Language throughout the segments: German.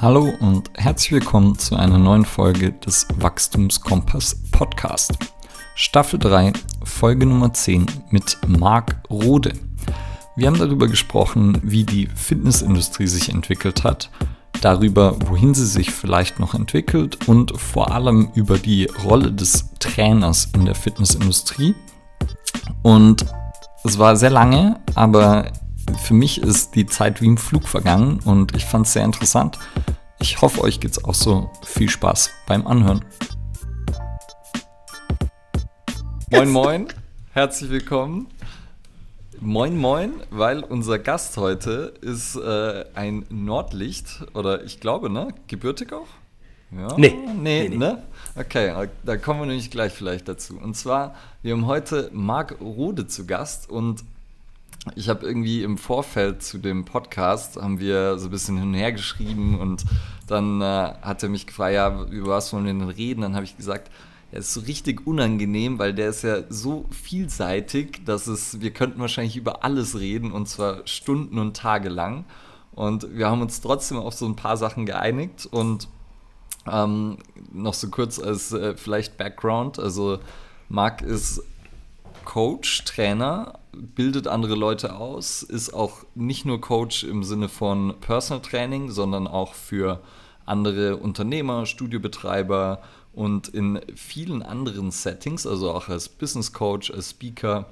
Hallo und herzlich willkommen zu einer neuen Folge des Wachstumskompass Podcast. Staffel 3, Folge Nummer 10 mit Marc Rode. Wir haben darüber gesprochen, wie die Fitnessindustrie sich entwickelt hat, darüber, wohin sie sich vielleicht noch entwickelt und vor allem über die Rolle des Trainers in der Fitnessindustrie. Und es war sehr lange, aber für mich ist die Zeit wie im Flug vergangen und ich fand es sehr interessant. Ich hoffe, euch geht es auch so. Viel Spaß beim Anhören. Moin, moin, herzlich willkommen. Moin, moin, weil unser Gast heute ist äh, ein Nordlicht oder ich glaube, ne? Gebürtig auch? Ja, nee. Nee, nee, ne? Okay, da kommen wir nämlich gleich vielleicht dazu. Und zwar, wir haben heute Marc Rode zu Gast und ich habe irgendwie im Vorfeld zu dem Podcast, haben wir so ein bisschen hin und her geschrieben und dann äh, hat er mich gefragt, ja, über was wollen wir denn reden? Dann habe ich gesagt, er ist so richtig unangenehm, weil der ist ja so vielseitig, dass es, wir könnten wahrscheinlich über alles reden und zwar Stunden und Tage lang. Und wir haben uns trotzdem auf so ein paar Sachen geeinigt und ähm, noch so kurz als äh, vielleicht Background. Also Marc ist Coach, Trainer, bildet andere Leute aus, ist auch nicht nur Coach im Sinne von Personal Training, sondern auch für andere Unternehmer, Studiobetreiber und in vielen anderen Settings, also auch als Business Coach, als Speaker,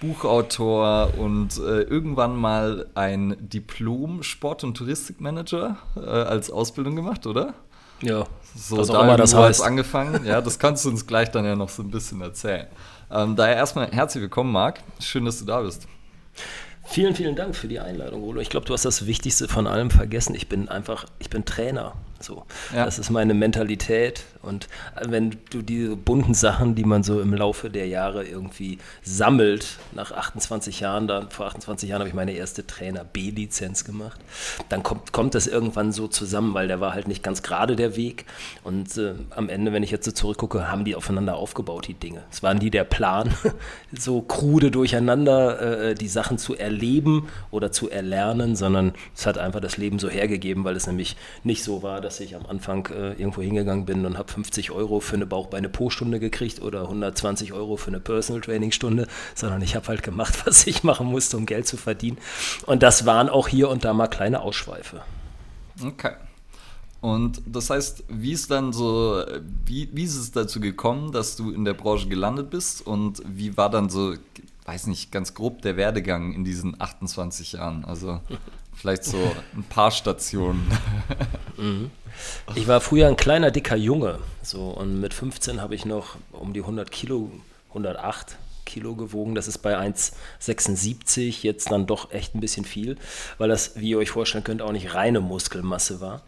Buchautor und äh, irgendwann mal ein Diplom Sport- und Touristikmanager äh, als Ausbildung gemacht, oder? Ja, so was auch immer das heißt. angefangen. Ja, das kannst du uns gleich dann ja noch so ein bisschen erzählen. Ähm, daher erstmal herzlich willkommen, Marc. Schön, dass du da bist. Vielen, vielen Dank für die Einladung, Rolo. Ich glaube, du hast das Wichtigste von allem vergessen. Ich bin einfach, ich bin Trainer. So, ja. das ist meine Mentalität. Und wenn du diese bunten Sachen, die man so im Laufe der Jahre irgendwie sammelt, nach 28 Jahren, dann vor 28 Jahren habe ich meine erste Trainer B-Lizenz gemacht, dann kommt, kommt das irgendwann so zusammen, weil der war halt nicht ganz gerade der Weg. Und äh, am Ende, wenn ich jetzt so zurückgucke, haben die aufeinander aufgebaut, die Dinge. Es waren die der Plan, so krude durcheinander äh, die Sachen zu erleben oder zu erlernen, sondern es hat einfach das Leben so hergegeben, weil es nämlich nicht so war, dass ich am Anfang äh, irgendwo hingegangen bin und habe 50 Euro für eine Bauchbeine-Po-Stunde gekriegt oder 120 Euro für eine Personal Training-Stunde, sondern ich habe halt gemacht, was ich machen musste, um Geld zu verdienen. Und das waren auch hier und da mal kleine Ausschweife. Okay. Und das heißt, wie ist dann so, wie, wie ist es dazu gekommen, dass du in der Branche gelandet bist und wie war dann so, weiß nicht, ganz grob der Werdegang in diesen 28 Jahren? Also vielleicht so ein paar Stationen. Mhm. Ich war früher ein kleiner, dicker Junge. So, und mit 15 habe ich noch um die 100 Kilo, 108 Kilo gewogen. Das ist bei 1,76 jetzt dann doch echt ein bisschen viel, weil das, wie ihr euch vorstellen könnt, auch nicht reine Muskelmasse war.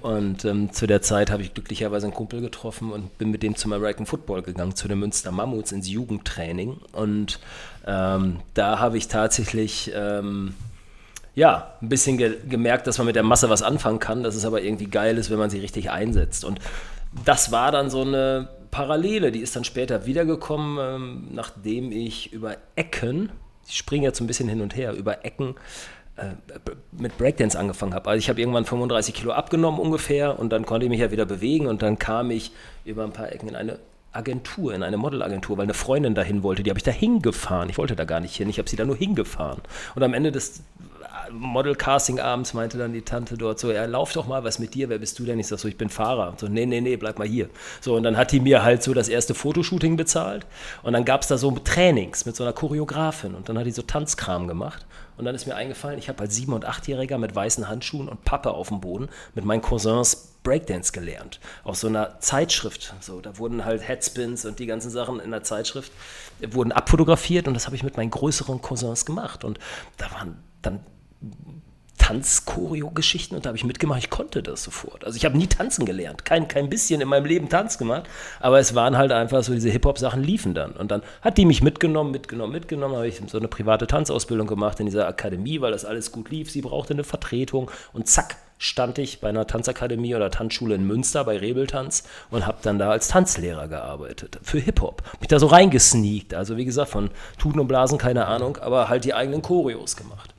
Und ähm, zu der Zeit habe ich glücklicherweise einen Kumpel getroffen und bin mit dem zum American Football gegangen, zu den Münster Mammuts ins Jugendtraining. Und ähm, da habe ich tatsächlich. Ähm, ja, ein bisschen ge gemerkt, dass man mit der Masse was anfangen kann, dass es aber irgendwie geil ist, wenn man sie richtig einsetzt. Und das war dann so eine Parallele, die ist dann später wiedergekommen, ähm, nachdem ich über Ecken, ich springe jetzt ein bisschen hin und her, über Ecken äh, mit Breakdance angefangen habe. Also ich habe irgendwann 35 Kilo abgenommen ungefähr und dann konnte ich mich ja wieder bewegen und dann kam ich über ein paar Ecken in eine Agentur, in eine Modelagentur, weil eine Freundin dahin wollte. Die habe ich da hingefahren. Ich wollte da gar nicht hin, ich habe sie da nur hingefahren. Und am Ende des Model-Casting abends meinte dann die Tante dort so, ja, lauf doch mal, was mit dir, wer bist du denn? Ich sag so, ich bin Fahrer. So, nee, nee, nee, bleib mal hier. So, und dann hat die mir halt so das erste Fotoshooting bezahlt und dann gab es da so Trainings mit so einer Choreografin und dann hat die so Tanzkram gemacht und dann ist mir eingefallen, ich habe als Sieben- und Achtjähriger mit weißen Handschuhen und Pappe auf dem Boden mit meinen Cousins Breakdance gelernt. Aus so einer Zeitschrift. So, da wurden halt Headspins und die ganzen Sachen in der Zeitschrift wurden abfotografiert und das habe ich mit meinen größeren Cousins gemacht. Und da waren dann Tanz-Choreo-Geschichten und da habe ich mitgemacht. Ich konnte das sofort. Also ich habe nie tanzen gelernt, kein, kein bisschen in meinem Leben Tanz gemacht, aber es waren halt einfach so, diese Hip-Hop-Sachen liefen dann. Und dann hat die mich mitgenommen, mitgenommen, mitgenommen, habe ich so eine private Tanzausbildung gemacht in dieser Akademie, weil das alles gut lief. Sie brauchte eine Vertretung und zack, stand ich bei einer Tanzakademie oder Tanzschule in Münster bei Rebeltanz und habe dann da als Tanzlehrer gearbeitet für Hip-Hop. Mich da so reingesneakt, also wie gesagt, von Tuten und Blasen keine Ahnung, aber halt die eigenen Choreos gemacht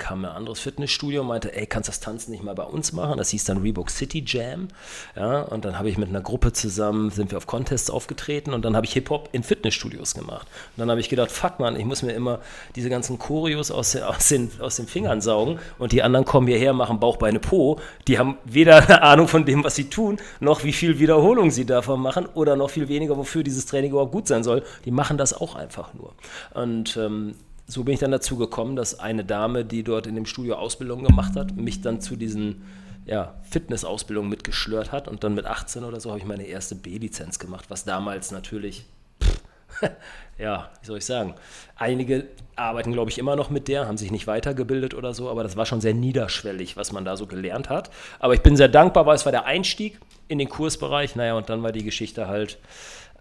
kam ein anderes Fitnessstudio und meinte, ey, kannst das Tanzen nicht mal bei uns machen? Das hieß dann Reebok City Jam. Ja, und dann habe ich mit einer Gruppe zusammen, sind wir auf Contests aufgetreten und dann habe ich Hip-Hop in Fitnessstudios gemacht. Und dann habe ich gedacht, fuck man, ich muss mir immer diese ganzen Choreos aus, aus, den, aus den Fingern saugen und die anderen kommen hierher, machen Bauch, Beine, Po. Die haben weder eine Ahnung von dem, was sie tun, noch wie viel Wiederholung sie davon machen oder noch viel weniger, wofür dieses Training überhaupt gut sein soll. Die machen das auch einfach nur. Und ähm, so bin ich dann dazu gekommen, dass eine Dame, die dort in dem Studio Ausbildung gemacht hat, mich dann zu diesen ja, Fitness-Ausbildungen mitgeschlört hat. Und dann mit 18 oder so habe ich meine erste B-Lizenz gemacht, was damals natürlich, pff, ja, wie soll ich sagen, einige arbeiten, glaube ich, immer noch mit der, haben sich nicht weitergebildet oder so, aber das war schon sehr niederschwellig, was man da so gelernt hat. Aber ich bin sehr dankbar, weil es war der Einstieg in den Kursbereich. Naja, und dann war die Geschichte halt.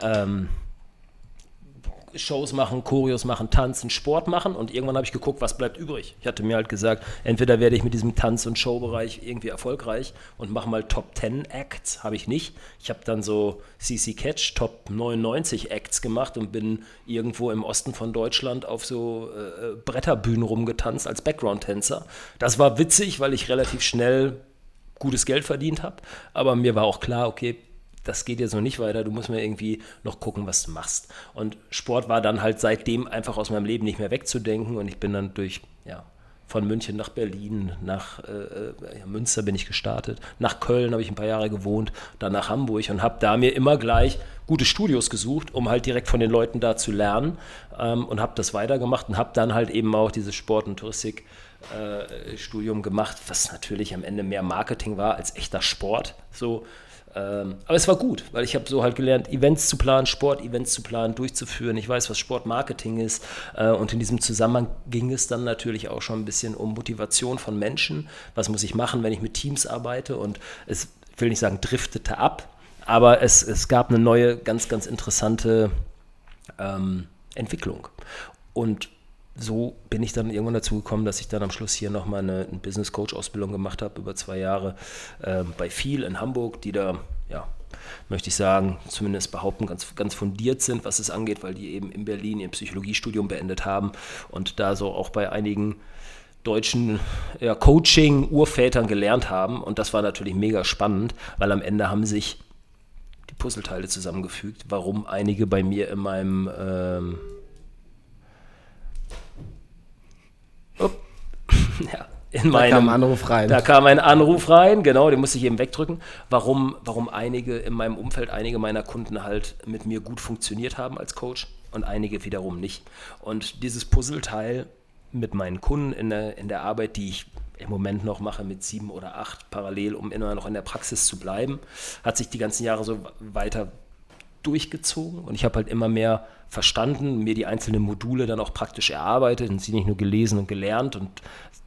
Ähm, Shows machen, Choreos machen, tanzen, Sport machen und irgendwann habe ich geguckt, was bleibt übrig. Ich hatte mir halt gesagt, entweder werde ich mit diesem Tanz- und Showbereich irgendwie erfolgreich und mache mal Top 10 Acts, habe ich nicht. Ich habe dann so CC Catch Top 99 Acts gemacht und bin irgendwo im Osten von Deutschland auf so äh, Bretterbühnen rumgetanzt als Background-Tänzer. Das war witzig, weil ich relativ schnell gutes Geld verdient habe, aber mir war auch klar, okay, das geht jetzt noch nicht weiter, du musst mir irgendwie noch gucken, was du machst. Und Sport war dann halt seitdem einfach aus meinem Leben nicht mehr wegzudenken und ich bin dann durch, ja, von München nach Berlin, nach äh, äh Münster bin ich gestartet, nach Köln habe ich ein paar Jahre gewohnt, dann nach Hamburg und habe da mir immer gleich gute Studios gesucht, um halt direkt von den Leuten da zu lernen ähm, und habe das weitergemacht und habe dann halt eben auch dieses Sport- und Touristik-Studium äh, gemacht, was natürlich am Ende mehr Marketing war als echter Sport. So, aber es war gut, weil ich habe so halt gelernt, Events zu planen, Sport-Events zu planen, durchzuführen. Ich weiß, was Sportmarketing ist. Äh, und in diesem Zusammenhang ging es dann natürlich auch schon ein bisschen um Motivation von Menschen. Was muss ich machen, wenn ich mit Teams arbeite? Und es ich will nicht sagen, driftete ab, aber es, es gab eine neue, ganz, ganz interessante ähm, Entwicklung. Und so bin ich dann irgendwann dazu gekommen, dass ich dann am Schluss hier nochmal eine, eine Business Coach Ausbildung gemacht habe über zwei Jahre äh, bei viel in Hamburg, die da, ja, möchte ich sagen, zumindest behaupten, ganz, ganz fundiert sind, was es angeht, weil die eben in Berlin ihr Psychologiestudium beendet haben und da so auch bei einigen deutschen ja, Coaching-Urvätern gelernt haben. Und das war natürlich mega spannend, weil am Ende haben sich die Puzzleteile zusammengefügt, warum einige bei mir in meinem ähm, ja, in da kam ein Anruf rein. Da kam ein Anruf rein, genau, den musste ich eben wegdrücken. Warum, warum einige in meinem Umfeld, einige meiner Kunden halt mit mir gut funktioniert haben als Coach und einige wiederum nicht. Und dieses Puzzleteil mit meinen Kunden in der, in der Arbeit, die ich im Moment noch mache mit sieben oder acht parallel, um immer noch in der Praxis zu bleiben, hat sich die ganzen Jahre so weiter durchgezogen und ich habe halt immer mehr verstanden, mir die einzelnen Module dann auch praktisch erarbeitet und sie nicht nur gelesen und gelernt und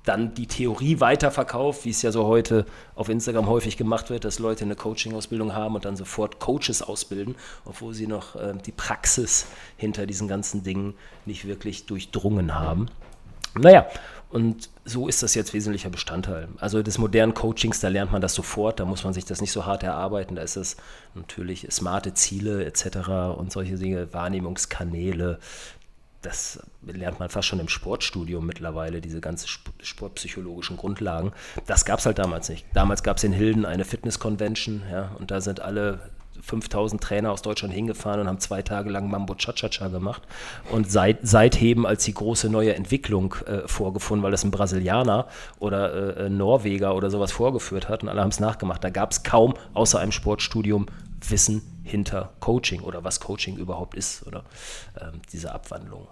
dann die Theorie weiterverkauft, wie es ja so heute auf Instagram häufig gemacht wird, dass Leute eine Coaching-Ausbildung haben und dann sofort Coaches ausbilden, obwohl sie noch äh, die Praxis hinter diesen ganzen Dingen nicht wirklich durchdrungen haben. Naja, und so ist das jetzt wesentlicher Bestandteil. Also des modernen Coachings, da lernt man das sofort, da muss man sich das nicht so hart erarbeiten, da ist es natürlich smarte Ziele etc. und solche Dinge, Wahrnehmungskanäle, das lernt man fast schon im Sportstudium mittlerweile, diese ganzen sportpsychologischen Grundlagen. Das gab es halt damals nicht. Damals gab es in Hilden eine Fitness-Convention, ja, und da sind alle 5000 Trainer aus Deutschland hingefahren und haben zwei Tage lang Mambo Cha-Cha-Cha gemacht. Und seit, seitdem als die große neue Entwicklung äh, vorgefunden, weil das ein Brasilianer oder äh, Norweger oder sowas vorgeführt hat und alle haben es nachgemacht. Da gab es kaum außer einem Sportstudium Wissen hinter Coaching oder was Coaching überhaupt ist oder ähm, diese Abwandlung.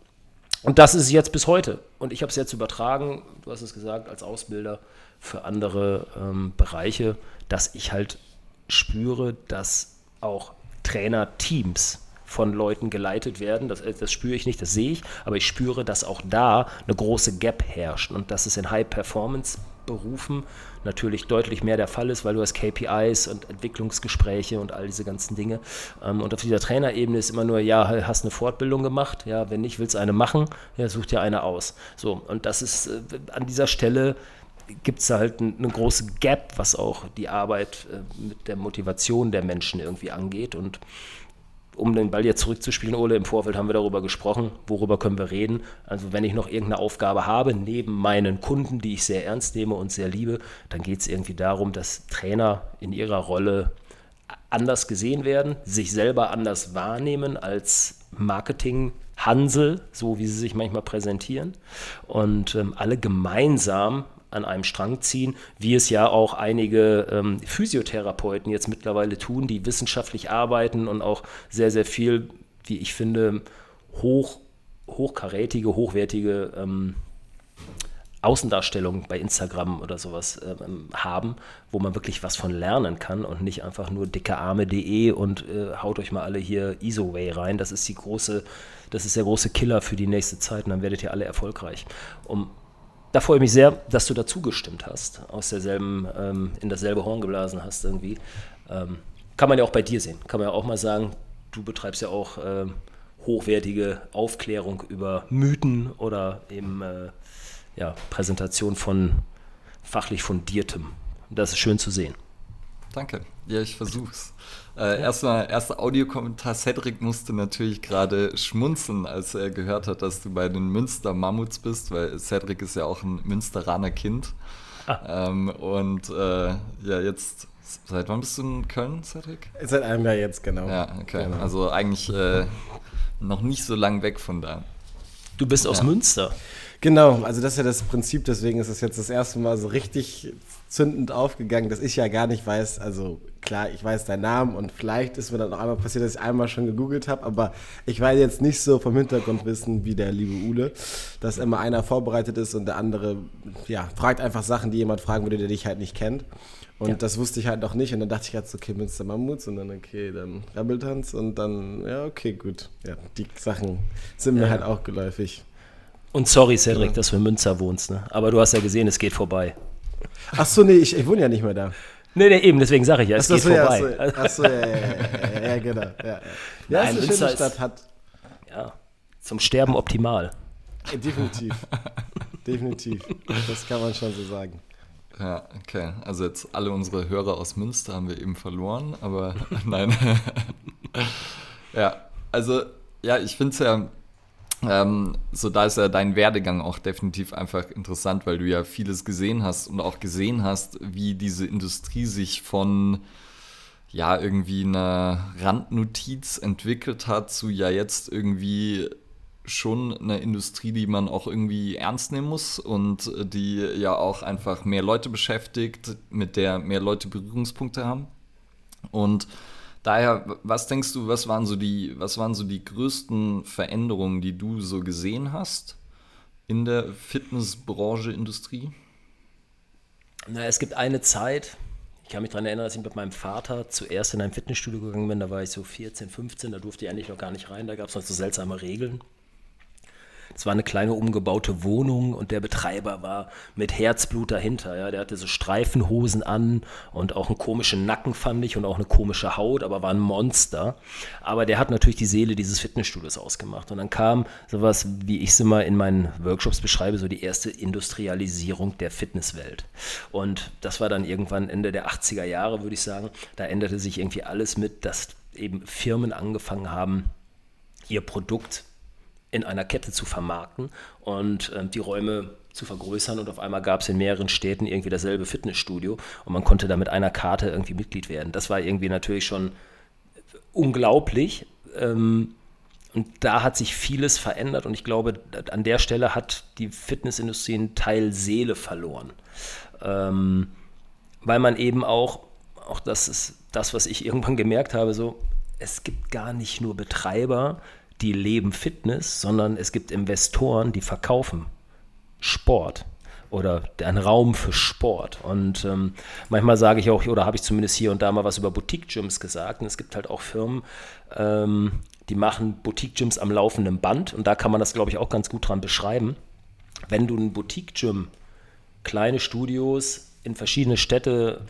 Und das ist jetzt bis heute. Und ich habe es jetzt übertragen, du hast es gesagt, als Ausbilder für andere ähm, Bereiche, dass ich halt spüre, dass auch Trainerteams von Leuten geleitet werden. Das, äh, das spüre ich nicht, das sehe ich, aber ich spüre, dass auch da eine große Gap herrscht und dass es in High-Performance-Berufen natürlich deutlich mehr der Fall ist, weil du hast KPIs und Entwicklungsgespräche und all diese ganzen Dinge. Ähm, und auf dieser Trainerebene ist immer nur, ja, hast eine Fortbildung gemacht, ja, wenn nicht, willst du eine machen, ja, such dir eine aus. So, und das ist äh, an dieser Stelle gibt es halt eine große Gap, was auch die Arbeit äh, mit der Motivation der Menschen irgendwie angeht. Und um den Ball jetzt zurückzuspielen, Ole, im Vorfeld haben wir darüber gesprochen, worüber können wir reden. Also wenn ich noch irgendeine Aufgabe habe, neben meinen Kunden, die ich sehr ernst nehme und sehr liebe, dann geht es irgendwie darum, dass Trainer in ihrer Rolle anders gesehen werden, sich selber anders wahrnehmen als Marketing. Hansel, so wie sie sich manchmal präsentieren, und ähm, alle gemeinsam an einem Strang ziehen, wie es ja auch einige ähm, Physiotherapeuten jetzt mittlerweile tun, die wissenschaftlich arbeiten und auch sehr, sehr viel, wie ich finde, hoch, hochkarätige, hochwertige ähm, Außendarstellung bei Instagram oder sowas ähm, haben, wo man wirklich was von lernen kann und nicht einfach nur dickearme.de und äh, haut euch mal alle hier Isoway rein. Das ist die große, das ist der große Killer für die nächste Zeit und dann werdet ihr alle erfolgreich. Um da freue ich mich sehr, dass du dazu gestimmt hast, aus derselben, ähm, in dasselbe Horn geblasen hast irgendwie. Ähm, kann man ja auch bei dir sehen. Kann man ja auch mal sagen, du betreibst ja auch ähm, hochwertige Aufklärung über Mythen oder eben äh, ja, Präsentation von fachlich fundiertem. Das ist schön zu sehen. Danke. Ja, ich versuch's. Äh, erstmal, erster Audiokommentar. Cedric musste natürlich gerade schmunzeln, als er gehört hat, dass du bei den Münster Mammuts bist, weil Cedric ist ja auch ein Münsteraner Kind. Ah. Ähm, und äh, ja, jetzt, seit wann bist du in Köln, Cedric? Seit einem Jahr jetzt, genau. Ja, okay. Genau. Also eigentlich äh, noch nicht so lang weg von da. Du bist aus Münster. Genau, also das ist ja das Prinzip, deswegen ist es jetzt das erste Mal so richtig zündend aufgegangen, dass ich ja gar nicht weiß, also klar, ich weiß deinen Namen und vielleicht ist mir dann noch einmal passiert, dass ich einmal schon gegoogelt habe, aber ich weiß jetzt nicht so vom Hintergrund wissen wie der liebe Ule, dass immer einer vorbereitet ist und der andere, ja, fragt einfach Sachen, die jemand fragen würde, der dich halt nicht kennt. Und ja. das wusste ich halt noch nicht. Und dann dachte ich halt so, okay, Münster Mammuts und dann, okay, dann Rebeltanz und dann, ja, okay, gut. Ja, die Sachen sind mir ja. halt auch geläufig. Und sorry, Cedric, ja. dass du in Münster wohnst, ne? Aber du hast ja gesehen, es geht vorbei. Ach so, nee, ich, ich wohne ja nicht mehr da. Nee, nee, eben, deswegen sage ich ja, es so, geht so, vorbei. Ja, ach so, ja, ja, ja, ja, genau. Ja, ja. Nein, ist eine schöne Stadt, hat. Ja, zum Sterben optimal. Definitiv. Definitiv. Das kann man schon so sagen. Ja, okay. Also jetzt alle unsere Hörer aus Münster haben wir eben verloren, aber nein. ja, also ja, ich finde es ja ähm, so da ist ja dein Werdegang auch definitiv einfach interessant, weil du ja vieles gesehen hast und auch gesehen hast, wie diese Industrie sich von ja irgendwie einer Randnotiz entwickelt hat zu ja jetzt irgendwie schon eine Industrie, die man auch irgendwie ernst nehmen muss und die ja auch einfach mehr Leute beschäftigt, mit der mehr Leute Berührungspunkte haben. Und Daher, was denkst du, was waren so die, was waren so die größten Veränderungen, die du so gesehen hast in der Fitnessbranche, Industrie? Na, es gibt eine Zeit, ich kann mich daran erinnern, dass ich mit meinem Vater zuerst in ein Fitnessstudio gegangen bin, da war ich so 14, 15, da durfte ich eigentlich noch gar nicht rein, da gab es noch so seltsame Regeln. Es war eine kleine umgebaute Wohnung und der Betreiber war mit Herzblut dahinter. Ja. Der hatte so Streifenhosen an und auch einen komischen Nacken, fand ich, und auch eine komische Haut, aber war ein Monster. Aber der hat natürlich die Seele dieses Fitnessstudios ausgemacht. Und dann kam sowas, wie ich es immer in meinen Workshops beschreibe, so die erste Industrialisierung der Fitnesswelt. Und das war dann irgendwann Ende der 80er Jahre, würde ich sagen. Da änderte sich irgendwie alles mit, dass eben Firmen angefangen haben, ihr Produkt in einer Kette zu vermarkten und äh, die Räume zu vergrößern und auf einmal gab es in mehreren Städten irgendwie dasselbe Fitnessstudio und man konnte da mit einer Karte irgendwie Mitglied werden. Das war irgendwie natürlich schon unglaublich ähm, und da hat sich vieles verändert und ich glaube, an der Stelle hat die Fitnessindustrie einen Teil Seele verloren, ähm, weil man eben auch, auch das ist das, was ich irgendwann gemerkt habe, so, es gibt gar nicht nur Betreiber, die leben Fitness, sondern es gibt Investoren, die verkaufen Sport oder einen Raum für Sport. Und ähm, manchmal sage ich auch, oder habe ich zumindest hier und da mal was über Boutique-Gyms gesagt. Und es gibt halt auch Firmen, ähm, die machen Boutique-Gyms am laufenden Band. Und da kann man das, glaube ich, auch ganz gut dran beschreiben. Wenn du ein Boutique-Gym, kleine Studios in verschiedene Städte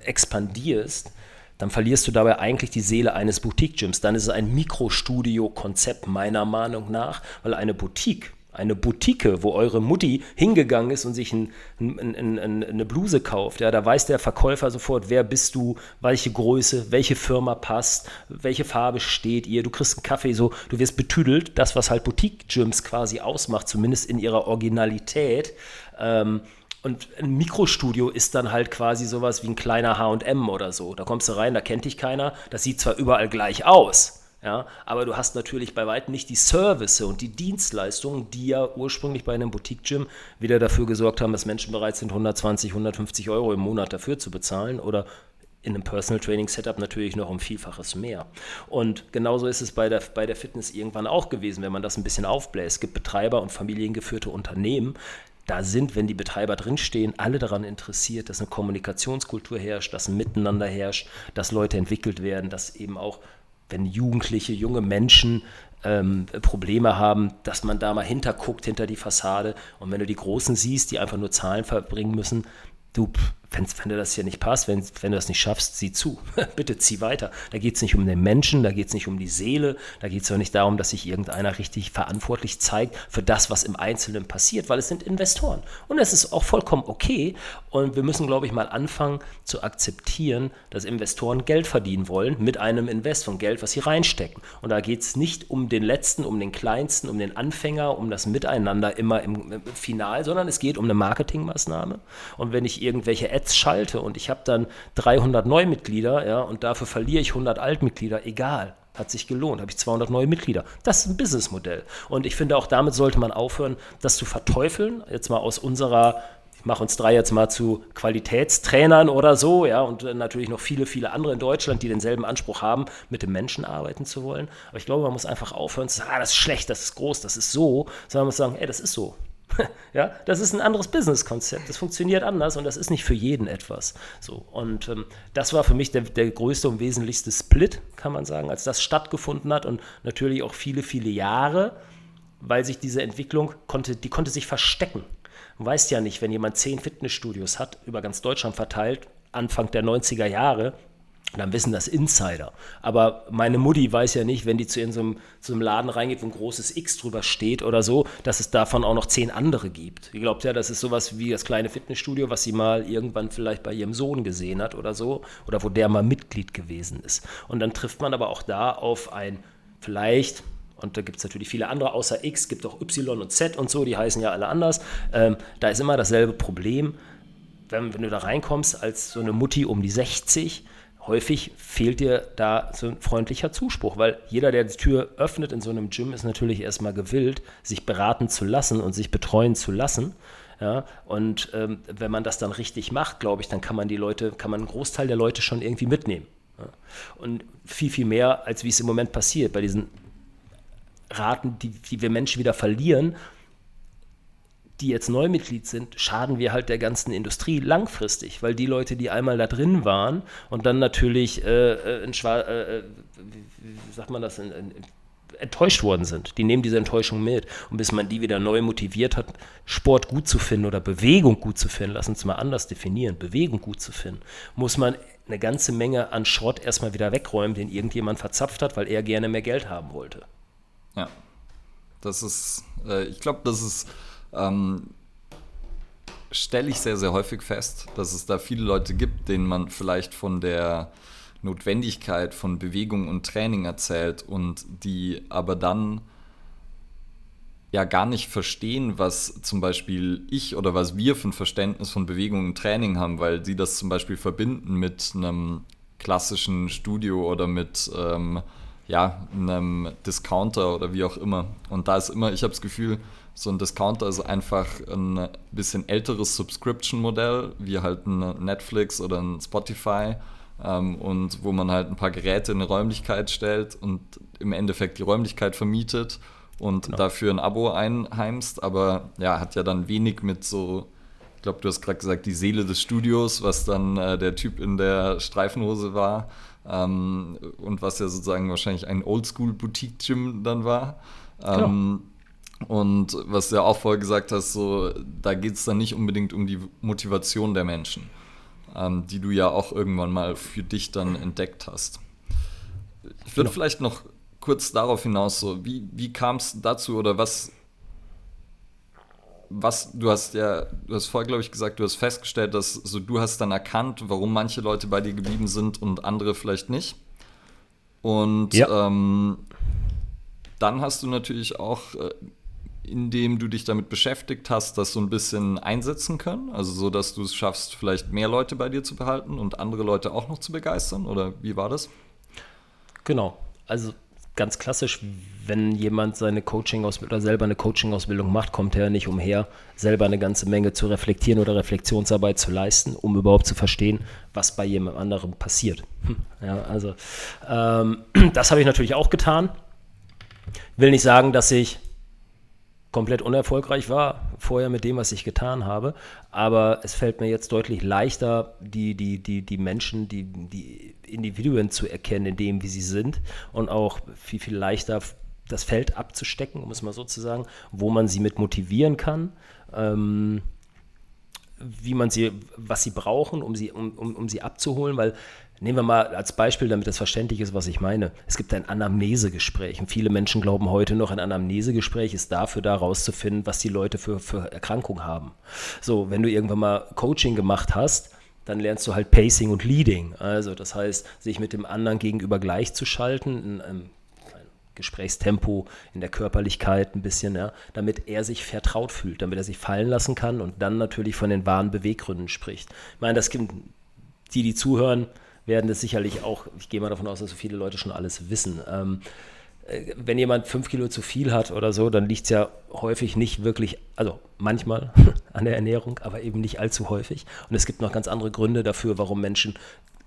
expandierst, dann verlierst du dabei eigentlich die Seele eines Boutique-Gyms. Dann ist es ein Mikrostudio-Konzept meiner Meinung nach, weil eine Boutique eine Boutique, wo eure Mutti hingegangen ist und sich ein, ein, ein, eine Bluse kauft. Ja, da weiß der Verkäufer sofort, wer bist du, welche Größe, welche Firma passt, welche Farbe steht ihr. Du kriegst einen Kaffee, so, du wirst betüdelt. Das, was halt Boutique-Gyms quasi ausmacht, zumindest in ihrer Originalität. Ähm, und ein Mikrostudio ist dann halt quasi sowas wie ein kleiner HM oder so. Da kommst du rein, da kennt dich keiner. Das sieht zwar überall gleich aus. Ja, aber du hast natürlich bei weitem nicht die Service und die Dienstleistungen, die ja ursprünglich bei einem Boutique-Gym wieder dafür gesorgt haben, dass Menschen bereit sind, 120, 150 Euro im Monat dafür zu bezahlen oder in einem Personal Training Setup natürlich noch um Vielfaches mehr. Und genauso ist es bei der, bei der Fitness irgendwann auch gewesen, wenn man das ein bisschen aufbläst. Es gibt Betreiber und familiengeführte Unternehmen, da sind, wenn die Betreiber drinstehen, alle daran interessiert, dass eine Kommunikationskultur herrscht, dass ein Miteinander herrscht, dass Leute entwickelt werden, dass eben auch wenn Jugendliche, junge Menschen ähm, Probleme haben, dass man da mal hinterguckt, hinter die Fassade. Und wenn du die Großen siehst, die einfach nur Zahlen verbringen müssen, du, wenn, wenn dir das hier nicht passt, wenn, wenn du das nicht schaffst, zieh zu. Bitte zieh weiter. Da geht es nicht um den Menschen, da geht es nicht um die Seele, da geht es auch nicht darum, dass sich irgendeiner richtig verantwortlich zeigt für das, was im Einzelnen passiert, weil es sind Investoren. Und es ist auch vollkommen okay. Und wir müssen, glaube ich, mal anfangen zu akzeptieren, dass Investoren Geld verdienen wollen mit einem Invest von Geld, was sie reinstecken. Und da geht es nicht um den Letzten, um den Kleinsten, um den Anfänger, um das Miteinander immer im, im Final, sondern es geht um eine Marketingmaßnahme. Und wenn ich irgendwelche Ads Ads schalte und ich habe dann 300 Neumitglieder, ja, und dafür verliere ich 100 Altmitglieder, egal. Hat sich gelohnt, habe ich 200 neue Mitglieder. Das ist ein Businessmodell. Und ich finde, auch damit sollte man aufhören, das zu verteufeln. Jetzt mal aus unserer ich mache uns drei jetzt mal zu Qualitätstrainern oder so, ja, und natürlich noch viele, viele andere in Deutschland, die denselben Anspruch haben, mit dem Menschen arbeiten zu wollen. Aber ich glaube, man muss einfach aufhören zu sagen, ah, das ist schlecht, das ist groß, das ist so, sondern man muss sagen, ey, das ist so. Ja, das ist ein anderes Businesskonzept. Das funktioniert anders und das ist nicht für jeden etwas. So, und ähm, das war für mich der, der größte und wesentlichste Split, kann man sagen, als das stattgefunden hat und natürlich auch viele, viele Jahre, weil sich diese Entwicklung konnte, die konnte sich verstecken. Du weißt ja nicht, wenn jemand zehn Fitnessstudios hat, über ganz Deutschland verteilt, Anfang der 90er Jahre, dann wissen das Insider. Aber meine Mutti weiß ja nicht, wenn die zu in so einem Laden reingeht, wo ein großes X drüber steht oder so, dass es davon auch noch zehn andere gibt. Die glaubt ja, das ist sowas wie das kleine Fitnessstudio, was sie mal irgendwann vielleicht bei ihrem Sohn gesehen hat oder so, oder wo der mal Mitglied gewesen ist. Und dann trifft man aber auch da auf ein vielleicht und da gibt es natürlich viele andere, außer X gibt auch Y und Z und so, die heißen ja alle anders. Ähm, da ist immer dasselbe Problem. Wenn, wenn, du da reinkommst als so eine Mutti um die 60, häufig fehlt dir da so ein freundlicher Zuspruch, weil jeder, der die Tür öffnet in so einem Gym, ist natürlich erstmal gewillt, sich beraten zu lassen und sich betreuen zu lassen. Ja, und ähm, wenn man das dann richtig macht, glaube ich, dann kann man die Leute, kann man einen Großteil der Leute schon irgendwie mitnehmen. Ja. Und viel, viel mehr, als wie es im Moment passiert, bei diesen Raten, die, die wir Menschen wieder verlieren, die jetzt Neumitglied sind, schaden wir halt der ganzen Industrie langfristig, weil die Leute, die einmal da drin waren und dann natürlich äh, in äh, äh, wie sagt man das, in, in, enttäuscht worden sind, die nehmen diese Enttäuschung mit. Und bis man die wieder neu motiviert hat, Sport gut zu finden oder Bewegung gut zu finden, lass uns mal anders definieren, Bewegung gut zu finden, muss man eine ganze Menge an Schrott erstmal wieder wegräumen, den irgendjemand verzapft hat, weil er gerne mehr Geld haben wollte. Ja, das ist, äh, ich glaube, das ist ähm, stelle ich sehr, sehr häufig fest, dass es da viele Leute gibt, denen man vielleicht von der Notwendigkeit von Bewegung und Training erzählt und die aber dann ja gar nicht verstehen, was zum Beispiel ich oder was wir für ein Verständnis von Bewegung und Training haben, weil sie das zum Beispiel verbinden mit einem klassischen Studio oder mit ähm, ja, einem Discounter oder wie auch immer. Und da ist immer, ich habe das Gefühl, so ein Discounter ist einfach ein bisschen älteres Subscription-Modell, wie halt ein Netflix oder ein Spotify. Ähm, und wo man halt ein paar Geräte in eine Räumlichkeit stellt und im Endeffekt die Räumlichkeit vermietet und genau. dafür ein Abo einheimst. Aber ja, hat ja dann wenig mit so, ich glaube, du hast gerade gesagt, die Seele des Studios, was dann äh, der Typ in der Streifenhose war. Ähm, und was ja sozusagen wahrscheinlich ein Oldschool-Boutique-Gym dann war. Genau. Ähm, und was du ja auch vorher gesagt hast, so, da geht es dann nicht unbedingt um die Motivation der Menschen, ähm, die du ja auch irgendwann mal für dich dann entdeckt hast. Ich würde genau. vielleicht noch kurz darauf hinaus, so, wie, wie kam es dazu oder was, was, du hast ja, du hast vorher, glaube ich, gesagt, du hast festgestellt, dass so du hast dann erkannt, warum manche Leute bei dir geblieben sind und andere vielleicht nicht. Und ja. ähm, dann hast du natürlich auch, äh, indem du dich damit beschäftigt hast, das so ein bisschen einsetzen können. Also so, dass du es schaffst, vielleicht mehr Leute bei dir zu behalten und andere Leute auch noch zu begeistern. Oder wie war das? Genau. Also ganz klassisch, wenn jemand seine Coaching oder selber eine Coaching-Ausbildung macht, kommt er nicht umher, selber eine ganze Menge zu reflektieren oder Reflexionsarbeit zu leisten, um überhaupt zu verstehen, was bei jemand anderem passiert. Hm, ja, also ähm, das habe ich natürlich auch getan. Will nicht sagen, dass ich komplett unerfolgreich war vorher mit dem, was ich getan habe. Aber es fällt mir jetzt deutlich leichter, die, die, die, die Menschen, die, die Individuen zu erkennen, in dem, wie sie sind und auch viel, viel leichter das Feld abzustecken, um es mal so zu sagen, wo man sie mit motivieren kann. Ähm, wie man sie, was sie brauchen, um sie, um, um, um sie abzuholen, weil Nehmen wir mal als Beispiel, damit das verständlich ist, was ich meine. Es gibt ein Anamnesegespräch und viele Menschen glauben heute noch, ein Anamnesegespräch ist dafür da rauszufinden, was die Leute für, für Erkrankungen haben. So, wenn du irgendwann mal Coaching gemacht hast, dann lernst du halt Pacing und Leading. Also das heißt, sich mit dem anderen gegenüber gleichzuschalten, in einem Gesprächstempo, in der Körperlichkeit ein bisschen, ja, damit er sich vertraut fühlt, damit er sich fallen lassen kann und dann natürlich von den wahren Beweggründen spricht. Ich meine, das gibt die, die zuhören, werden das sicherlich auch, ich gehe mal davon aus, dass so viele Leute schon alles wissen. Ähm, äh, wenn jemand fünf Kilo zu viel hat oder so, dann liegt es ja häufig nicht wirklich, also manchmal an der Ernährung, aber eben nicht allzu häufig. Und es gibt noch ganz andere Gründe dafür, warum Menschen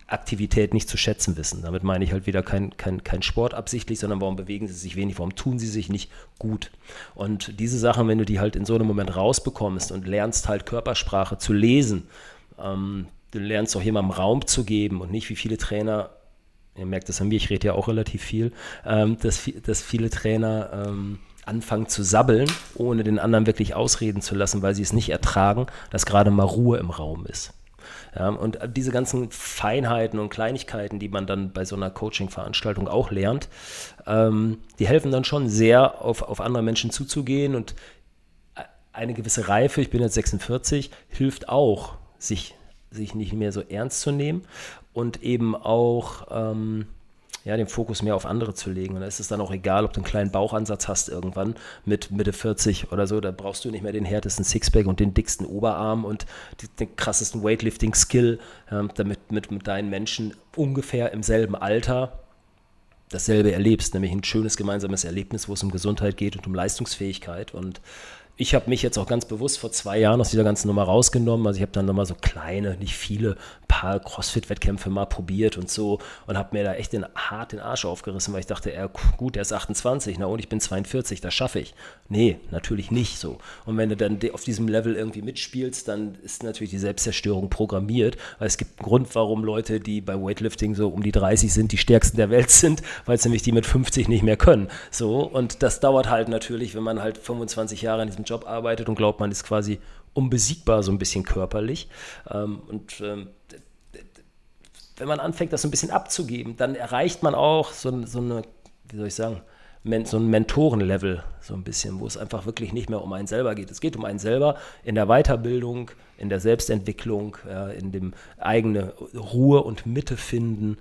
Aktivität nicht zu schätzen wissen. Damit meine ich halt wieder kein, kein, kein Sport absichtlich, sondern warum bewegen sie sich wenig, warum tun sie sich nicht gut. Und diese Sachen, wenn du die halt in so einem Moment rausbekommst und lernst halt Körpersprache zu lesen, ähm, du lernst auch jemandem Raum zu geben und nicht wie viele Trainer, ihr merkt das an mir, ich rede ja auch relativ viel, ähm, dass, dass viele Trainer ähm, anfangen zu sabbeln, ohne den anderen wirklich ausreden zu lassen, weil sie es nicht ertragen, dass gerade mal Ruhe im Raum ist. Ja, und diese ganzen Feinheiten und Kleinigkeiten, die man dann bei so einer Coaching-Veranstaltung auch lernt, ähm, die helfen dann schon sehr, auf, auf andere Menschen zuzugehen und eine gewisse Reife, ich bin jetzt 46, hilft auch, sich sich nicht mehr so ernst zu nehmen und eben auch ähm, ja, den Fokus mehr auf andere zu legen. Und da ist es dann auch egal, ob du einen kleinen Bauchansatz hast irgendwann mit Mitte 40 oder so. Da brauchst du nicht mehr den härtesten Sixpack und den dicksten Oberarm und den krassesten Weightlifting-Skill, ähm, damit mit, mit deinen Menschen ungefähr im selben Alter dasselbe erlebst, nämlich ein schönes gemeinsames Erlebnis, wo es um Gesundheit geht und um Leistungsfähigkeit. Und ich habe mich jetzt auch ganz bewusst vor zwei Jahren aus dieser ganzen Nummer rausgenommen. Also ich habe dann nochmal so kleine, nicht viele, paar Crossfit-Wettkämpfe mal probiert und so und habe mir da echt den, hart den Arsch aufgerissen, weil ich dachte, ja, gut, der ist 28, na und ich bin 42, das schaffe ich. Nee, natürlich nicht so. Und wenn du dann auf diesem Level irgendwie mitspielst, dann ist natürlich die Selbstzerstörung programmiert, weil es gibt einen Grund, warum Leute, die bei Weightlifting so um die 30 sind, die stärksten der Welt sind, weil es nämlich die mit 50 nicht mehr können. So, und das dauert halt natürlich, wenn man halt 25 Jahre in diesem Job arbeitet und glaubt, man ist quasi unbesiegbar, so ein bisschen körperlich. Ähm, und ähm, wenn man anfängt, das so ein bisschen abzugeben, dann erreicht man auch so, so eine, wie soll ich sagen, so ein Mentorenlevel, so ein bisschen, wo es einfach wirklich nicht mehr um einen selber geht. Es geht um einen selber in der Weiterbildung, in der Selbstentwicklung, in dem eigene Ruhe und Mitte finden,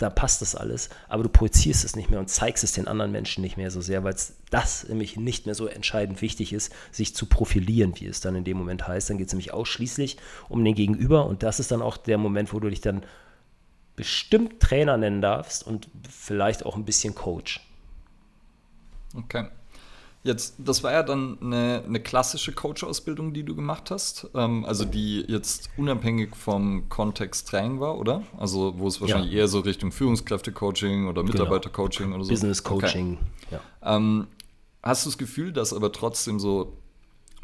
da passt das alles, aber du projizierst es nicht mehr und zeigst es den anderen Menschen nicht mehr so sehr, weil das nämlich nicht mehr so entscheidend wichtig ist, sich zu profilieren, wie es dann in dem Moment heißt. Dann geht es nämlich ausschließlich um den Gegenüber und das ist dann auch der Moment, wo du dich dann bestimmt Trainer nennen darfst und vielleicht auch ein bisschen Coach. Okay. Jetzt, das war ja dann eine, eine klassische Coach-Ausbildung, die du gemacht hast. Ähm, also die jetzt unabhängig vom Kontext Training war, oder? Also wo es wahrscheinlich ja. eher so Richtung Führungskräfte-Coaching oder genau. Mitarbeiter-Coaching genau. oder so. Business-Coaching, okay. ja. Ähm, hast du das Gefühl, dass aber trotzdem so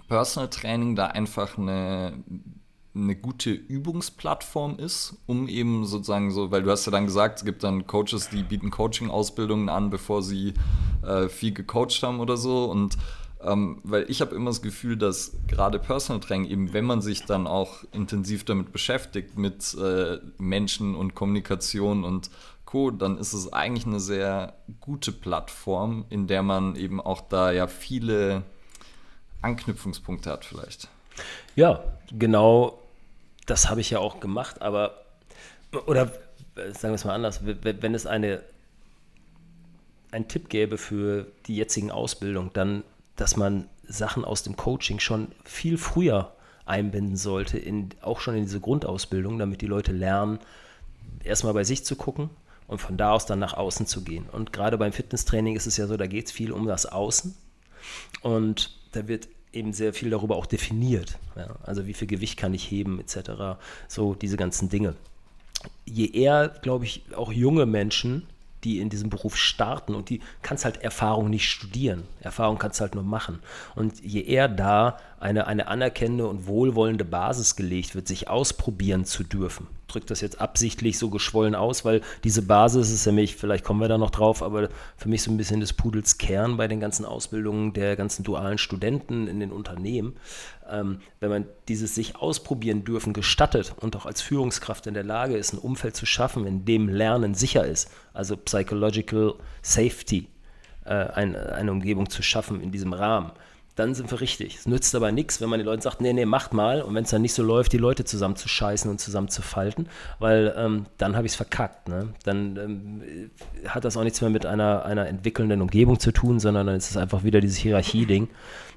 Personal Training da einfach eine eine gute Übungsplattform ist, um eben sozusagen so, weil du hast ja dann gesagt, es gibt dann Coaches, die bieten Coaching-Ausbildungen an, bevor sie äh, viel gecoacht haben oder so. Und ähm, weil ich habe immer das Gefühl, dass gerade Personal Training, eben wenn man sich dann auch intensiv damit beschäftigt, mit äh, Menschen und Kommunikation und Co., dann ist es eigentlich eine sehr gute Plattform, in der man eben auch da ja viele Anknüpfungspunkte hat vielleicht. Ja, genau das habe ich ja auch gemacht, aber, oder sagen wir es mal anders, wenn es eine, einen Tipp gäbe für die jetzigen Ausbildung, dann, dass man Sachen aus dem Coaching schon viel früher einbinden sollte, in, auch schon in diese Grundausbildung, damit die Leute lernen, erstmal bei sich zu gucken und von da aus dann nach außen zu gehen. Und gerade beim Fitnesstraining ist es ja so, da geht es viel um das Außen und da wird eben sehr viel darüber auch definiert. Ja? Also wie viel Gewicht kann ich heben etc. So diese ganzen Dinge. Je eher, glaube ich, auch junge Menschen, die in diesem Beruf starten und die kannst halt Erfahrung nicht studieren. Erfahrung kannst halt nur machen. Und je eher da eine, eine anerkennende und wohlwollende Basis gelegt wird, sich ausprobieren zu dürfen, drücke das jetzt absichtlich so geschwollen aus, weil diese Basis ist nämlich, vielleicht kommen wir da noch drauf, aber für mich so ein bisschen des Pudels Kern bei den ganzen Ausbildungen der ganzen dualen Studenten in den Unternehmen. Ähm, wenn man dieses sich ausprobieren dürfen gestattet und auch als Führungskraft in der Lage ist, ein Umfeld zu schaffen, in dem Lernen sicher ist, also Psychological Safety, äh, ein, eine Umgebung zu schaffen in diesem Rahmen, dann sind wir richtig. Es nützt aber nichts, wenn man den Leuten sagt, nee, nee, macht mal. Und wenn es dann nicht so läuft, die Leute zusammen zu scheißen und zusammen zu falten, weil ähm, dann habe ich es verkackt. Ne? Dann ähm, hat das auch nichts mehr mit einer, einer entwickelnden Umgebung zu tun, sondern dann ist es einfach wieder dieses Hierarchie-Ding,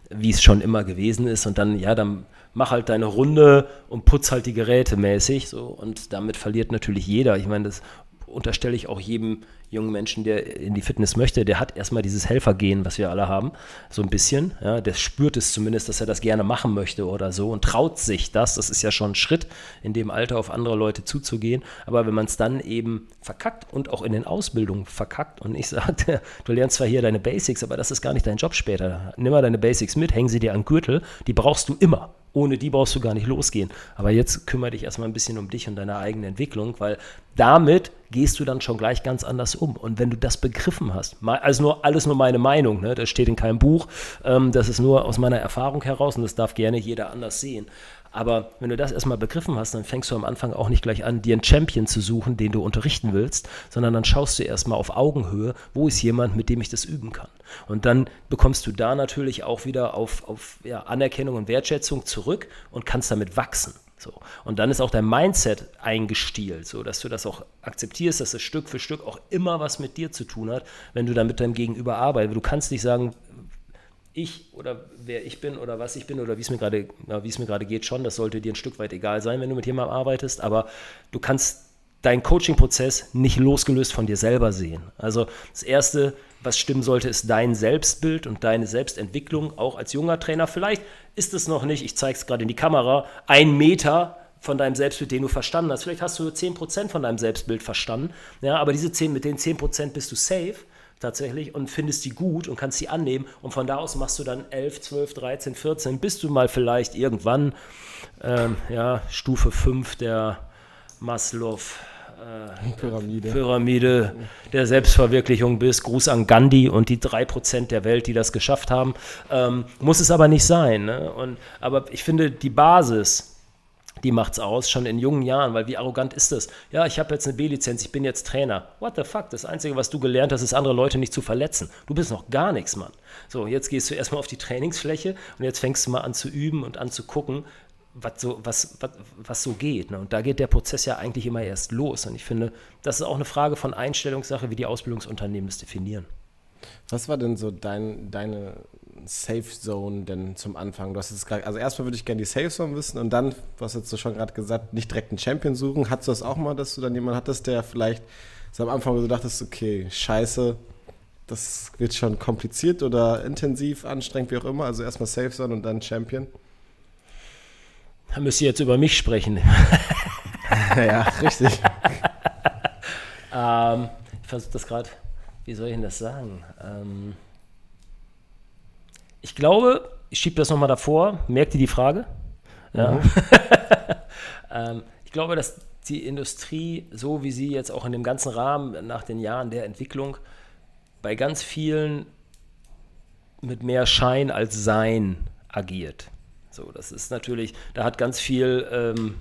wie es schon immer gewesen ist. Und dann, ja, dann mach halt deine Runde und putz halt die Geräte mäßig. So. Und damit verliert natürlich jeder. Ich meine, das unterstelle ich auch jedem jungen Menschen, der in die Fitness möchte, der hat erstmal dieses Helfergehen, was wir alle haben, so ein bisschen. Ja, der spürt es zumindest, dass er das gerne machen möchte oder so und traut sich das. Das ist ja schon ein Schritt, in dem Alter auf andere Leute zuzugehen. Aber wenn man es dann eben verkackt und auch in den Ausbildungen verkackt und ich sage, du lernst zwar hier deine Basics, aber das ist gar nicht dein Job später. Nimm mal deine Basics mit, häng sie dir an Gürtel, die brauchst du immer. Ohne die brauchst du gar nicht losgehen. Aber jetzt kümmere dich erstmal ein bisschen um dich und deine eigene Entwicklung, weil damit gehst du dann schon gleich ganz anders um. Und wenn du das begriffen hast, also nur alles nur meine Meinung, ne, das steht in keinem Buch, ähm, das ist nur aus meiner Erfahrung heraus und das darf gerne jeder anders sehen. Aber wenn du das erstmal begriffen hast, dann fängst du am Anfang auch nicht gleich an, dir einen Champion zu suchen, den du unterrichten willst, sondern dann schaust du erstmal auf Augenhöhe, wo ist jemand, mit dem ich das üben kann. Und dann bekommst du da natürlich auch wieder auf, auf ja, Anerkennung und Wertschätzung zurück und kannst damit wachsen. So. Und dann ist auch dein Mindset eingestielt, so dass du das auch akzeptierst, dass es Stück für Stück auch immer was mit dir zu tun hat, wenn du dann mit deinem Gegenüber arbeitest. Du kannst nicht sagen, ich oder wer ich bin oder was ich bin oder wie es mir gerade, geht, schon, das sollte dir ein Stück weit egal sein, wenn du mit jemandem arbeitest, aber du kannst deinen Coaching-Prozess nicht losgelöst von dir selber sehen. Also das Erste, was stimmen sollte, ist dein Selbstbild und deine Selbstentwicklung, auch als junger Trainer. Vielleicht ist es noch nicht, ich zeige es gerade in die Kamera, ein Meter von deinem Selbstbild, den du verstanden hast. Vielleicht hast du nur 10% von deinem Selbstbild verstanden, ja, aber diese 10, mit den 10% bist du safe tatsächlich und findest die gut und kannst sie annehmen und von da aus machst du dann 11, 12, 13, 14, bis du mal vielleicht irgendwann ähm, ja, Stufe 5 der Maslow äh, Pyramide. Pyramide der Selbstverwirklichung bist. Gruß an Gandhi und die 3% der Welt, die das geschafft haben. Ähm, muss es aber nicht sein. Ne? Und, aber ich finde, die Basis, die macht es aus, schon in jungen Jahren, weil wie arrogant ist das? Ja, ich habe jetzt eine B-Lizenz, ich bin jetzt Trainer. What the fuck? Das Einzige, was du gelernt hast, ist, andere Leute nicht zu verletzen. Du bist noch gar nichts, Mann. So, jetzt gehst du erstmal auf die Trainingsfläche und jetzt fängst du mal an zu üben und an zu gucken, was so, was, was, was so geht. Ne? Und da geht der Prozess ja eigentlich immer erst los. Und ich finde, das ist auch eine Frage von Einstellungssache, wie die Ausbildungsunternehmen das definieren. Was war denn so dein, deine Safe Zone denn zum Anfang? Du hast jetzt gerade, also erstmal würde ich gerne die Safe Zone wissen und dann, was hast du schon gerade gesagt, nicht direkt einen Champion suchen. Hattest du das auch mal, dass du dann jemanden hattest, der vielleicht so am Anfang, du dachtest, okay, scheiße, das wird schon kompliziert oder intensiv, anstrengend, wie auch immer. Also erstmal Safe Zone und dann Champion. Da müsst ihr jetzt über mich sprechen. ja, richtig. ähm, ich versuche das gerade, wie soll ich denn das sagen? Ähm, ich glaube, ich schiebe das nochmal davor. Merkt ihr die Frage? Ja. Mhm. ähm, ich glaube, dass die Industrie, so wie sie jetzt auch in dem ganzen Rahmen nach den Jahren der Entwicklung, bei ganz vielen mit mehr Schein als Sein agiert. So, das ist natürlich, da hat ganz viel ähm,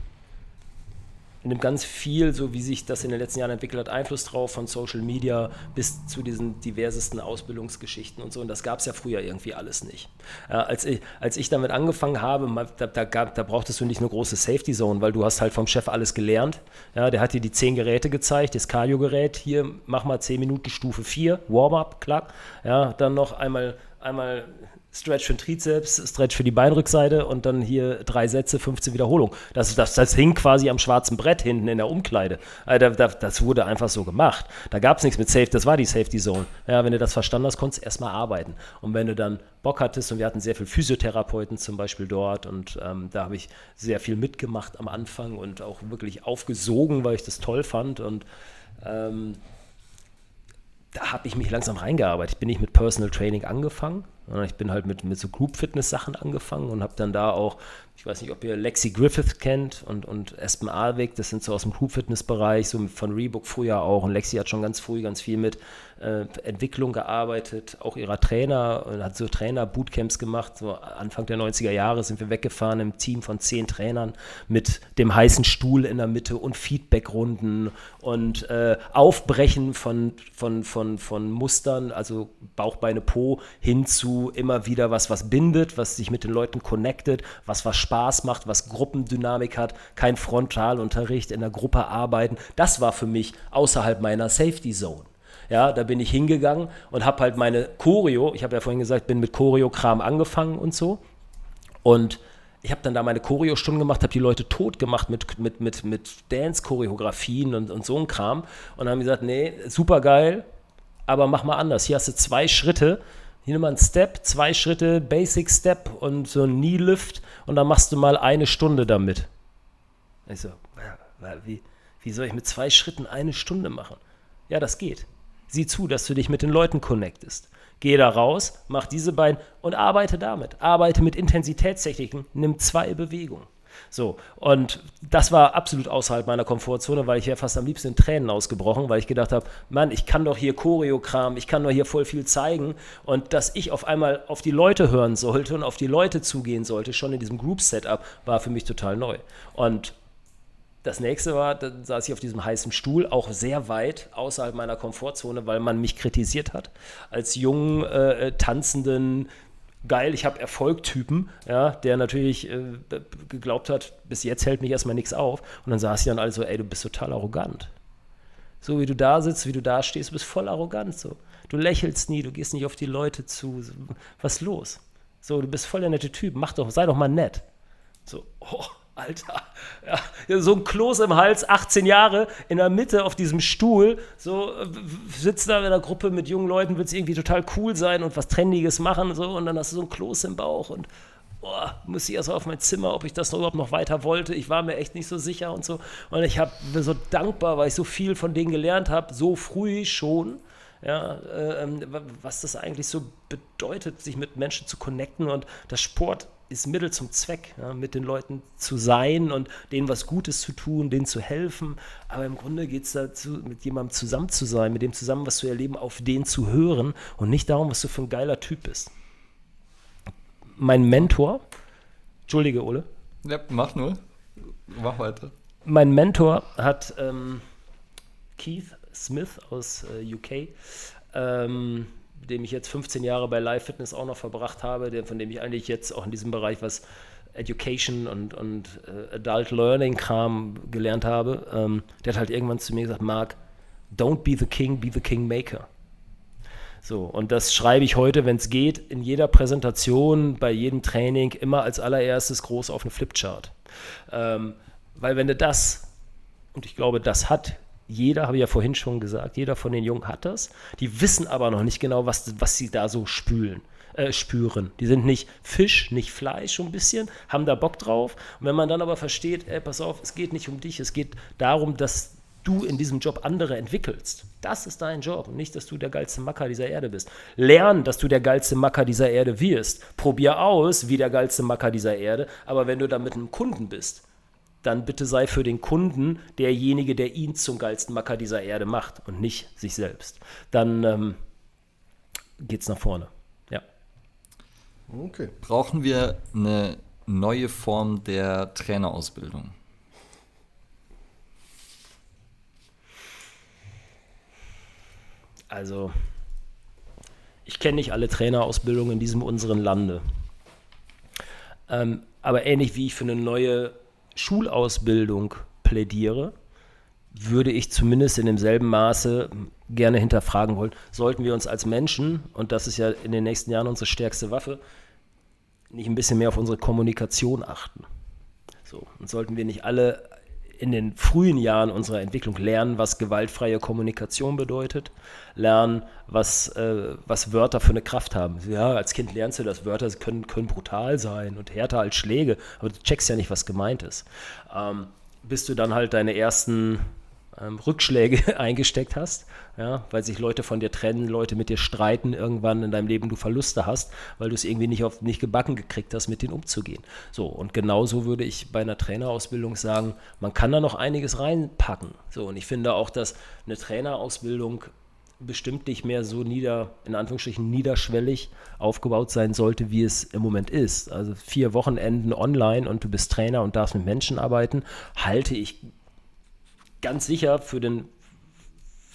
nimmt ganz viel, so wie sich das in den letzten Jahren entwickelt hat, Einfluss drauf, von Social Media bis zu diesen diversesten Ausbildungsgeschichten und so. Und das gab es ja früher irgendwie alles nicht. Äh, als, ich, als ich damit angefangen habe, da, da, gab, da brauchtest du nicht eine große Safety Zone, weil du hast halt vom Chef alles gelernt. Ja, der hat dir die zehn Geräte gezeigt, das Cardio-Gerät, hier mach mal zehn Minuten Stufe 4, Warm-up, klack. Ja, dann noch einmal, einmal Stretch für den Trizeps, Stretch für die Beinrückseite und dann hier drei Sätze, 15 Wiederholungen. Das, das, das hing quasi am schwarzen Brett hinten in der Umkleide. Also das wurde einfach so gemacht. Da gab es nichts mit Safe, das war die Safety Zone. Ja, wenn du das verstanden hast, konntest du erstmal arbeiten. Und wenn du dann Bock hattest, und wir hatten sehr viele Physiotherapeuten zum Beispiel dort und ähm, da habe ich sehr viel mitgemacht am Anfang und auch wirklich aufgesogen, weil ich das toll fand und ähm, da habe ich mich langsam reingearbeitet. Ich bin nicht mit Personal Training angefangen, ich bin halt mit, mit so Group-Fitness-Sachen angefangen und habe dann da auch, ich weiß nicht, ob ihr Lexi Griffith kennt und, und Espen Alweg, das sind so aus dem Group-Fitness-Bereich, so von Reebok früher auch. Und Lexi hat schon ganz früh ganz viel mit äh, Entwicklung gearbeitet, auch ihrer Trainer, und hat so Trainer-Bootcamps gemacht. So Anfang der 90er Jahre sind wir weggefahren im Team von zehn Trainern mit dem heißen Stuhl in der Mitte und Feedback-Runden und äh, Aufbrechen von, von, von, von Mustern, also Bauch, Beine, Po, hin zu immer wieder was, was bindet, was sich mit den Leuten connectet, was was Spaß macht, was Gruppendynamik hat, kein Frontalunterricht, in der Gruppe arbeiten. Das war für mich außerhalb meiner Safety Zone. Ja, da bin ich hingegangen und habe halt meine Choreo, ich habe ja vorhin gesagt, bin mit Choreo-Kram angefangen und so. Und ich habe dann da meine Choreo-Stunden gemacht, habe die Leute tot gemacht mit, mit, mit, mit Dance-Choreografien und, und so ein Kram. Und haben gesagt, nee, super geil, aber mach mal anders. Hier hast du zwei Schritte, hier nimm mal einen Step, zwei Schritte, Basic Step und so ein Knee Lift und dann machst du mal eine Stunde damit. Ich so, wie, wie soll ich mit zwei Schritten eine Stunde machen? Ja, das geht. Sieh zu, dass du dich mit den Leuten connectest. Geh da raus, mach diese beiden und arbeite damit. Arbeite mit Intensitätstechniken, nimm zwei Bewegungen. So, und das war absolut außerhalb meiner Komfortzone, weil ich ja fast am liebsten in Tränen ausgebrochen, weil ich gedacht habe, Mann, ich kann doch hier Choreokram, ich kann doch hier voll viel zeigen und dass ich auf einmal auf die Leute hören sollte und auf die Leute zugehen sollte, schon in diesem Group-Setup, war für mich total neu. Und das nächste war, dann saß ich auf diesem heißen Stuhl, auch sehr weit außerhalb meiner Komfortzone, weil man mich kritisiert hat. Als jungen, äh, tanzenden, geil, ich habe Erfolg-Typen, ja, der natürlich äh, geglaubt hat, bis jetzt hält mich erstmal nichts auf. Und dann saß ich dann also, ey, du bist total arrogant. So wie du da sitzt, wie du da stehst, du bist voll arrogant. So. Du lächelst nie, du gehst nicht auf die Leute zu. Was los? So, du bist voll der nette Typ, mach doch, sei doch mal nett. So, oh. Alter, ja, so ein Kloß im Hals, 18 Jahre, in der Mitte auf diesem Stuhl, so sitzt da in einer Gruppe mit jungen Leuten, es irgendwie total cool sein und was Trendiges machen, so, und dann hast du so ein Kloß im Bauch und boah, muss ich erst auf mein Zimmer, ob ich das noch überhaupt noch weiter wollte. Ich war mir echt nicht so sicher und so. Und ich habe so dankbar, weil ich so viel von denen gelernt habe, so früh schon. Ja, äh, was das eigentlich so bedeutet, sich mit Menschen zu connecten und das Sport ist Mittel zum Zweck, ja, mit den Leuten zu sein und denen was Gutes zu tun, denen zu helfen. Aber im Grunde geht es dazu, mit jemandem zusammen zu sein, mit dem zusammen was zu erleben, auf den zu hören und nicht darum, was du für ein geiler Typ bist. Mein Mentor, Entschuldige, Ole. Ja, mach nur. Mach weiter. Mein Mentor hat ähm, Keith Smith aus äh, UK. Ähm, dem ich jetzt 15 Jahre bei Live Fitness auch noch verbracht habe, der, von dem ich eigentlich jetzt auch in diesem Bereich was Education und, und äh, Adult Learning Kram gelernt habe, ähm, der hat halt irgendwann zu mir gesagt, Mark, don't be the king, be the king maker. So, und das schreibe ich heute, wenn es geht, in jeder Präsentation, bei jedem Training, immer als allererstes groß auf eine Flipchart. Ähm, weil wenn du das, und ich glaube, das hat jeder, habe ich ja vorhin schon gesagt, jeder von den Jungen hat das. Die wissen aber noch nicht genau, was, was sie da so spülen, äh, spüren. Die sind nicht Fisch, nicht Fleisch, schon ein bisschen, haben da Bock drauf. Und wenn man dann aber versteht, ey, pass auf, es geht nicht um dich, es geht darum, dass du in diesem Job andere entwickelst. Das ist dein Job und nicht, dass du der geilste Macker dieser Erde bist. Lern, dass du der geilste Macker dieser Erde wirst. Probier aus, wie der geilste Macker dieser Erde. Aber wenn du da mit einem Kunden bist, dann bitte sei für den Kunden derjenige, der ihn zum geilsten Macker dieser Erde macht und nicht sich selbst. Dann ähm, es nach vorne. Ja. Okay. Brauchen wir eine neue Form der Trainerausbildung? Also, ich kenne nicht alle Trainerausbildungen in diesem unseren Lande. Ähm, aber ähnlich wie ich für eine neue Schulausbildung plädiere, würde ich zumindest in demselben Maße gerne hinterfragen wollen, sollten wir uns als Menschen, und das ist ja in den nächsten Jahren unsere stärkste Waffe, nicht ein bisschen mehr auf unsere Kommunikation achten. So, und sollten wir nicht alle in den frühen Jahren unserer Entwicklung lernen, was gewaltfreie Kommunikation bedeutet, lernen, was, äh, was Wörter für eine Kraft haben. Ja, als Kind lernst du, dass Wörter können, können brutal sein und härter als Schläge, aber du checkst ja nicht, was gemeint ist. Ähm, bis du dann halt deine ersten ähm, Rückschläge eingesteckt hast, ja, weil sich Leute von dir trennen, Leute mit dir streiten, irgendwann in deinem Leben du Verluste hast, weil du es irgendwie nicht, auf, nicht gebacken gekriegt hast, mit denen umzugehen. So, und genauso würde ich bei einer Trainerausbildung sagen, man kann da noch einiges reinpacken. So, und ich finde auch, dass eine Trainerausbildung bestimmt nicht mehr so nieder, in Anführungsstrichen niederschwellig aufgebaut sein sollte, wie es im Moment ist. Also vier Wochenenden online und du bist Trainer und darfst mit Menschen arbeiten, halte ich ganz sicher für den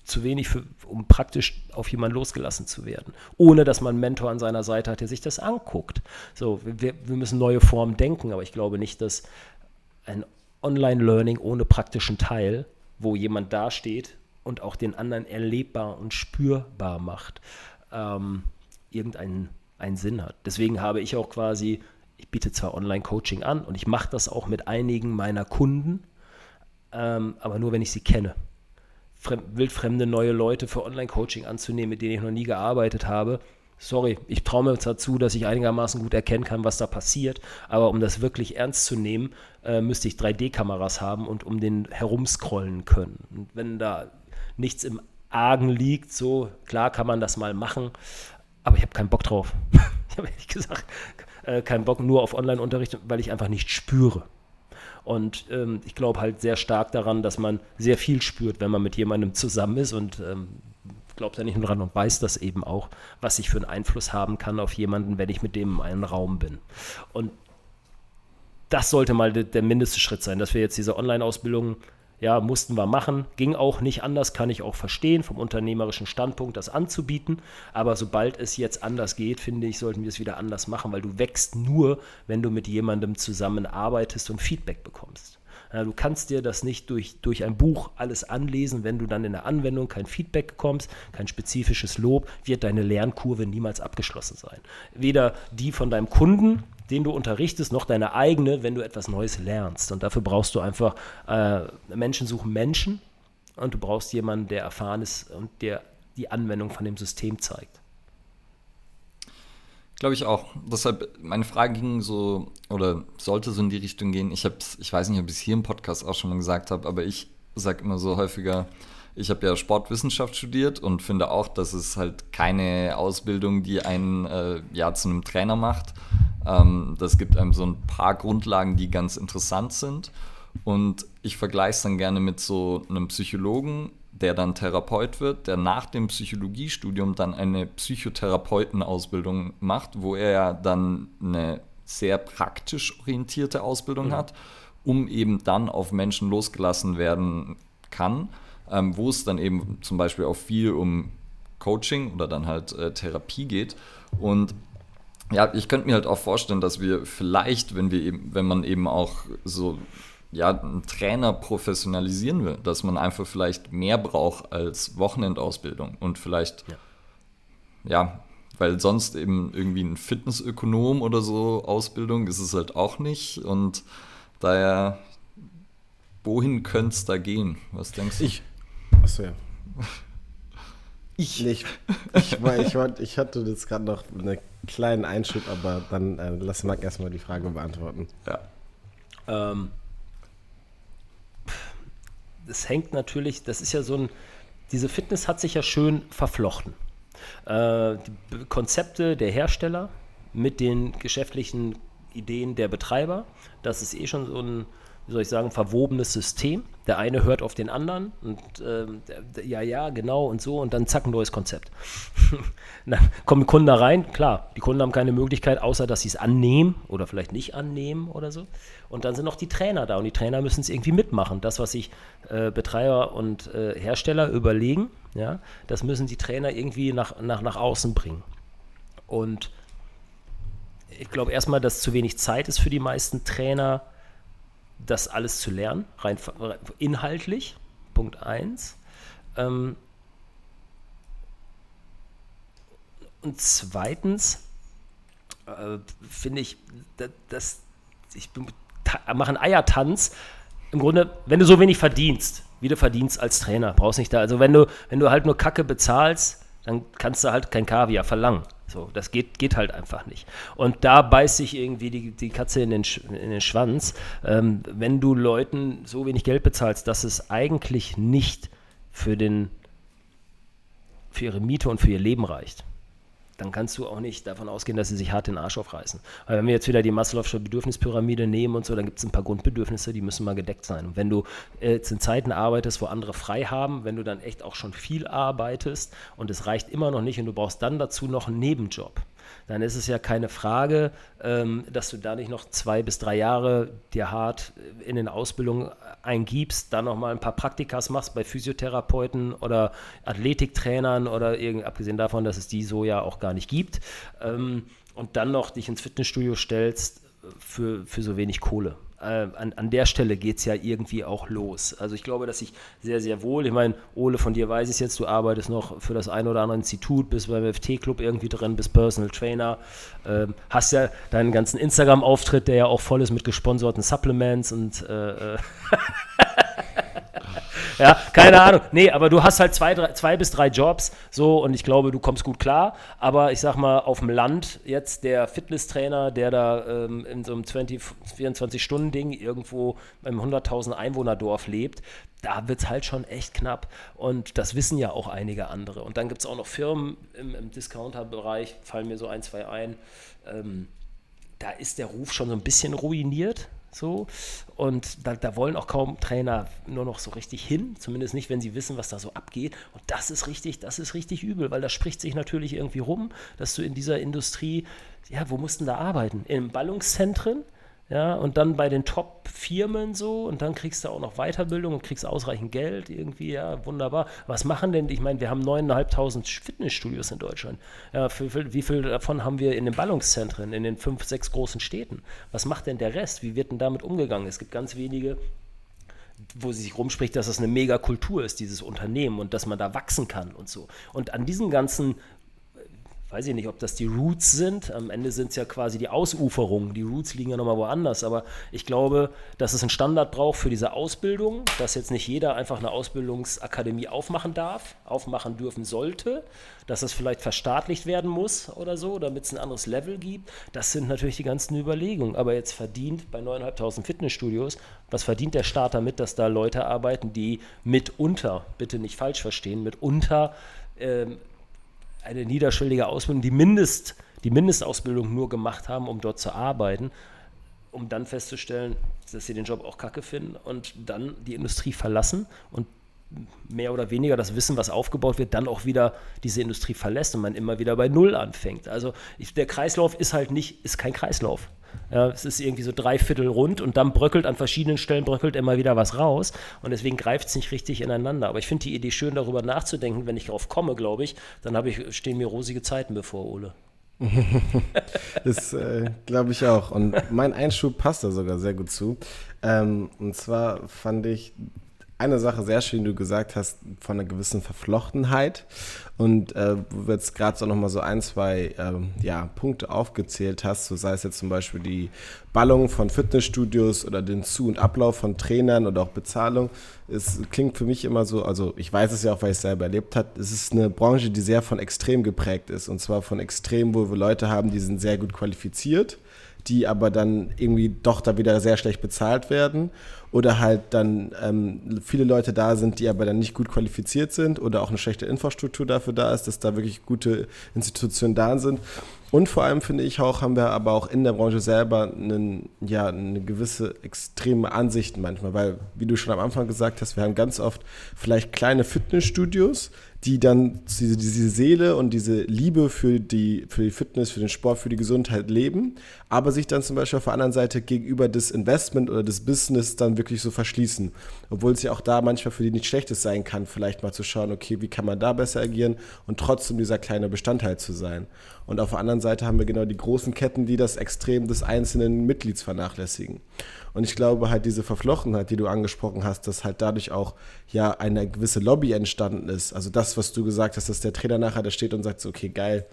zu wenig, für, um praktisch auf jemanden losgelassen zu werden, ohne dass man einen Mentor an seiner Seite hat, der sich das anguckt. So, wir, wir müssen neue Formen denken, aber ich glaube nicht, dass ein Online-Learning ohne praktischen Teil, wo jemand dasteht und auch den anderen erlebbar und spürbar macht, ähm, irgendeinen einen Sinn hat. Deswegen habe ich auch quasi, ich biete zwar Online-Coaching an und ich mache das auch mit einigen meiner Kunden, ähm, aber nur wenn ich sie kenne. Fremd, wildfremde neue Leute für Online-Coaching anzunehmen, mit denen ich noch nie gearbeitet habe. Sorry, ich traue mir dazu, dass ich einigermaßen gut erkennen kann, was da passiert. Aber um das wirklich ernst zu nehmen, äh, müsste ich 3D-Kameras haben und um den herumscrollen können. Und wenn da nichts im Argen liegt, so klar kann man das mal machen, aber ich habe keinen Bock drauf. ich habe ehrlich gesagt äh, keinen Bock nur auf Online-Unterricht, weil ich einfach nicht spüre. Und ähm, ich glaube halt sehr stark daran, dass man sehr viel spürt, wenn man mit jemandem zusammen ist und ähm, glaubt da nicht nur dran und weiß das eben auch, was ich für einen Einfluss haben kann auf jemanden, wenn ich mit dem in einem Raum bin. Und das sollte mal der, der mindeste Schritt sein, dass wir jetzt diese Online-Ausbildung ja, mussten wir machen, ging auch nicht anders, kann ich auch verstehen, vom unternehmerischen Standpunkt das anzubieten. Aber sobald es jetzt anders geht, finde ich, sollten wir es wieder anders machen, weil du wächst nur, wenn du mit jemandem zusammenarbeitest und Feedback bekommst. Ja, du kannst dir das nicht durch, durch ein Buch alles anlesen, wenn du dann in der Anwendung kein Feedback bekommst, kein spezifisches Lob, wird deine Lernkurve niemals abgeschlossen sein. Weder die von deinem Kunden, den du unterrichtest, noch deine eigene, wenn du etwas Neues lernst. Und dafür brauchst du einfach, äh, Menschen suchen Menschen und du brauchst jemanden, der erfahren ist und der die Anwendung von dem System zeigt. Glaube ich auch. Deshalb, meine Frage ging so, oder sollte so in die Richtung gehen. Ich, hab's, ich weiß nicht, ob ich es hier im Podcast auch schon mal gesagt habe, aber ich sage immer so häufiger, ich habe ja Sportwissenschaft studiert und finde auch, dass es halt keine Ausbildung, die einen äh, ja zu einem Trainer macht. Ähm, das gibt einem so ein paar Grundlagen, die ganz interessant sind. Und ich vergleiche es dann gerne mit so einem Psychologen, der dann Therapeut wird, der nach dem Psychologiestudium dann eine Psychotherapeutenausbildung macht, wo er ja dann eine sehr praktisch orientierte Ausbildung mhm. hat, um eben dann auf Menschen losgelassen werden kann ähm, wo es dann eben zum Beispiel auch viel um Coaching oder dann halt äh, Therapie geht. Und ja, ich könnte mir halt auch vorstellen, dass wir vielleicht, wenn wir eben, wenn man eben auch so ja, einen Trainer professionalisieren will, dass man einfach vielleicht mehr braucht als Wochenendausbildung und vielleicht, ja, ja weil sonst eben irgendwie ein Fitnessökonom oder so Ausbildung ist es halt auch nicht und daher, wohin könnte es da gehen? Was denkst du? Ich, Achso, ja. Ich. Nicht. Ich, war, ich, war, ich hatte jetzt gerade noch einen kleinen Einschub, aber dann äh, lass Marc erstmal die Frage beantworten. Ja. Ähm, es hängt natürlich, das ist ja so ein, diese Fitness hat sich ja schön verflochten. Äh, die Konzepte der Hersteller mit den geschäftlichen Ideen der Betreiber, das ist eh schon so ein, wie soll ich sagen, verwobenes System. Der eine hört auf den anderen und ähm, ja, ja, genau und so und dann zack, ein neues Konzept. dann kommen Kunden da rein, klar, die Kunden haben keine Möglichkeit, außer dass sie es annehmen oder vielleicht nicht annehmen oder so. Und dann sind noch die Trainer da und die Trainer müssen es irgendwie mitmachen. Das, was sich äh, Betreiber und äh, Hersteller überlegen, Ja, das müssen die Trainer irgendwie nach, nach, nach außen bringen. Und ich glaube erstmal, dass zu wenig Zeit ist für die meisten Trainer, das alles zu lernen, rein inhaltlich. Punkt 1. Ähm, und zweitens äh, finde ich, dass, ich mache einen Eiertanz. Im Grunde, wenn du so wenig verdienst, wie du verdienst als Trainer, brauchst nicht da. Also wenn du, wenn du halt nur Kacke bezahlst, dann kannst du halt kein Kaviar verlangen. So, das geht, geht halt einfach nicht. Und da beißt sich irgendwie die, die Katze in den, in den Schwanz. Ähm, wenn du Leuten so wenig Geld bezahlst, dass es eigentlich nicht für, den, für ihre Miete und für ihr Leben reicht dann kannst du auch nicht davon ausgehen, dass sie sich hart den Arsch aufreißen. Weil wenn wir jetzt wieder die Maslow'sche Bedürfnispyramide nehmen und so, dann gibt es ein paar Grundbedürfnisse, die müssen mal gedeckt sein. Und wenn du äh, jetzt in Zeiten arbeitest, wo andere frei haben, wenn du dann echt auch schon viel arbeitest und es reicht immer noch nicht und du brauchst dann dazu noch einen Nebenjob, dann ist es ja keine Frage, ähm, dass du da nicht noch zwei bis drei Jahre dir hart in den Ausbildungen eingibst, dann noch mal ein paar Praktikas machst bei Physiotherapeuten oder Athletiktrainern oder irgend, abgesehen davon, dass es die so ja auch gar nicht gibt, ähm, und dann noch dich ins Fitnessstudio stellst für, für so wenig Kohle. äh, an, an der Stelle geht es ja irgendwie auch los. Also ich glaube, dass ich sehr, sehr wohl, ich meine, Ole, von dir weiß ich jetzt, du arbeitest noch für das ein oder andere Institut, bist beim FT-Club irgendwie drin, bist Personal Trainer, ähm, hast ja deinen ganzen Instagram-Auftritt, der ja auch voll ist mit gesponserten Supplements und äh, äh ja, keine Ahnung. Nee, aber du hast halt zwei, drei, zwei bis drei Jobs, so, und ich glaube, du kommst gut klar. Aber ich sag mal, auf dem Land jetzt der Fitnesstrainer, der da ähm, in so einem 24-Stunden-Ding irgendwo im 100.000 Einwohner-Dorf lebt, da wird es halt schon echt knapp. Und das wissen ja auch einige andere. Und dann gibt es auch noch Firmen im, im Discounter-Bereich, fallen mir so ein, zwei ein. Ähm, da ist der Ruf schon so ein bisschen ruiniert. So. Und da, da, wollen auch kaum Trainer nur noch so richtig hin, zumindest nicht, wenn sie wissen, was da so abgeht. Und das ist richtig, das ist richtig übel, weil das spricht sich natürlich irgendwie rum, dass du in dieser Industrie, ja, wo mussten da arbeiten? In Ballungszentren, ja, und dann bei den Top-Firmen so und dann kriegst du auch noch Weiterbildung und kriegst ausreichend Geld irgendwie, ja, wunderbar. Was machen denn, ich meine, wir haben 9.500 Fitnessstudios in Deutschland. Ja, für, für, wie viel davon haben wir in den Ballungszentren, in den fünf, sechs großen Städten? Was macht denn der Rest? Wie wird denn damit umgegangen? Es gibt ganz wenige wo sie sich rumspricht, dass das eine mega Kultur ist, dieses Unternehmen und dass man da wachsen kann und so. Und an diesen ganzen weiß ich nicht, ob das die Roots sind. Am Ende sind es ja quasi die Ausuferungen. Die Roots liegen ja nochmal woanders. Aber ich glaube, dass es einen Standard braucht für diese Ausbildung, dass jetzt nicht jeder einfach eine Ausbildungsakademie aufmachen darf, aufmachen dürfen sollte, dass es vielleicht verstaatlicht werden muss oder so, damit es ein anderes Level gibt. Das sind natürlich die ganzen Überlegungen. Aber jetzt verdient bei 9.500 Fitnessstudios, was verdient der Staat damit, dass da Leute arbeiten, die mitunter, bitte nicht falsch verstehen, mitunter ähm, eine niederschwellige Ausbildung, die, Mindest, die Mindestausbildung nur gemacht haben, um dort zu arbeiten, um dann festzustellen, dass sie den Job auch kacke finden und dann die Industrie verlassen und mehr oder weniger das Wissen, was aufgebaut wird, dann auch wieder diese Industrie verlässt und man immer wieder bei Null anfängt. Also ich, der Kreislauf ist halt nicht, ist kein Kreislauf. Ja, es ist irgendwie so dreiviertel rund und dann bröckelt an verschiedenen Stellen bröckelt immer wieder was raus und deswegen greift es nicht richtig ineinander. Aber ich finde die Idee schön, darüber nachzudenken. Wenn ich darauf komme, glaube ich, dann ich, stehen mir rosige Zeiten bevor, Ole. das äh, glaube ich auch. Und mein Einschub passt da sogar sehr gut zu. Ähm, und zwar fand ich eine Sache sehr schön, die du gesagt hast, von einer gewissen Verflochtenheit. Und äh, wo du jetzt gerade so nochmal so ein, zwei ähm, ja, Punkte aufgezählt hast, so sei es jetzt zum Beispiel die Ballung von Fitnessstudios oder den Zu- und Ablauf von Trainern oder auch Bezahlung. Es klingt für mich immer so, also ich weiß es ja auch, weil ich es selber erlebt habe, es ist eine Branche, die sehr von Extrem geprägt ist. Und zwar von Extrem, wo wir Leute haben, die sind sehr gut qualifiziert die aber dann irgendwie doch da wieder sehr schlecht bezahlt werden oder halt dann ähm, viele Leute da sind, die aber dann nicht gut qualifiziert sind oder auch eine schlechte Infrastruktur dafür da ist, dass da wirklich gute Institutionen da sind. Und vor allem finde ich auch, haben wir aber auch in der Branche selber einen, ja, eine gewisse extreme Ansichten manchmal, weil, wie du schon am Anfang gesagt hast, wir haben ganz oft vielleicht kleine Fitnessstudios, die dann diese, diese Seele und diese Liebe für die, für die Fitness, für den Sport, für die Gesundheit leben, aber sich dann zum Beispiel auf der anderen Seite gegenüber des Investment oder des Business dann wirklich so verschließen. Obwohl es ja auch da manchmal für die nicht schlechtes sein kann, vielleicht mal zu schauen, okay, wie kann man da besser agieren und trotzdem dieser kleine Bestandteil zu sein. Und auf der anderen Seite haben wir genau die großen Ketten, die das Extrem des einzelnen Mitglieds vernachlässigen. Und ich glaube halt diese Verflochenheit, die du angesprochen hast, dass halt dadurch auch ja eine gewisse Lobby entstanden ist. Also das, was du gesagt hast, dass der Trainer nachher da steht und sagt so, okay, geil,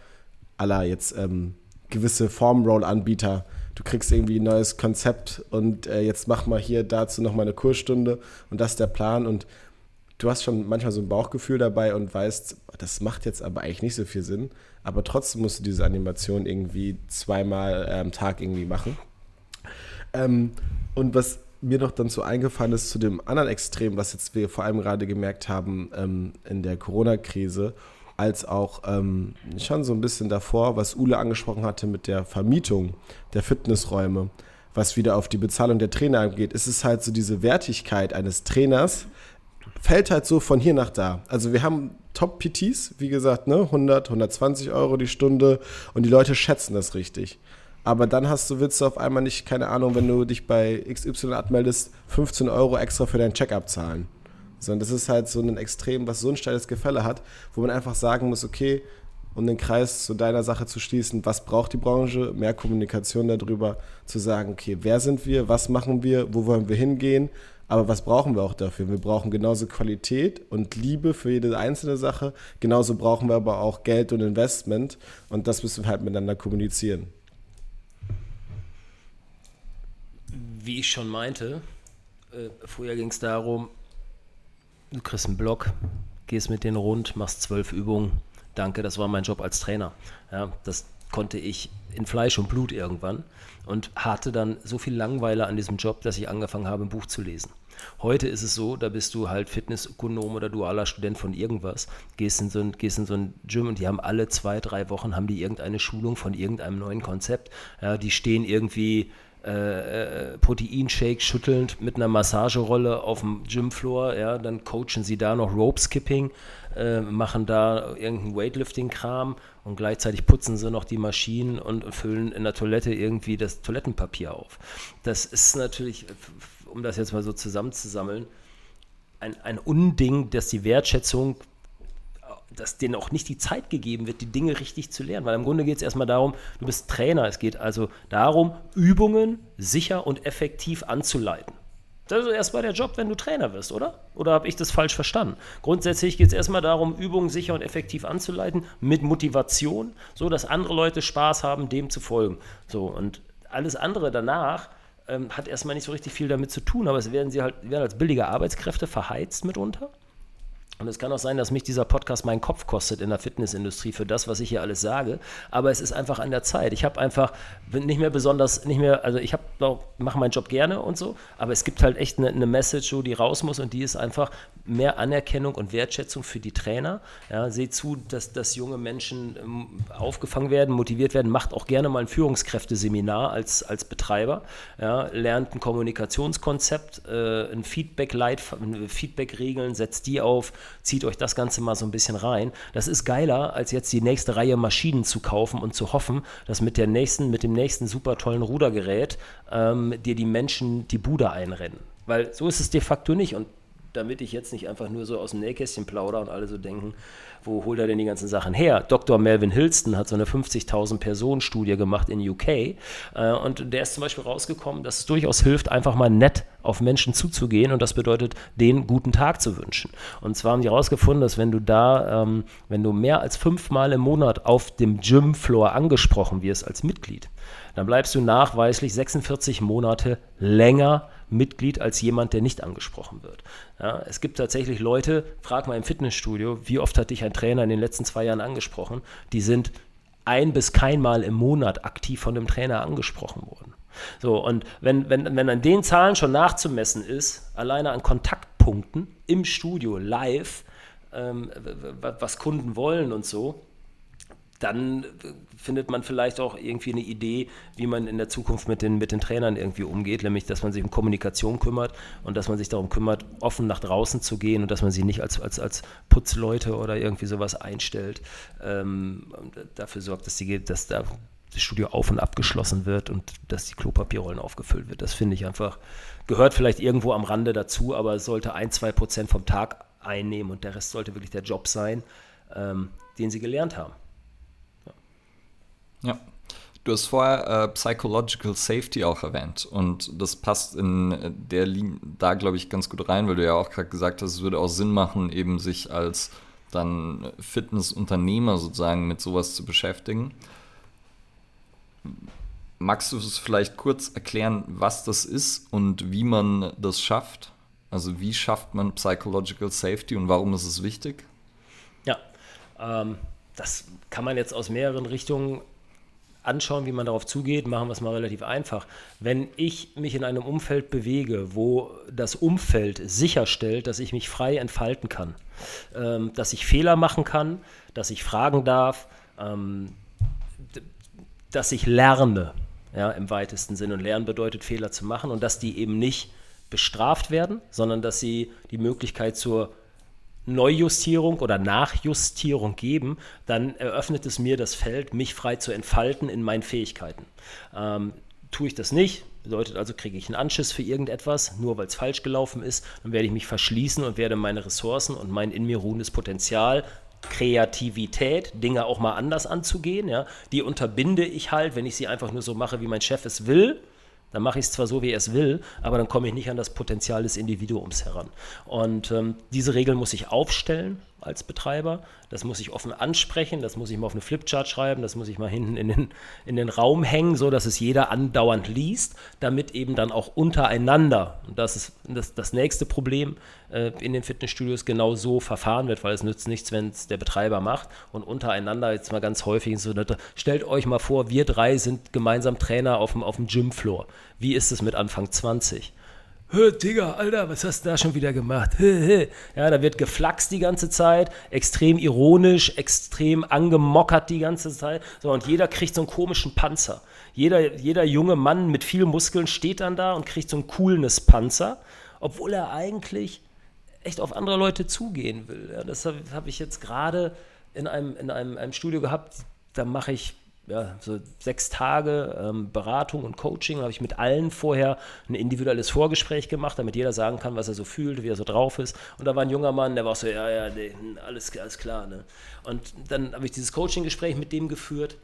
aller jetzt ähm, gewisse Formroll-Anbieter, du kriegst irgendwie ein neues Konzept und äh, jetzt mach mal hier dazu nochmal eine Kursstunde und das ist der Plan und du hast schon manchmal so ein Bauchgefühl dabei und weißt, das macht jetzt aber eigentlich nicht so viel Sinn, aber trotzdem musst du diese Animation irgendwie zweimal am Tag irgendwie machen. Ähm, und was mir noch dann so eingefallen ist zu dem anderen Extrem, was jetzt wir vor allem gerade gemerkt haben ähm, in der Corona-Krise, als auch ähm, schon so ein bisschen davor, was Ule angesprochen hatte mit der Vermietung der Fitnessräume, was wieder auf die Bezahlung der Trainer angeht, ist es halt so diese Wertigkeit eines Trainers, fällt halt so von hier nach da. Also wir haben Top-PTs, wie gesagt, ne, 100, 120 Euro die Stunde und die Leute schätzen das richtig. Aber dann hast du, willst du auf einmal nicht, keine Ahnung, wenn du dich bei XY abmeldest, 15 Euro extra für dein Check-up zahlen. Sondern das ist halt so ein Extrem, was so ein steiles Gefälle hat, wo man einfach sagen muss, okay, um den Kreis zu deiner Sache zu schließen, was braucht die Branche? Mehr Kommunikation darüber, zu sagen, okay, wer sind wir, was machen wir, wo wollen wir hingehen, aber was brauchen wir auch dafür? Wir brauchen genauso Qualität und Liebe für jede einzelne Sache, genauso brauchen wir aber auch Geld und Investment und das müssen wir halt miteinander kommunizieren. Wie ich schon meinte, äh, vorher ging es darum, du kriegst einen Block, gehst mit denen rund, machst zwölf Übungen. Danke, das war mein Job als Trainer. Ja, das konnte ich in Fleisch und Blut irgendwann und hatte dann so viel Langweile an diesem Job, dass ich angefangen habe, ein Buch zu lesen. Heute ist es so, da bist du halt Fitnessökonom oder dualer Student von irgendwas, gehst in, so ein, gehst in so ein Gym und die haben alle zwei, drei Wochen haben die irgendeine Schulung von irgendeinem neuen Konzept. Ja, die stehen irgendwie äh, äh, Proteinshake schüttelnd mit einer Massagerolle auf dem Gymfloor, ja, dann coachen sie da noch Rope Skipping, äh, machen da irgendeinen Weightlifting-Kram und gleichzeitig putzen sie noch die Maschinen und füllen in der Toilette irgendwie das Toilettenpapier auf. Das ist natürlich, um das jetzt mal so zusammenzusammeln, ein, ein Unding, dass die Wertschätzung dass denen auch nicht die Zeit gegeben wird, die Dinge richtig zu lernen. Weil im Grunde geht es erstmal darum, du bist Trainer. Es geht also darum, Übungen sicher und effektiv anzuleiten. Das ist erstmal der Job, wenn du Trainer wirst, oder? Oder habe ich das falsch verstanden? Grundsätzlich geht es erstmal darum, Übungen sicher und effektiv anzuleiten, mit Motivation, so dass andere Leute Spaß haben, dem zu folgen. So, und alles andere danach ähm, hat erstmal nicht so richtig viel damit zu tun, aber es werden sie halt werden als billige Arbeitskräfte verheizt mitunter. Und es kann auch sein, dass mich dieser Podcast meinen Kopf kostet in der Fitnessindustrie für das, was ich hier alles sage. Aber es ist einfach an der Zeit. Ich habe einfach nicht mehr besonders, nicht mehr, also ich mache meinen Job gerne und so, aber es gibt halt echt eine, eine Message, die raus muss und die ist einfach mehr Anerkennung und Wertschätzung für die Trainer. Ja, seht zu, dass, dass junge Menschen ähm, aufgefangen werden, motiviert werden. Macht auch gerne mal ein Führungskräfteseminar als, als Betreiber. Ja, lernt ein Kommunikationskonzept, äh, ein Feedback-Leit, Feedback-Regeln, setzt die auf zieht euch das Ganze mal so ein bisschen rein. Das ist geiler, als jetzt die nächste Reihe Maschinen zu kaufen und zu hoffen, dass mit, der nächsten, mit dem nächsten super tollen Rudergerät ähm, dir die Menschen die Bude einrennen. Weil so ist es de facto nicht. Und damit ich jetzt nicht einfach nur so aus dem Nähkästchen plaudere und alle so denken, wo holt er denn die ganzen Sachen her? Dr. Melvin Hilston hat so eine 50.000 Personen Studie gemacht in UK äh, und der ist zum Beispiel rausgekommen, dass es durchaus hilft, einfach mal nett auf Menschen zuzugehen und das bedeutet, denen guten Tag zu wünschen. Und zwar haben die herausgefunden, dass wenn du da, ähm, wenn du mehr als fünfmal im Monat auf dem Gymfloor angesprochen wirst als Mitglied, dann bleibst du nachweislich 46 Monate länger Mitglied als jemand, der nicht angesprochen wird. Ja, es gibt tatsächlich Leute, frag mal im Fitnessstudio, wie oft hat dich ein Trainer in den letzten zwei Jahren angesprochen? Die sind ein bis keinmal im Monat aktiv von dem Trainer angesprochen worden. So, und wenn, wenn, wenn an den Zahlen schon nachzumessen ist, alleine an Kontaktpunkten im Studio live, ähm, was Kunden wollen und so, dann findet man vielleicht auch irgendwie eine Idee, wie man in der Zukunft mit den, mit den Trainern irgendwie umgeht, nämlich dass man sich um Kommunikation kümmert und dass man sich darum kümmert, offen nach draußen zu gehen und dass man sie nicht als, als, als Putzleute oder irgendwie sowas einstellt. Ähm, dafür sorgt, dass, die, dass da das Studio auf und abgeschlossen wird und dass die Klopapierrollen aufgefüllt wird. Das finde ich einfach, gehört vielleicht irgendwo am Rande dazu, aber es sollte ein, zwei Prozent vom Tag einnehmen und der Rest sollte wirklich der Job sein, ähm, den sie gelernt haben. Ja. Du hast vorher äh, Psychological Safety auch erwähnt und das passt in der Linie da, glaube ich, ganz gut rein, weil du ja auch gerade gesagt hast, es würde auch Sinn machen, eben sich als dann Fitnessunternehmer sozusagen mit sowas zu beschäftigen. Magst du es vielleicht kurz erklären, was das ist und wie man das schafft? Also wie schafft man Psychological Safety und warum ist es wichtig? Ja, ähm, das kann man jetzt aus mehreren Richtungen anschauen, wie man darauf zugeht, machen wir es mal relativ einfach. Wenn ich mich in einem Umfeld bewege, wo das Umfeld sicherstellt, dass ich mich frei entfalten kann, ähm, dass ich Fehler machen kann, dass ich fragen darf, ähm, dass ich lerne, ja, im weitesten Sinn. Und Lernen bedeutet, Fehler zu machen und dass die eben nicht bestraft werden, sondern dass sie die Möglichkeit zur Neujustierung oder Nachjustierung geben, dann eröffnet es mir das Feld, mich frei zu entfalten in meinen Fähigkeiten. Ähm, tue ich das nicht, bedeutet also, kriege ich einen Anschiss für irgendetwas, nur weil es falsch gelaufen ist, dann werde ich mich verschließen und werde meine Ressourcen und mein in mir ruhendes Potenzial Kreativität, Dinge auch mal anders anzugehen, ja, die unterbinde ich halt, wenn ich sie einfach nur so mache, wie mein Chef es will, dann mache ich es zwar so, wie er es will, aber dann komme ich nicht an das Potenzial des Individuums heran. Und ähm, diese Regeln muss ich aufstellen als Betreiber. Das muss ich offen ansprechen, das muss ich mal auf eine Flipchart schreiben, das muss ich mal hinten in den, in den Raum hängen, so dass es jeder andauernd liest, damit eben dann auch untereinander, und das ist das, das nächste Problem äh, in den Fitnessstudios, genau so verfahren wird, weil es nützt nichts, wenn es der Betreiber macht und untereinander jetzt mal ganz häufig so, stellt euch mal vor, wir drei sind gemeinsam Trainer auf dem, auf dem Gymfloor. Wie ist es mit Anfang 20? Digga, Alter, was hast du da schon wieder gemacht? Ja, da wird geflaxt die ganze Zeit, extrem ironisch, extrem angemockert die ganze Zeit. So, und jeder kriegt so einen komischen Panzer. Jeder, jeder junge Mann mit viel Muskeln steht dann da und kriegt so einen Coolness-Panzer, obwohl er eigentlich echt auf andere Leute zugehen will. Ja, das habe hab ich jetzt gerade in einem, in einem, einem Studio gehabt, da mache ich ja, so sechs Tage ähm, Beratung und Coaching, habe ich mit allen vorher ein individuelles Vorgespräch gemacht, damit jeder sagen kann, was er so fühlt, wie er so drauf ist. Und da war ein junger Mann, der war so, ja, ja, nee, alles, alles klar. Ne? Und dann habe ich dieses Coaching-Gespräch mit dem geführt.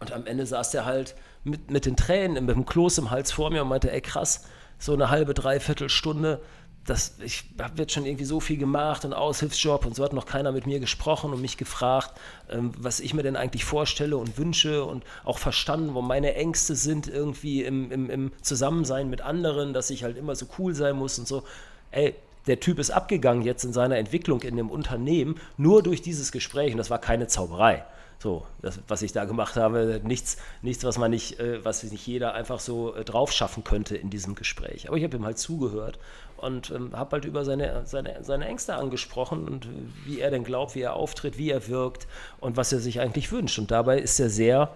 Und am Ende saß der halt mit, mit den Tränen, mit dem Kloß im Hals vor mir und meinte, ey krass, so eine halbe, dreiviertel Stunde das, ich habe jetzt schon irgendwie so viel gemacht und Aushilfsjob und so hat noch keiner mit mir gesprochen und mich gefragt, ähm, was ich mir denn eigentlich vorstelle und wünsche und auch verstanden, wo meine Ängste sind irgendwie im, im, im Zusammensein mit anderen, dass ich halt immer so cool sein muss und so. Ey, der Typ ist abgegangen jetzt in seiner Entwicklung in dem Unternehmen nur durch dieses Gespräch und das war keine Zauberei. So, das, was ich da gemacht habe, nichts, nichts was man nicht, äh, was nicht jeder einfach so äh, drauf schaffen könnte in diesem Gespräch. Aber ich habe ihm halt zugehört und ähm, habe halt über seine, seine, seine Ängste angesprochen und wie er denn glaubt, wie er auftritt, wie er wirkt und was er sich eigentlich wünscht. Und dabei ist er sehr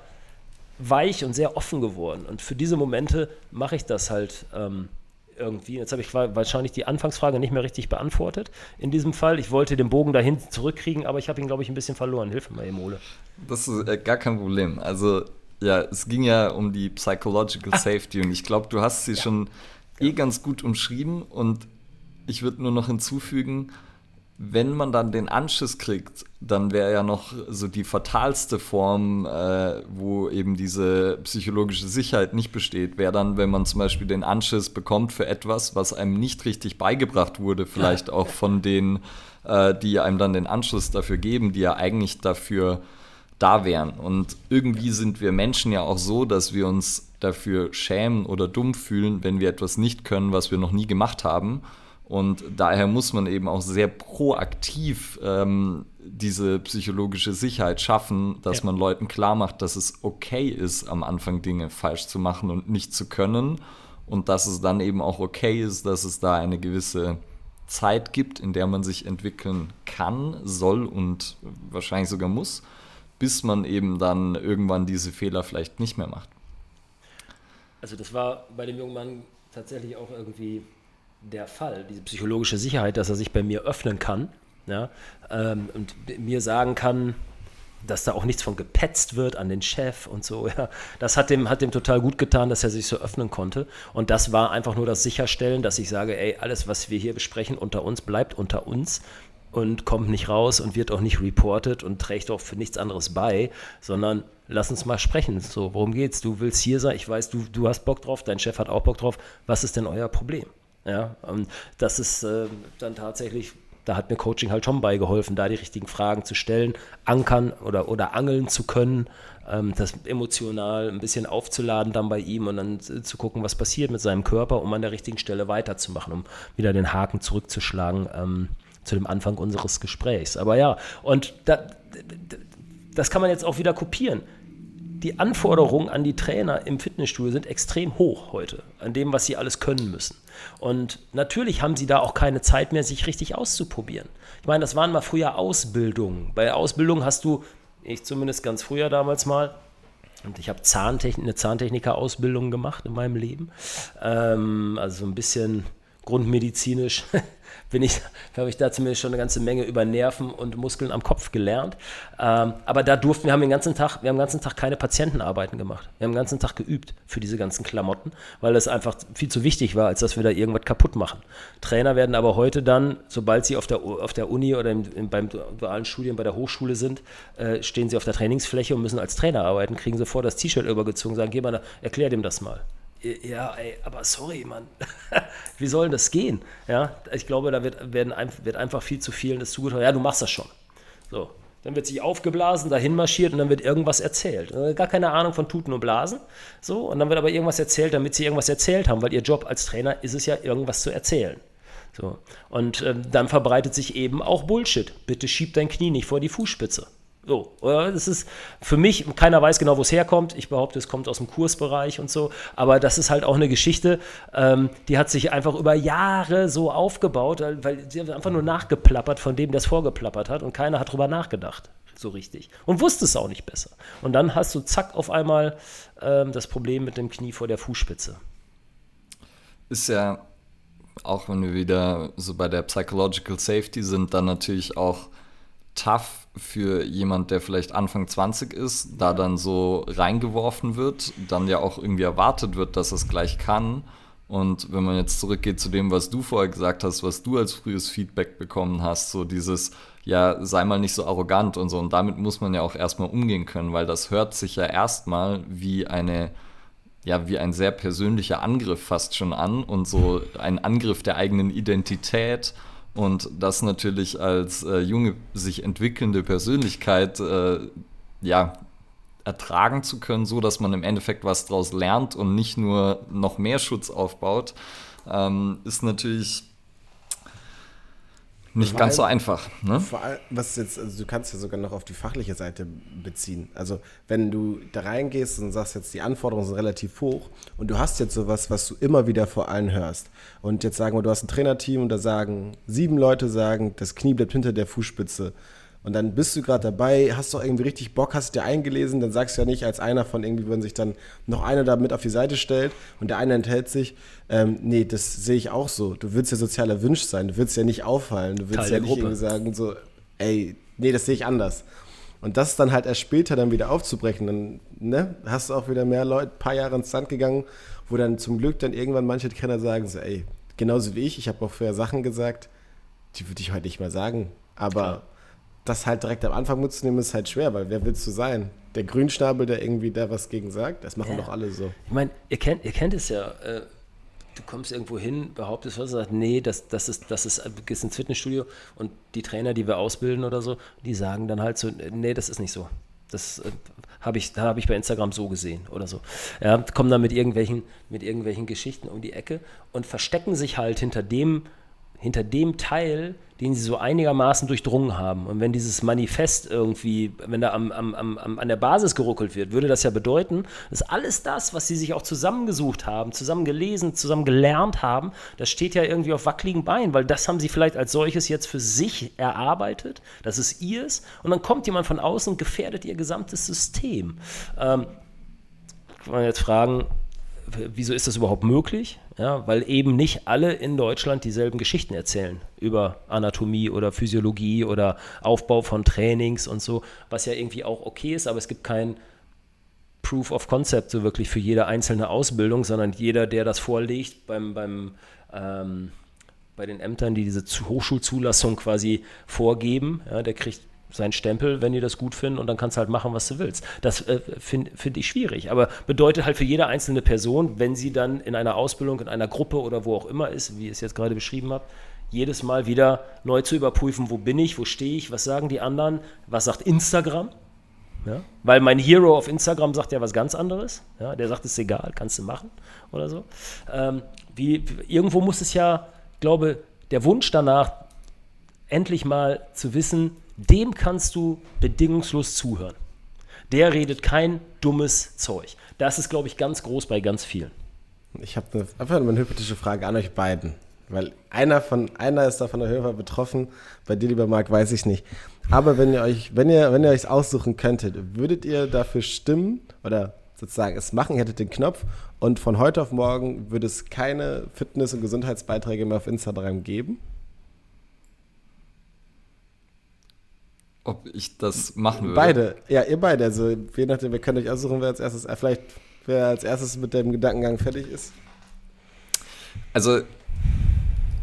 weich und sehr offen geworden. Und für diese Momente mache ich das halt. Ähm, irgendwie. Jetzt habe ich wahrscheinlich die Anfangsfrage nicht mehr richtig beantwortet. In diesem Fall, ich wollte den Bogen dahin zurückkriegen, aber ich habe ihn, glaube ich, ein bisschen verloren. Hilf mir mal, Emole. Das ist äh, gar kein Problem. Also, ja, es ging ja um die Psychological ah. Safety und ich glaube, du hast sie ja. schon eh ja. ganz gut umschrieben und ich würde nur noch hinzufügen, wenn man dann den Anschiss kriegt, dann wäre ja noch so die fatalste Form, äh, wo eben diese psychologische Sicherheit nicht besteht, wäre dann, wenn man zum Beispiel den Anschiss bekommt für etwas, was einem nicht richtig beigebracht wurde, vielleicht auch von denen, äh, die einem dann den Anschluss dafür geben, die ja eigentlich dafür da wären. Und irgendwie sind wir Menschen ja auch so, dass wir uns dafür schämen oder dumm fühlen, wenn wir etwas nicht können, was wir noch nie gemacht haben. Und daher muss man eben auch sehr proaktiv ähm, diese psychologische Sicherheit schaffen, dass ja. man Leuten klar macht, dass es okay ist, am Anfang Dinge falsch zu machen und nicht zu können. Und dass es dann eben auch okay ist, dass es da eine gewisse Zeit gibt, in der man sich entwickeln kann, soll und wahrscheinlich sogar muss, bis man eben dann irgendwann diese Fehler vielleicht nicht mehr macht. Also das war bei dem jungen Mann tatsächlich auch irgendwie der Fall, diese psychologische Sicherheit, dass er sich bei mir öffnen kann ja, ähm, und mir sagen kann, dass da auch nichts von gepetzt wird an den Chef und so. Ja. Das hat dem, hat dem total gut getan, dass er sich so öffnen konnte. Und das war einfach nur das Sicherstellen, dass ich sage, ey, alles, was wir hier besprechen unter uns, bleibt unter uns und kommt nicht raus und wird auch nicht reported und trägt auch für nichts anderes bei, sondern lass uns mal sprechen. So, worum geht's? Du willst hier sein, ich weiß, du, du hast Bock drauf, dein Chef hat auch Bock drauf. Was ist denn euer Problem? Ja, und das ist äh, dann tatsächlich da hat mir Coaching halt schon beigeholfen, da die richtigen Fragen zu stellen, ankern oder, oder angeln zu können, ähm, das emotional ein bisschen aufzuladen dann bei ihm und dann zu gucken, was passiert mit seinem Körper, um an der richtigen Stelle weiterzumachen, um wieder den Haken zurückzuschlagen ähm, zu dem Anfang unseres Gesprächs. Aber ja, und da, das kann man jetzt auch wieder kopieren die Anforderungen an die Trainer im Fitnessstudio sind extrem hoch heute, an dem, was sie alles können müssen. Und natürlich haben sie da auch keine Zeit mehr, sich richtig auszuprobieren. Ich meine, das waren mal früher Ausbildungen. Bei Ausbildung hast du, ich zumindest ganz früher damals mal, und ich habe Zahntechnik, eine Zahntechniker-Ausbildung gemacht in meinem Leben. Ähm, also so ein bisschen grundmedizinisch bin ich, habe ich da zumindest schon eine ganze Menge über Nerven und Muskeln am Kopf gelernt. Ähm, aber da durften wir haben den ganzen Tag, wir haben den ganzen Tag keine Patientenarbeiten gemacht. Wir haben den ganzen Tag geübt für diese ganzen Klamotten, weil es einfach viel zu wichtig war, als dass wir da irgendwas kaputt machen. Trainer werden aber heute dann, sobald sie auf der, auf der Uni oder im, im, beim dualen Studium bei der Hochschule sind, äh, stehen sie auf der Trainingsfläche und müssen als Trainer arbeiten, kriegen sofort das T-Shirt übergezogen, sagen, geh mal, erklär dem das mal ja, ey, aber sorry, Mann. Wie soll das gehen? Ja, ich glaube, da wird, werden, wird einfach viel zu vielen das zugetragen. Ja, du machst das schon. So. Dann wird sich aufgeblasen, dahin marschiert und dann wird irgendwas erzählt. Äh, gar keine Ahnung von Tuten und Blasen. So, und dann wird aber irgendwas erzählt, damit sie irgendwas erzählt haben, weil ihr Job als Trainer ist es ja, irgendwas zu erzählen. So. Und äh, dann verbreitet sich eben auch Bullshit. Bitte schieb dein Knie nicht vor die Fußspitze. So, das ist für mich, keiner weiß genau, wo es herkommt. Ich behaupte, es kommt aus dem Kursbereich und so. Aber das ist halt auch eine Geschichte, ähm, die hat sich einfach über Jahre so aufgebaut, weil sie einfach nur nachgeplappert von dem, der es vorgeplappert hat und keiner hat drüber nachgedacht. So richtig. Und wusste es auch nicht besser. Und dann hast du zack auf einmal ähm, das Problem mit dem Knie vor der Fußspitze. Ist ja, auch wenn wir wieder so bei der Psychological Safety sind, dann natürlich auch tough für jemand, der vielleicht Anfang 20 ist, da dann so reingeworfen wird, dann ja auch irgendwie erwartet wird, dass es gleich kann. Und wenn man jetzt zurückgeht zu dem, was du vorher gesagt hast, was du als frühes Feedback bekommen hast, so dieses, ja, sei mal nicht so arrogant und so. Und damit muss man ja auch erstmal umgehen können, weil das hört sich ja erstmal wie eine, ja, wie ein sehr persönlicher Angriff fast schon an und so ein Angriff der eigenen Identität und das natürlich als äh, junge, sich entwickelnde Persönlichkeit äh, ja, ertragen zu können, so dass man im Endeffekt was daraus lernt und nicht nur noch mehr Schutz aufbaut, ähm, ist natürlich nicht ganz so einfach. Ne? Vor allem, was jetzt, also du kannst ja sogar noch auf die fachliche Seite beziehen. Also wenn du da reingehst und sagst jetzt, die Anforderungen sind relativ hoch und du hast jetzt sowas, was du immer wieder vor allen hörst. Und jetzt sagen wir, du hast ein Trainerteam und da sagen sieben Leute sagen, das Knie bleibt hinter der Fußspitze. Und dann bist du gerade dabei, hast doch irgendwie richtig Bock, hast dir eingelesen, dann sagst du ja nicht als einer von irgendwie, wenn sich dann noch einer da mit auf die Seite stellt und der eine enthält sich, ähm, nee, das sehe ich auch so. Du willst ja sozial erwünscht sein, du willst ja nicht auffallen, du willst Teil ja nicht irgendwie sagen so, ey, nee, das sehe ich anders. Und das dann halt erst später dann wieder aufzubrechen, dann ne, hast du auch wieder mehr Leute, ein paar Jahre ins Sand gegangen, wo dann zum Glück dann irgendwann manche Trainer sagen so, ey, genauso wie ich, ich habe auch vorher Sachen gesagt, die würde ich heute nicht mehr sagen, aber Klar das halt direkt am Anfang mitzunehmen, ist halt schwer, weil wer willst du sein? Der Grünschnabel, der irgendwie da was gegen sagt? Das machen ja. doch alle so. Ich meine, ihr kennt, ihr kennt es ja. Äh, du kommst irgendwo hin, behauptest was, sagst, nee, das, das, ist, das ist, du gehst ins Fitnessstudio und die Trainer, die wir ausbilden oder so, die sagen dann halt so, nee, das ist nicht so. Das äh, habe ich, hab ich bei Instagram so gesehen oder so. Ja, kommen dann mit irgendwelchen, mit irgendwelchen Geschichten um die Ecke und verstecken sich halt hinter dem, hinter dem Teil, den sie so einigermaßen durchdrungen haben. Und wenn dieses Manifest irgendwie, wenn da am, am, am, an der Basis geruckelt wird, würde das ja bedeuten, dass alles das, was sie sich auch zusammengesucht haben, zusammen gelesen, zusammen gelernt haben, das steht ja irgendwie auf wackeligen Beinen, weil das haben sie vielleicht als solches jetzt für sich erarbeitet, das ist ihrs, und dann kommt jemand von außen und gefährdet ihr gesamtes System. Ähm, kann man jetzt fragen, wieso ist das überhaupt möglich? Ja, weil eben nicht alle in Deutschland dieselben Geschichten erzählen über Anatomie oder Physiologie oder Aufbau von Trainings und so, was ja irgendwie auch okay ist, aber es gibt kein Proof of Concept so wirklich für jede einzelne Ausbildung, sondern jeder, der das vorlegt beim, beim ähm, bei den Ämtern, die diese Hochschulzulassung quasi vorgeben, ja, der kriegt seinen Stempel, wenn die das gut finden und dann kannst du halt machen, was du willst. Das äh, finde find ich schwierig, aber bedeutet halt für jede einzelne Person, wenn sie dann in einer Ausbildung, in einer Gruppe oder wo auch immer ist, wie ich es jetzt gerade beschrieben habe, jedes Mal wieder neu zu überprüfen, wo bin ich, wo stehe ich, was sagen die anderen, was sagt Instagram. Ja? Weil mein Hero auf Instagram sagt ja was ganz anderes. Ja? Der sagt, es ist egal, kannst du machen oder so. Ähm, wie, irgendwo muss es ja, glaube der Wunsch danach, endlich mal zu wissen, dem kannst du bedingungslos zuhören. Der redet kein dummes Zeug. Das ist, glaube ich, ganz groß bei ganz vielen. Ich habe einfach eine hypothetische Frage an euch beiden. Weil einer, von, einer ist davon jeden Fall betroffen. Bei dir, lieber Marc, weiß ich nicht. Aber wenn ihr euch, wenn ihr, wenn ihr euch aussuchen könntet, würdet ihr dafür stimmen oder sozusagen es machen, ihr hättet den Knopf und von heute auf morgen würde es keine Fitness- und Gesundheitsbeiträge mehr auf Instagram geben? Ob ich das machen würde. Beide, ja, ihr beide. Also je nachdem, wir können euch aussuchen, wer als erstes, äh, vielleicht wer als erstes mit dem Gedankengang fertig ist. Also,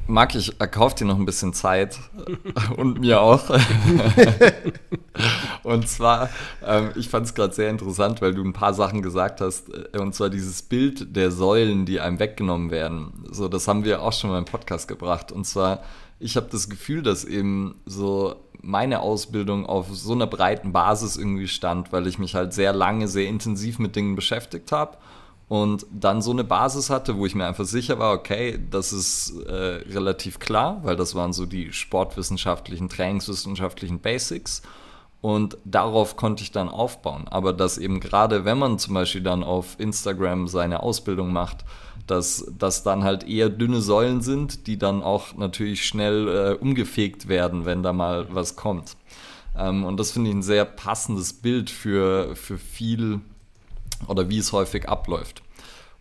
Marc, ich erkaufe dir noch ein bisschen Zeit und mir auch. und zwar, ähm, ich fand es gerade sehr interessant, weil du ein paar Sachen gesagt hast. Äh, und zwar dieses Bild der Säulen, die einem weggenommen werden. So, das haben wir auch schon mal im Podcast gebracht. Und zwar, ich habe das Gefühl, dass eben so meine Ausbildung auf so einer breiten Basis irgendwie stand, weil ich mich halt sehr lange, sehr intensiv mit Dingen beschäftigt habe und dann so eine Basis hatte, wo ich mir einfach sicher war, okay, das ist äh, relativ klar, weil das waren so die sportwissenschaftlichen, trainingswissenschaftlichen Basics und darauf konnte ich dann aufbauen. Aber dass eben gerade, wenn man zum Beispiel dann auf Instagram seine Ausbildung macht, dass das dann halt eher dünne Säulen sind, die dann auch natürlich schnell äh, umgefegt werden, wenn da mal was kommt. Ähm, und das finde ich ein sehr passendes Bild für, für viel oder wie es häufig abläuft.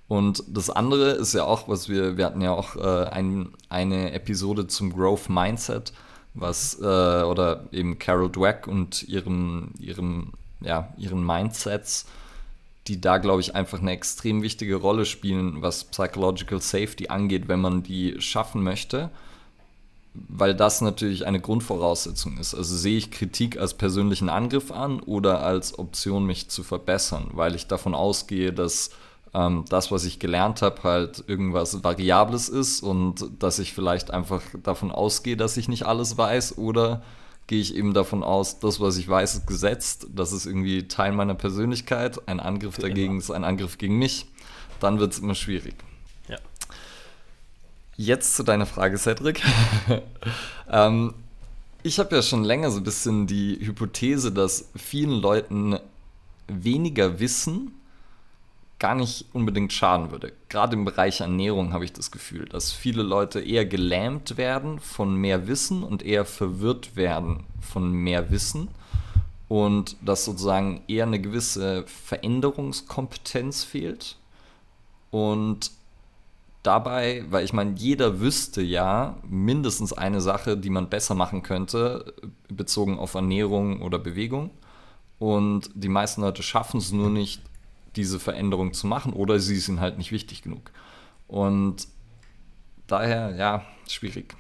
Und das andere ist ja auch, was wir, wir hatten ja auch äh, ein, eine Episode zum Growth Mindset, was, äh, oder eben Carol Dweck und ihrem, ihrem, ja, ihren Mindsets, die da, glaube ich, einfach eine extrem wichtige Rolle spielen, was Psychological Safety angeht, wenn man die schaffen möchte, weil das natürlich eine Grundvoraussetzung ist. Also sehe ich Kritik als persönlichen Angriff an oder als Option, mich zu verbessern, weil ich davon ausgehe, dass ähm, das, was ich gelernt habe, halt irgendwas Variables ist und dass ich vielleicht einfach davon ausgehe, dass ich nicht alles weiß oder gehe ich eben davon aus, das, was ich weiß, ist gesetzt. Das ist irgendwie Teil meiner Persönlichkeit. Ein Angriff Für dagegen immer. ist ein Angriff gegen mich. Dann wird es immer schwierig. Ja. Jetzt zu deiner Frage, Cedric. ähm, ich habe ja schon länger so ein bisschen die Hypothese, dass vielen Leuten weniger Wissen gar nicht unbedingt schaden würde. Gerade im Bereich Ernährung habe ich das Gefühl, dass viele Leute eher gelähmt werden von mehr Wissen und eher verwirrt werden von mehr Wissen und dass sozusagen eher eine gewisse Veränderungskompetenz fehlt. Und dabei, weil ich meine, jeder wüsste ja mindestens eine Sache, die man besser machen könnte, bezogen auf Ernährung oder Bewegung. Und die meisten Leute schaffen es nur nicht, diese Veränderung zu machen oder sie sind halt nicht wichtig genug. Und daher, ja, schwierig.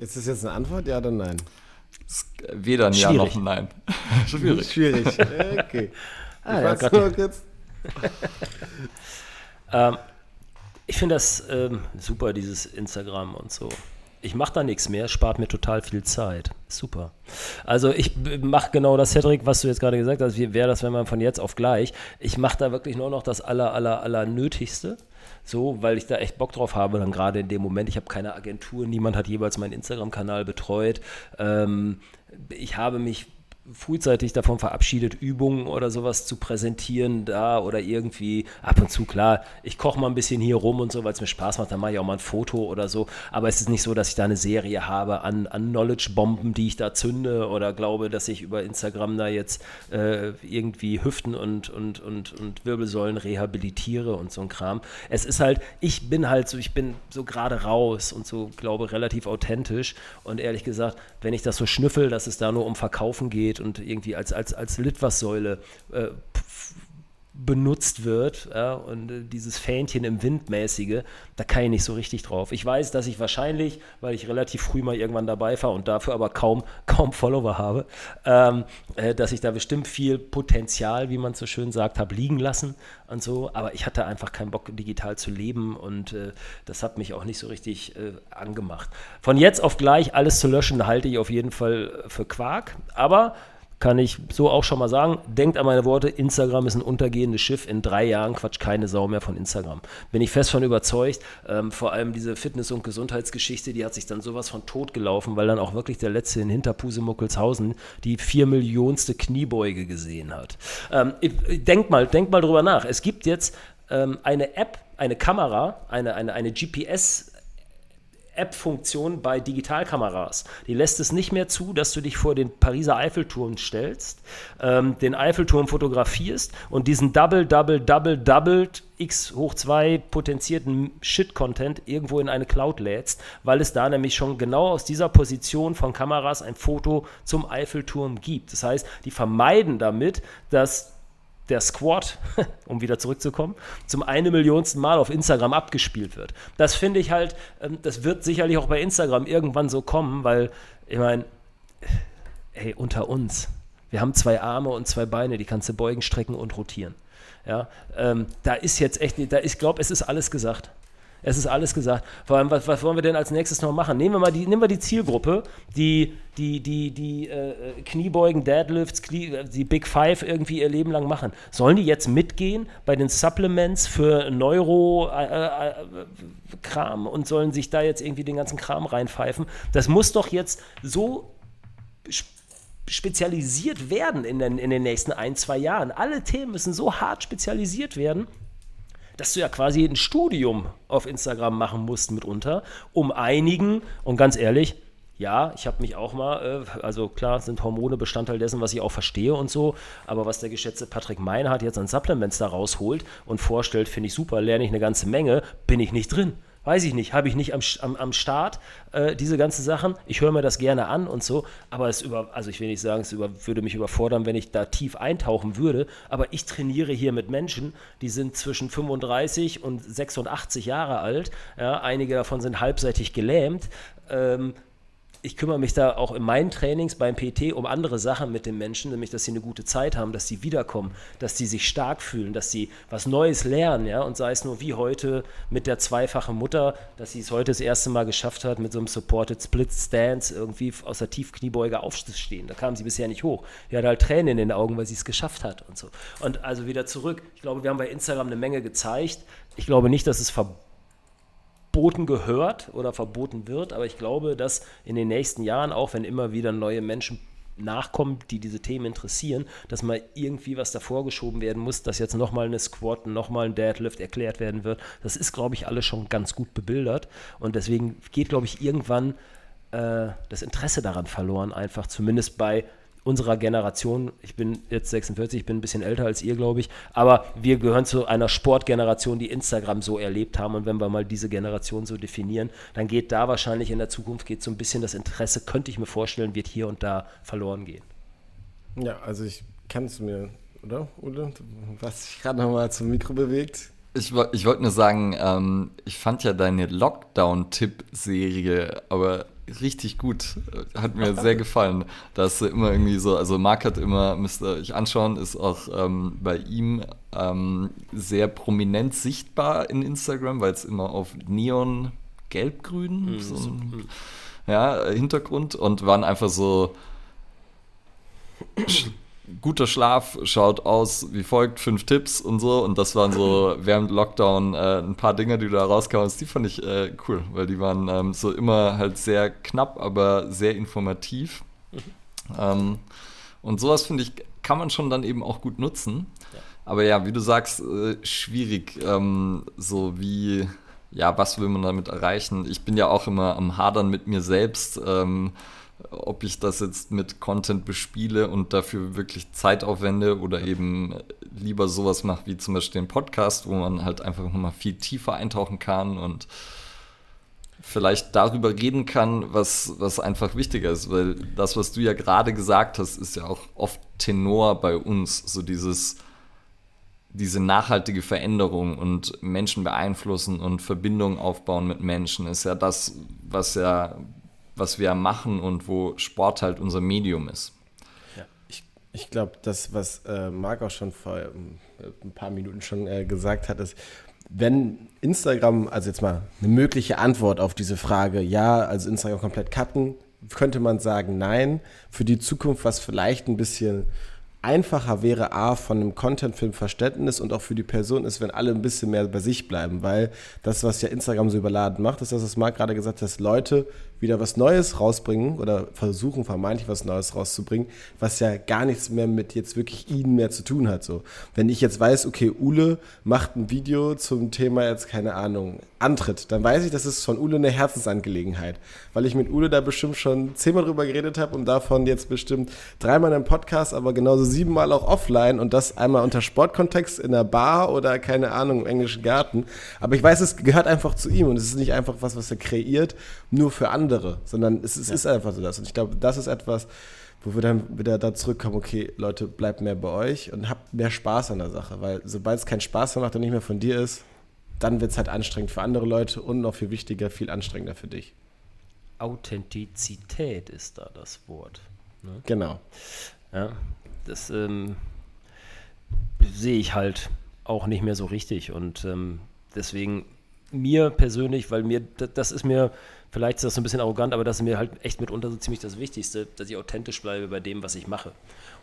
Ist das jetzt eine Antwort, ja oder nein? Weder ein Ja noch ein Nein. schwierig. Schwierig. Okay. ah, ja, jetzt. ähm, ich finde das ähm, super, dieses Instagram und so. Ich mache da nichts mehr, spart mir total viel Zeit. Super. Also ich mache genau das, Cedric, was du jetzt gerade gesagt hast. Wie wäre das, wenn man von jetzt auf gleich? Ich mache da wirklich nur noch das aller, aller, aller Nötigste. So, weil ich da echt Bock drauf habe, dann gerade in dem Moment. Ich habe keine Agentur, niemand hat jeweils meinen Instagram-Kanal betreut. Ähm, ich habe mich frühzeitig davon verabschiedet, Übungen oder sowas zu präsentieren da oder irgendwie ab und zu, klar, ich koche mal ein bisschen hier rum und so, weil es mir Spaß macht, dann mache ich auch mal ein Foto oder so, aber es ist nicht so, dass ich da eine Serie habe an, an Knowledge-Bomben, die ich da zünde oder glaube, dass ich über Instagram da jetzt äh, irgendwie Hüften und, und, und, und Wirbelsäulen rehabilitiere und so ein Kram. Es ist halt, ich bin halt so, ich bin so gerade raus und so, glaube relativ authentisch und ehrlich gesagt, wenn ich das so schnüffel, dass es da nur um Verkaufen geht, steht und irgendwie als, als, als Litfaßsäule äh, benutzt wird ja, und äh, dieses Fähnchen im Windmäßige, da kann ich nicht so richtig drauf. Ich weiß, dass ich wahrscheinlich, weil ich relativ früh mal irgendwann dabei war und dafür aber kaum, kaum Follower habe, ähm, äh, dass ich da bestimmt viel Potenzial, wie man so schön sagt, habe liegen lassen und so, aber ich hatte einfach keinen Bock, digital zu leben und äh, das hat mich auch nicht so richtig äh, angemacht. Von jetzt auf gleich alles zu löschen, halte ich auf jeden Fall für Quark, aber kann ich so auch schon mal sagen. Denkt an meine Worte, Instagram ist ein untergehendes Schiff. In drei Jahren quatscht keine Sau mehr von Instagram. Bin ich fest von überzeugt. Ähm, vor allem diese Fitness- und Gesundheitsgeschichte, die hat sich dann sowas von tot gelaufen, weil dann auch wirklich der Letzte in Hinterpuse Muckelshausen die vier Millionste Kniebeuge gesehen hat. Ähm, denk mal, denk mal drüber nach. Es gibt jetzt ähm, eine App, eine Kamera, eine, eine, eine GPS- App-Funktion bei Digitalkameras. Die lässt es nicht mehr zu, dass du dich vor den Pariser Eiffelturm stellst, ähm, den Eiffelturm fotografierst und diesen Double, Double, Double, Double x hoch 2 potenzierten Shit-Content irgendwo in eine Cloud lädst, weil es da nämlich schon genau aus dieser Position von Kameras ein Foto zum Eiffelturm gibt. Das heißt, die vermeiden damit, dass der Squad, um wieder zurückzukommen, zum eine Millionsten Mal auf Instagram abgespielt wird. Das finde ich halt, ähm, das wird sicherlich auch bei Instagram irgendwann so kommen, weil, ich meine, hey, unter uns, wir haben zwei Arme und zwei Beine, die kannst du beugen, strecken und rotieren. Ja, ähm, da ist jetzt echt, da ich glaube, es ist alles gesagt. Es ist alles gesagt. Vor allem, was, was, wollen wir denn als nächstes noch machen? Nehmen wir mal die, nehmen wir die Zielgruppe, die, die, die, die äh, Kniebeugen, Deadlifts, Knie, die Big Five irgendwie ihr Leben lang machen. Sollen die jetzt mitgehen bei den Supplements für Neuro-Kram äh, äh, und sollen sich da jetzt irgendwie den ganzen Kram reinpfeifen? Das muss doch jetzt so spezialisiert werden in den, in den nächsten ein, zwei Jahren. Alle Themen müssen so hart spezialisiert werden dass du ja quasi ein Studium auf Instagram machen musst mitunter, um einigen, und ganz ehrlich, ja, ich habe mich auch mal, äh, also klar sind Hormone Bestandteil dessen, was ich auch verstehe und so, aber was der geschätzte Patrick Meinhardt jetzt an Supplements da rausholt und vorstellt, finde ich super, lerne ich eine ganze Menge, bin ich nicht drin weiß ich nicht, habe ich nicht am, am, am Start, äh, diese ganzen Sachen. Ich höre mir das gerne an und so, aber es über, also ich will nicht sagen, es über, würde mich überfordern, wenn ich da tief eintauchen würde, aber ich trainiere hier mit Menschen, die sind zwischen 35 und 86 Jahre alt, ja, einige davon sind halbseitig gelähmt, ähm, ich kümmere mich da auch in meinen Trainings beim PT um andere Sachen mit den Menschen, nämlich, dass sie eine gute Zeit haben, dass sie wiederkommen, dass sie sich stark fühlen, dass sie was Neues lernen, ja, und sei es nur wie heute mit der zweifachen Mutter, dass sie es heute das erste Mal geschafft hat, mit so einem Supported Split Stance irgendwie aus der Tiefkniebeuge aufzustehen. Da kam sie bisher nicht hoch. Die hat halt Tränen in den Augen, weil sie es geschafft hat und so. Und also wieder zurück. Ich glaube, wir haben bei Instagram eine Menge gezeigt. Ich glaube nicht, dass es verboten verboten gehört oder verboten wird, aber ich glaube, dass in den nächsten Jahren, auch wenn immer wieder neue Menschen nachkommen, die diese Themen interessieren, dass mal irgendwie was davor geschoben werden muss, dass jetzt nochmal eine Squat, nochmal ein Deadlift erklärt werden wird. Das ist, glaube ich, alles schon ganz gut bebildert und deswegen geht, glaube ich, irgendwann äh, das Interesse daran verloren, einfach zumindest bei unserer Generation, ich bin jetzt 46, ich bin ein bisschen älter als ihr, glaube ich, aber wir gehören zu einer Sportgeneration, die Instagram so erlebt haben. Und wenn wir mal diese Generation so definieren, dann geht da wahrscheinlich in der Zukunft geht so ein bisschen das Interesse, könnte ich mir vorstellen, wird hier und da verloren gehen. Ja, also ich kann es mir, oder, Ulle, was sich gerade nochmal zum Mikro bewegt? Ich, ich wollte nur sagen, ähm, ich fand ja deine Lockdown-Tipp-Serie aber richtig gut. Hat mir sehr gefallen. Da ist immer irgendwie so, also Marc hat immer, müsst ihr euch anschauen, ist auch ähm, bei ihm ähm, sehr prominent sichtbar in Instagram, weil es immer auf Neon gelb-grün, mm, so ein, ja, Hintergrund und waren einfach so guter Schlaf schaut aus wie folgt, fünf Tipps und so. Und das waren so während Lockdown äh, ein paar Dinge, die du da rauskamst. Die fand ich äh, cool, weil die waren ähm, so immer halt sehr knapp, aber sehr informativ. Mhm. Ähm, und sowas finde ich, kann man schon dann eben auch gut nutzen. Ja. Aber ja, wie du sagst, äh, schwierig, ähm, so wie, ja, was will man damit erreichen? Ich bin ja auch immer am Hadern mit mir selbst. Ob ich das jetzt mit Content bespiele und dafür wirklich Zeit aufwende oder eben lieber sowas mache wie zum Beispiel den Podcast, wo man halt einfach nochmal viel tiefer eintauchen kann und vielleicht darüber reden kann, was, was einfach wichtiger ist. Weil das, was du ja gerade gesagt hast, ist ja auch oft Tenor bei uns, so dieses diese nachhaltige Veränderung und Menschen beeinflussen und Verbindungen aufbauen mit Menschen ist ja das, was ja was wir machen und wo Sport halt unser Medium ist. Ich, ich glaube, das, was äh, Marc auch schon vor äh, ein paar Minuten schon äh, gesagt hat, ist, wenn Instagram, also jetzt mal eine mögliche Antwort auf diese Frage, ja, also Instagram komplett cutten, könnte man sagen, nein. Für die Zukunft, was vielleicht ein bisschen einfacher wäre, A, von einem Content-Film Verständnis und auch für die Person ist, wenn alle ein bisschen mehr bei sich bleiben, weil das, was ja Instagram so überladen macht, ist das, was Marc gerade gesagt hat, dass Leute wieder was Neues rausbringen oder versuchen vermeintlich was Neues rauszubringen, was ja gar nichts mehr mit jetzt wirklich ihnen mehr zu tun hat. So. Wenn ich jetzt weiß, okay, Ule macht ein Video zum Thema jetzt, keine Ahnung, Antritt, dann weiß ich, das ist von Ule eine Herzensangelegenheit, weil ich mit Ule da bestimmt schon zehnmal drüber geredet habe und davon jetzt bestimmt dreimal im Podcast, aber genauso siebenmal auch offline und das einmal unter Sportkontext in der Bar oder keine Ahnung, im englischen Garten. Aber ich weiß, es gehört einfach zu ihm und es ist nicht einfach was, was er kreiert, nur für andere andere, sondern es, es ja. ist einfach so das. Und ich glaube, das ist etwas, wo wir dann wieder da zurückkommen, okay, Leute, bleibt mehr bei euch und habt mehr Spaß an der Sache, weil sobald es keinen Spaß mehr macht und nicht mehr von dir ist, dann wird es halt anstrengend für andere Leute und noch viel wichtiger, viel anstrengender für dich. Authentizität ist da das Wort. Ne? Genau. Ja, das ähm, sehe ich halt auch nicht mehr so richtig und ähm, deswegen mir persönlich, weil mir das ist mir vielleicht ist das ein bisschen arrogant, aber das ist mir halt echt mitunter so ziemlich das Wichtigste, dass ich authentisch bleibe bei dem, was ich mache.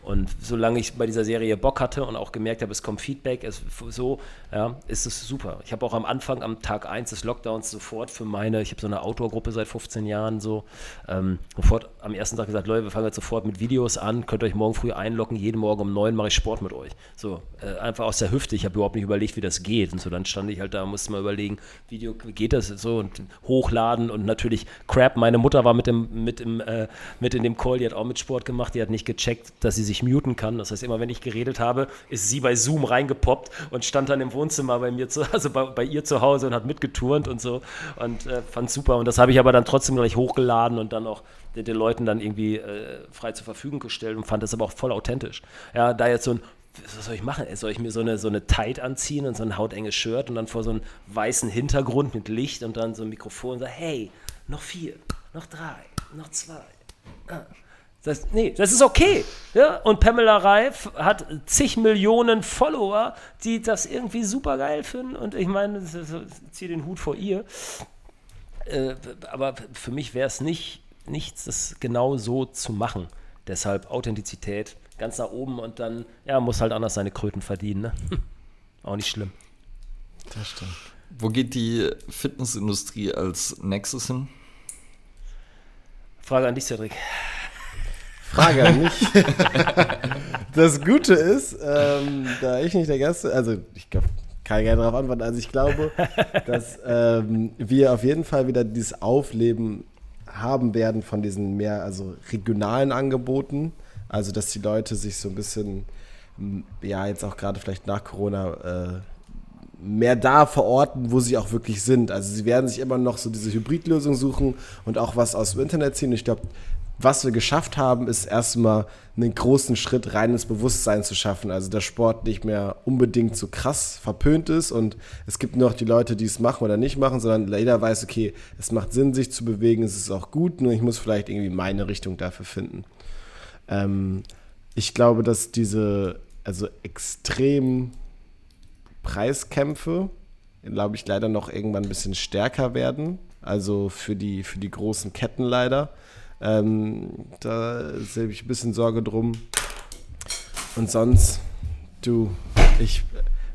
Und solange ich bei dieser Serie Bock hatte und auch gemerkt habe, es kommt Feedback, es, so, ja, ist es super. Ich habe auch am Anfang, am Tag 1 des Lockdowns, sofort für meine, ich habe so eine Outdoor-Gruppe seit 15 Jahren so, ähm, sofort am ersten Tag gesagt, Leute, wir fangen jetzt sofort mit Videos an, könnt ihr euch morgen früh einloggen, jeden Morgen um 9 mache ich Sport mit euch. So, äh, einfach aus der Hüfte. Ich habe überhaupt nicht überlegt, wie das geht. Und so, dann stand ich halt da, musste mal überlegen, Video, wie geht das so und hochladen und natürlich Crap. Meine Mutter war mit, dem, mit, im, äh, mit in dem Call, die hat auch mit Sport gemacht, die hat nicht gecheckt, dass sie sich muten kann. Das heißt, immer wenn ich geredet habe, ist sie bei Zoom reingepoppt und stand dann im Wohnzimmer bei mir zu, also bei, bei ihr zu Hause und hat mitgeturnt und so und äh, fand super. Und das habe ich aber dann trotzdem gleich hochgeladen und dann auch den, den Leuten dann irgendwie äh, frei zur Verfügung gestellt und fand das aber auch voll authentisch. Ja, da jetzt so ein was soll ich machen? Soll ich mir so eine, so eine Tight anziehen und so ein hautenges Shirt und dann vor so einem weißen Hintergrund mit Licht und dann so ein Mikrofon und sagen, hey, noch vier, noch drei, noch zwei. Ah. Das, nee, das ist okay. Ja? Und Pamela Reif hat zig Millionen Follower, die das irgendwie super geil finden. Und ich meine, ziehe den Hut vor ihr. Äh, aber für mich wäre es nicht nichts, das genau so zu machen. Deshalb Authentizität ganz nach oben und dann, ja, muss halt anders seine Kröten verdienen. Ne? Auch nicht schlimm. Das stimmt. Wo geht die Fitnessindustrie als nächstes hin? Frage an dich, Cedric. Frage an mich. das Gute ist, ähm, da ich nicht der Gast, also ich glaube, kann gerne darauf antworten. Also ich glaube, dass ähm, wir auf jeden Fall wieder dieses Aufleben haben werden von diesen mehr also regionalen Angeboten. Also dass die Leute sich so ein bisschen, ja jetzt auch gerade vielleicht nach Corona äh, mehr da verorten, wo sie auch wirklich sind. Also sie werden sich immer noch so diese Hybridlösung suchen und auch was aus dem Internet ziehen. Ich glaube, was wir geschafft haben, ist erstmal einen großen Schritt rein ins Bewusstsein zu schaffen. Also der Sport nicht mehr unbedingt so krass verpönt ist und es gibt noch die Leute, die es machen oder nicht machen, sondern jeder weiß, okay, es macht Sinn, sich zu bewegen, es ist auch gut, nur ich muss vielleicht irgendwie meine Richtung dafür finden. Ähm, ich glaube, dass diese also extrem Preiskämpfe, glaube ich, leider noch irgendwann ein bisschen stärker werden. Also für die, für die großen Ketten leider. Ähm, da habe ich ein bisschen Sorge drum. Und sonst, du, ich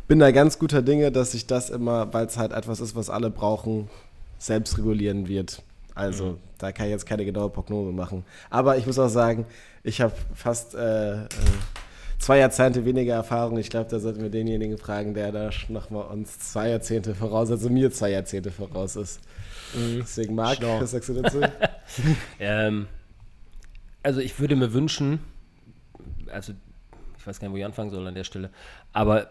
bin da ganz guter Dinge, dass sich das immer, weil es halt etwas ist, was alle brauchen, selbst regulieren wird. Also mhm. da kann ich jetzt keine genaue Prognose machen. Aber ich muss auch sagen, ich habe fast äh, äh, zwei Jahrzehnte weniger Erfahrung. Ich glaube, da sollten wir denjenigen fragen, der da nochmal uns zwei Jahrzehnte voraus, also mir zwei Jahrzehnte voraus ist. Mhm. Deswegen, Marc, was sagst du dazu? ähm, also ich würde mir wünschen, also ich weiß gar nicht, wo ich anfangen soll an der Stelle, aber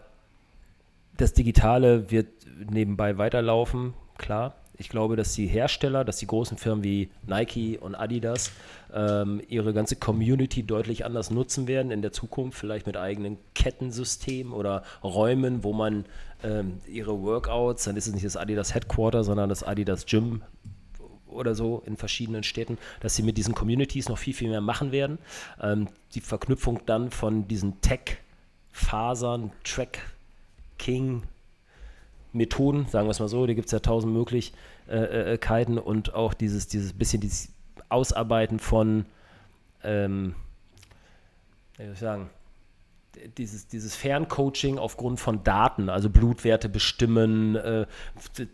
das Digitale wird nebenbei weiterlaufen, klar. Ich glaube, dass die Hersteller, dass die großen Firmen wie Nike und Adidas ähm, ihre ganze Community deutlich anders nutzen werden in der Zukunft, vielleicht mit eigenen Kettensystemen oder Räumen, wo man ähm, ihre Workouts, dann ist es nicht das Adidas Headquarter, sondern das Adidas Gym oder so in verschiedenen Städten, dass sie mit diesen Communities noch viel, viel mehr machen werden. Ähm, die Verknüpfung dann von diesen Tech-Fasern, Track-King, Methoden, sagen wir es mal so, die gibt es ja tausend Möglichkeiten und auch dieses, dieses bisschen dieses Ausarbeiten von, ähm, wie soll ich sagen, dieses, dieses Ferncoaching aufgrund von Daten, also Blutwerte bestimmen, äh,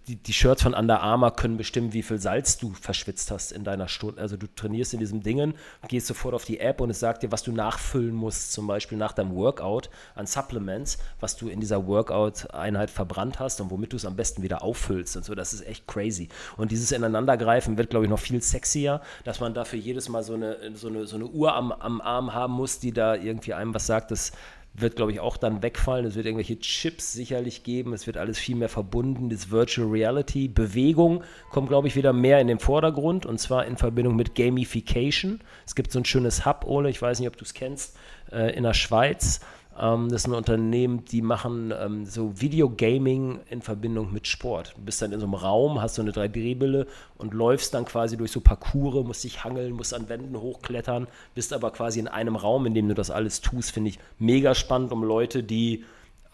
die, die, Shirts von Under Armour können bestimmen, wie viel Salz du verschwitzt hast in deiner Stunde. Also du trainierst in diesem Dingen, gehst sofort auf die App und es sagt dir, was du nachfüllen musst, zum Beispiel nach deinem Workout an Supplements, was du in dieser Workout-Einheit verbrannt hast und womit du es am besten wieder auffüllst und so. Das ist echt crazy. Und dieses Ineinandergreifen wird, glaube ich, noch viel sexier, dass man dafür jedes Mal so eine, so eine, so eine Uhr am, am Arm haben muss, die da irgendwie einem was sagt, dass wird, glaube ich, auch dann wegfallen. Es wird irgendwelche Chips sicherlich geben. Es wird alles viel mehr verbunden. Das Virtual Reality, Bewegung kommt, glaube ich, wieder mehr in den Vordergrund und zwar in Verbindung mit Gamification. Es gibt so ein schönes Hub, Ole, ich weiß nicht, ob du es kennst, äh, in der Schweiz. Ähm, das sind Unternehmen, die machen ähm, so Videogaming in Verbindung mit Sport. Du bist dann in so einem Raum, hast so eine 3D-Brille und läufst dann quasi durch so Parcours, musst dich hangeln, musst an Wänden hochklettern, bist aber quasi in einem Raum, in dem du das alles tust. Finde ich mega spannend, um Leute, die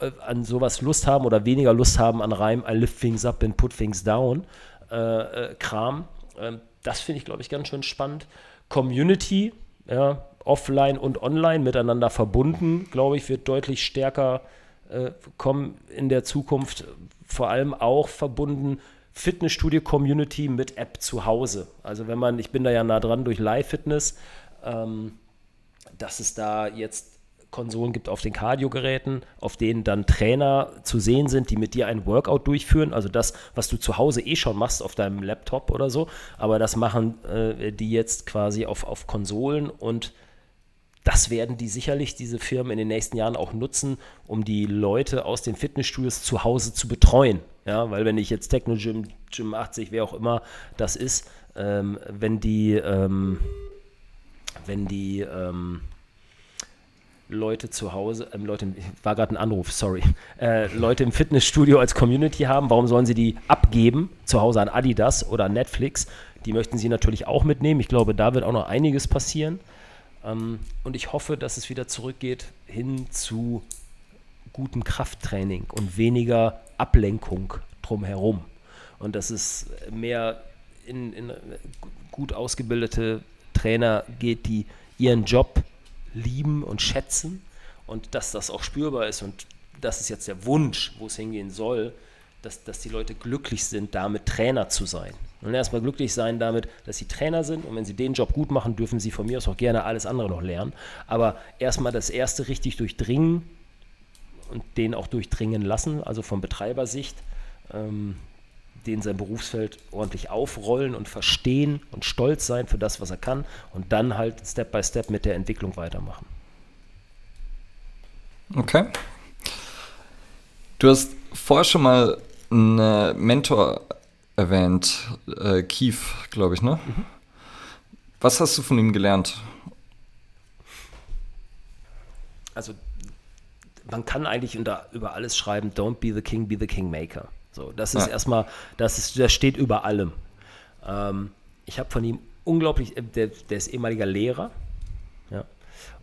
äh, an sowas Lust haben oder weniger Lust haben an Reim, I lift things up and put things down, äh, äh, Kram. Ähm, das finde ich, glaube ich, ganz schön spannend. Community, ja, offline und online miteinander verbunden, glaube ich, wird deutlich stärker äh, kommen in der Zukunft. Vor allem auch verbunden Fitnessstudio-Community mit App zu Hause. Also wenn man, ich bin da ja nah dran durch Live-Fitness, ähm, dass es da jetzt Konsolen gibt auf den Cardio-Geräten, auf denen dann Trainer zu sehen sind, die mit dir ein Workout durchführen. Also das, was du zu Hause eh schon machst auf deinem Laptop oder so. Aber das machen äh, die jetzt quasi auf, auf Konsolen und das werden die sicherlich, diese Firmen in den nächsten Jahren auch nutzen, um die Leute aus den Fitnessstudios zu Hause zu betreuen. Ja, weil wenn ich jetzt Techno Gym, Gym 80, wer auch immer das ist, ähm, wenn die, ähm, wenn die ähm, Leute zu Hause, ähm, Leute, war gerade ein Anruf, sorry, äh, Leute im Fitnessstudio als Community haben, warum sollen sie die abgeben zu Hause an Adidas oder Netflix? Die möchten sie natürlich auch mitnehmen. Ich glaube, da wird auch noch einiges passieren. Ähm, und ich hoffe, dass es wieder zurückgeht hin zu gutem Krafttraining und weniger Ablenkung drumherum. Und dass es mehr in, in gut ausgebildete Trainer geht, die ihren Job lieben und schätzen und dass das auch spürbar ist und das ist jetzt der Wunsch, wo es hingehen soll, dass, dass die Leute glücklich sind, damit Trainer zu sein. Und erstmal glücklich sein damit, dass sie Trainer sind und wenn sie den Job gut machen, dürfen sie von mir aus auch gerne alles andere noch lernen. Aber erstmal das erste richtig durchdringen und den auch durchdringen lassen, also von Betreibersicht, ähm, den sein Berufsfeld ordentlich aufrollen und verstehen und stolz sein für das, was er kann und dann halt Step by Step mit der Entwicklung weitermachen. Okay. Du hast vorher schon mal einen Mentor erwähnt, äh, Keith, glaube ich, ne? Mhm. Was hast du von ihm gelernt? Also, man kann eigentlich unter, über alles schreiben, don't be the king, be the kingmaker. So, das ist ja. erstmal, das, ist, das steht über allem. Ähm, ich habe von ihm unglaublich, äh, der, der ist ehemaliger Lehrer,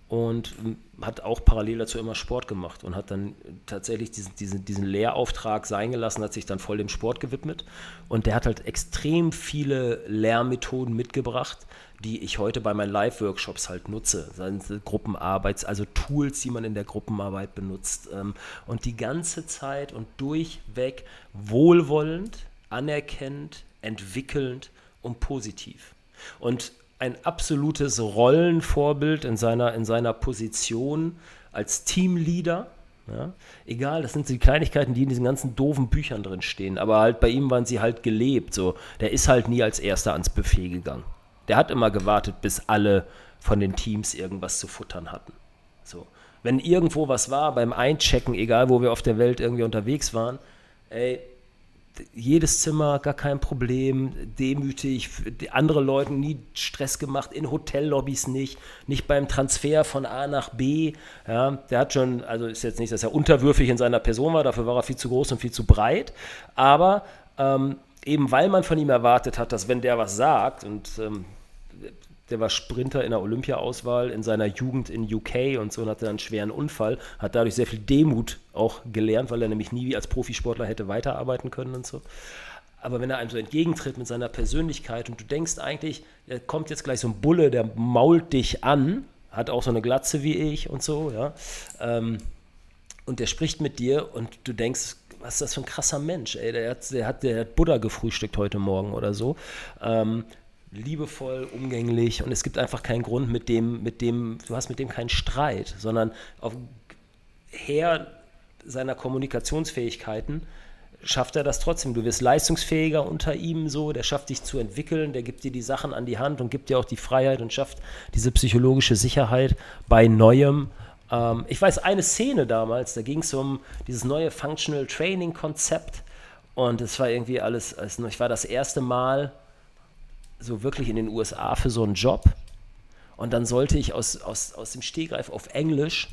und hat auch parallel dazu immer Sport gemacht und hat dann tatsächlich diesen, diesen, diesen Lehrauftrag sein gelassen, hat sich dann voll dem Sport gewidmet. Und der hat halt extrem viele Lehrmethoden mitgebracht, die ich heute bei meinen Live-Workshops halt nutze. Gruppenarbeit, also Tools, die man in der Gruppenarbeit benutzt. Ähm, und die ganze Zeit und durchweg wohlwollend, anerkennend, entwickelnd und positiv. Und ein absolutes Rollenvorbild in seiner, in seiner Position als Teamleader. Ja, egal, das sind die Kleinigkeiten, die in diesen ganzen doofen Büchern drin stehen. Aber halt bei ihm waren sie halt gelebt. So, der ist halt nie als erster ans Buffet gegangen. Der hat immer gewartet, bis alle von den Teams irgendwas zu futtern hatten. So, wenn irgendwo was war beim Einchecken, egal wo wir auf der Welt irgendwie unterwegs waren, ey, jedes Zimmer, gar kein Problem, demütig, andere Leute nie Stress gemacht, in Hotellobbys nicht, nicht beim Transfer von A nach B. Ja, der hat schon, also ist jetzt nicht, dass er unterwürfig in seiner Person war, dafür war er viel zu groß und viel zu breit, aber ähm, eben weil man von ihm erwartet hat, dass wenn der was sagt und ähm, der war Sprinter in der Olympia-Auswahl in seiner Jugend in UK und so und hatte einen schweren Unfall, hat dadurch sehr viel Demut auch gelernt, weil er nämlich nie als Profisportler hätte weiterarbeiten können und so. Aber wenn er einem so entgegentritt mit seiner Persönlichkeit und du denkst eigentlich, er kommt jetzt gleich so ein Bulle, der mault dich an, hat auch so eine Glatze wie ich und so, ja, ähm, und der spricht mit dir und du denkst, was ist das für ein krasser Mensch, ey, der hat, der hat, der hat Buddha gefrühstückt heute Morgen oder so. Ähm, liebevoll, umgänglich und es gibt einfach keinen Grund, mit dem, mit dem, du hast mit dem keinen Streit, sondern auf her seiner Kommunikationsfähigkeiten schafft er das trotzdem. Du wirst leistungsfähiger unter ihm so, der schafft dich zu entwickeln, der gibt dir die Sachen an die Hand und gibt dir auch die Freiheit und schafft diese psychologische Sicherheit bei Neuem. Ähm, ich weiß eine Szene damals, da ging es um dieses neue Functional Training Konzept und es war irgendwie alles, also ich war das erste Mal so wirklich in den USA für so einen Job. Und dann sollte ich aus, aus, aus dem Stehgreif auf Englisch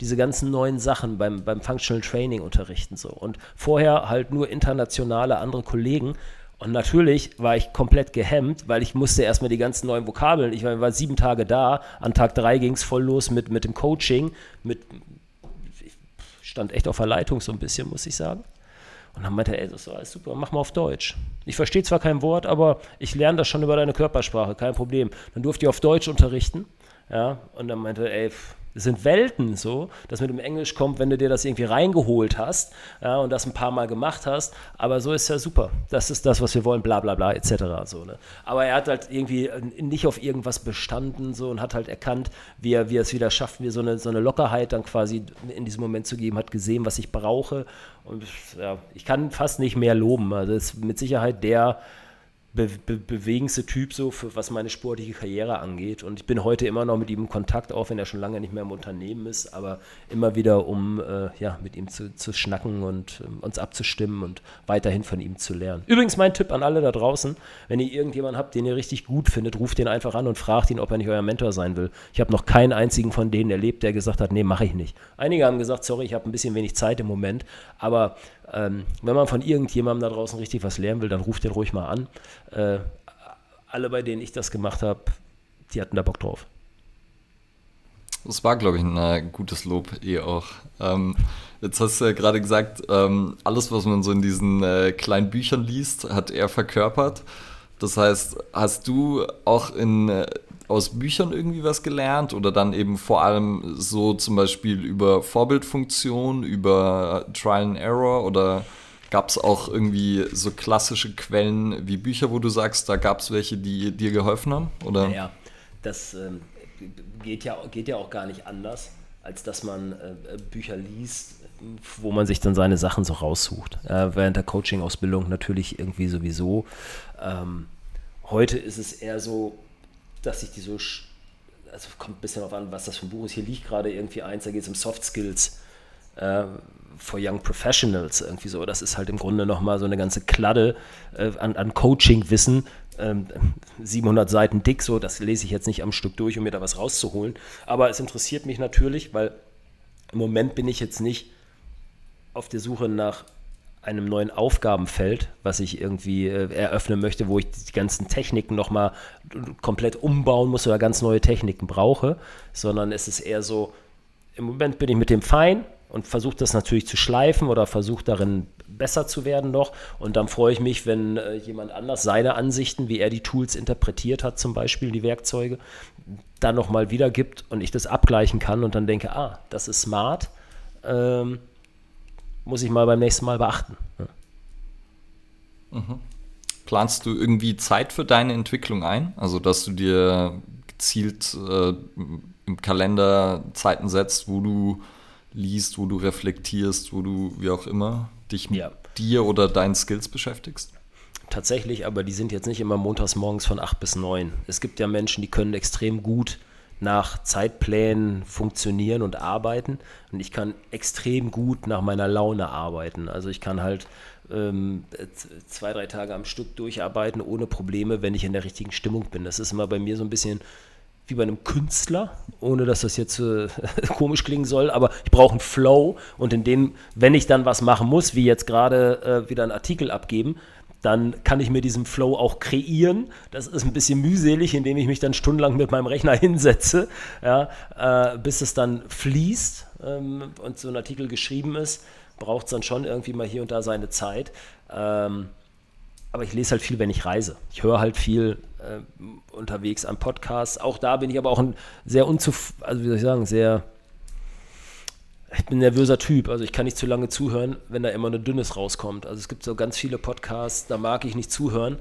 diese ganzen neuen Sachen beim, beim Functional Training unterrichten. So. Und vorher halt nur internationale andere Kollegen. Und natürlich war ich komplett gehemmt, weil ich musste erstmal die ganzen neuen Vokabeln. Ich war, sieben Tage da. An Tag drei ging es voll los mit, mit dem Coaching. Mit, ich stand echt auf der Leitung so ein bisschen, muss ich sagen. Und dann meinte er, ey, das ist alles super, mach mal auf Deutsch. Ich verstehe zwar kein Wort, aber ich lerne das schon über deine Körpersprache, kein Problem. Dann durfte ich auf Deutsch unterrichten. Ja, und dann meinte er, ey, das sind Welten so, dass mit dem Englisch kommt, wenn du dir das irgendwie reingeholt hast ja, und das ein paar Mal gemacht hast. Aber so ist ja super. Das ist das, was wir wollen, bla bla bla, etc. So, ne? Aber er hat halt irgendwie nicht auf irgendwas bestanden so und hat halt erkannt, wie er, wie er es wieder schafft, mir so eine, so eine Lockerheit dann quasi in diesem Moment zu geben, hat gesehen, was ich brauche. Und ja, ich kann fast nicht mehr loben. Also das ist mit Sicherheit der be be bewegendste Typ, so für, was meine sportliche Karriere angeht. Und ich bin heute immer noch mit ihm in Kontakt, auch wenn er schon lange nicht mehr im Unternehmen ist, aber immer wieder, um äh, ja, mit ihm zu, zu schnacken und äh, uns abzustimmen und weiterhin von ihm zu lernen. Übrigens mein Tipp an alle da draußen, wenn ihr irgendjemanden habt, den ihr richtig gut findet, ruft den einfach an und fragt ihn, ob er nicht euer Mentor sein will. Ich habe noch keinen einzigen von denen erlebt, der gesagt hat, nee, mache ich nicht. Einige haben gesagt, sorry, ich habe ein bisschen wenig Zeit im Moment, aber ähm, wenn man von irgendjemandem da draußen richtig was lernen will, dann ruft den ruhig mal an. Äh, alle, bei denen ich das gemacht habe, die hatten da Bock drauf. Das war, glaube ich, ein äh, gutes Lob eh auch. Ähm, jetzt hast du ja gerade gesagt, ähm, alles, was man so in diesen äh, kleinen Büchern liest, hat er verkörpert. Das heißt, hast du auch in äh, aus Büchern irgendwie was gelernt oder dann eben vor allem so zum Beispiel über Vorbildfunktion, über Trial and Error oder gab es auch irgendwie so klassische Quellen wie Bücher, wo du sagst, da gab es welche, die dir geholfen haben? Oder? Ja, das ähm, geht, ja, geht ja auch gar nicht anders, als dass man äh, Bücher liest, wo man sich dann seine Sachen so raussucht. Äh, während der Coaching-Ausbildung natürlich irgendwie sowieso. Ähm, heute ist es eher so, dass ich die so, also kommt ein bisschen darauf an, was das für ein Buch ist. Hier liegt gerade irgendwie eins, da geht es um Soft Skills äh, for Young Professionals, irgendwie so. Das ist halt im Grunde nochmal so eine ganze Kladde äh, an, an Coaching-Wissen, ähm, 700 Seiten dick, so, das lese ich jetzt nicht am Stück durch, um mir da was rauszuholen. Aber es interessiert mich natürlich, weil im Moment bin ich jetzt nicht auf der Suche nach einem neuen Aufgabenfeld, was ich irgendwie äh, eröffnen möchte, wo ich die ganzen Techniken nochmal komplett umbauen muss oder ganz neue Techniken brauche, sondern es ist eher so, im Moment bin ich mit dem fein und versuche das natürlich zu schleifen oder versuche darin besser zu werden noch. Und dann freue ich mich, wenn äh, jemand anders seine Ansichten, wie er die Tools interpretiert hat, zum Beispiel die Werkzeuge, dann nochmal wiedergibt und ich das abgleichen kann und dann denke, ah, das ist smart. Ähm, muss ich mal beim nächsten Mal beachten. Mhm. Planst du irgendwie Zeit für deine Entwicklung ein? Also, dass du dir gezielt äh, im Kalender Zeiten setzt, wo du liest, wo du reflektierst, wo du, wie auch immer, dich mit ja. dir oder deinen Skills beschäftigst? Tatsächlich, aber die sind jetzt nicht immer montags morgens von 8 bis 9. Es gibt ja Menschen, die können extrem gut nach Zeitplänen funktionieren und arbeiten. Und ich kann extrem gut nach meiner Laune arbeiten. Also ich kann halt ähm, zwei, drei Tage am Stück durcharbeiten ohne Probleme, wenn ich in der richtigen Stimmung bin. Das ist immer bei mir so ein bisschen wie bei einem Künstler, ohne dass das jetzt äh, komisch klingen soll, aber ich brauche einen Flow und in dem, wenn ich dann was machen muss, wie jetzt gerade äh, wieder einen Artikel abgeben, dann kann ich mir diesen Flow auch kreieren. Das ist ein bisschen mühselig, indem ich mich dann stundenlang mit meinem Rechner hinsetze, ja, äh, bis es dann fließt ähm, und so ein Artikel geschrieben ist. Braucht es dann schon irgendwie mal hier und da seine Zeit. Ähm, aber ich lese halt viel, wenn ich reise. Ich höre halt viel äh, unterwegs an Podcasts. Auch da bin ich aber auch ein sehr unzufrieden, also wie soll ich sagen, sehr ich bin ein nervöser Typ, also ich kann nicht zu lange zuhören, wenn da immer eine Dünnes rauskommt. Also es gibt so ganz viele Podcasts, da mag ich nicht zuhören,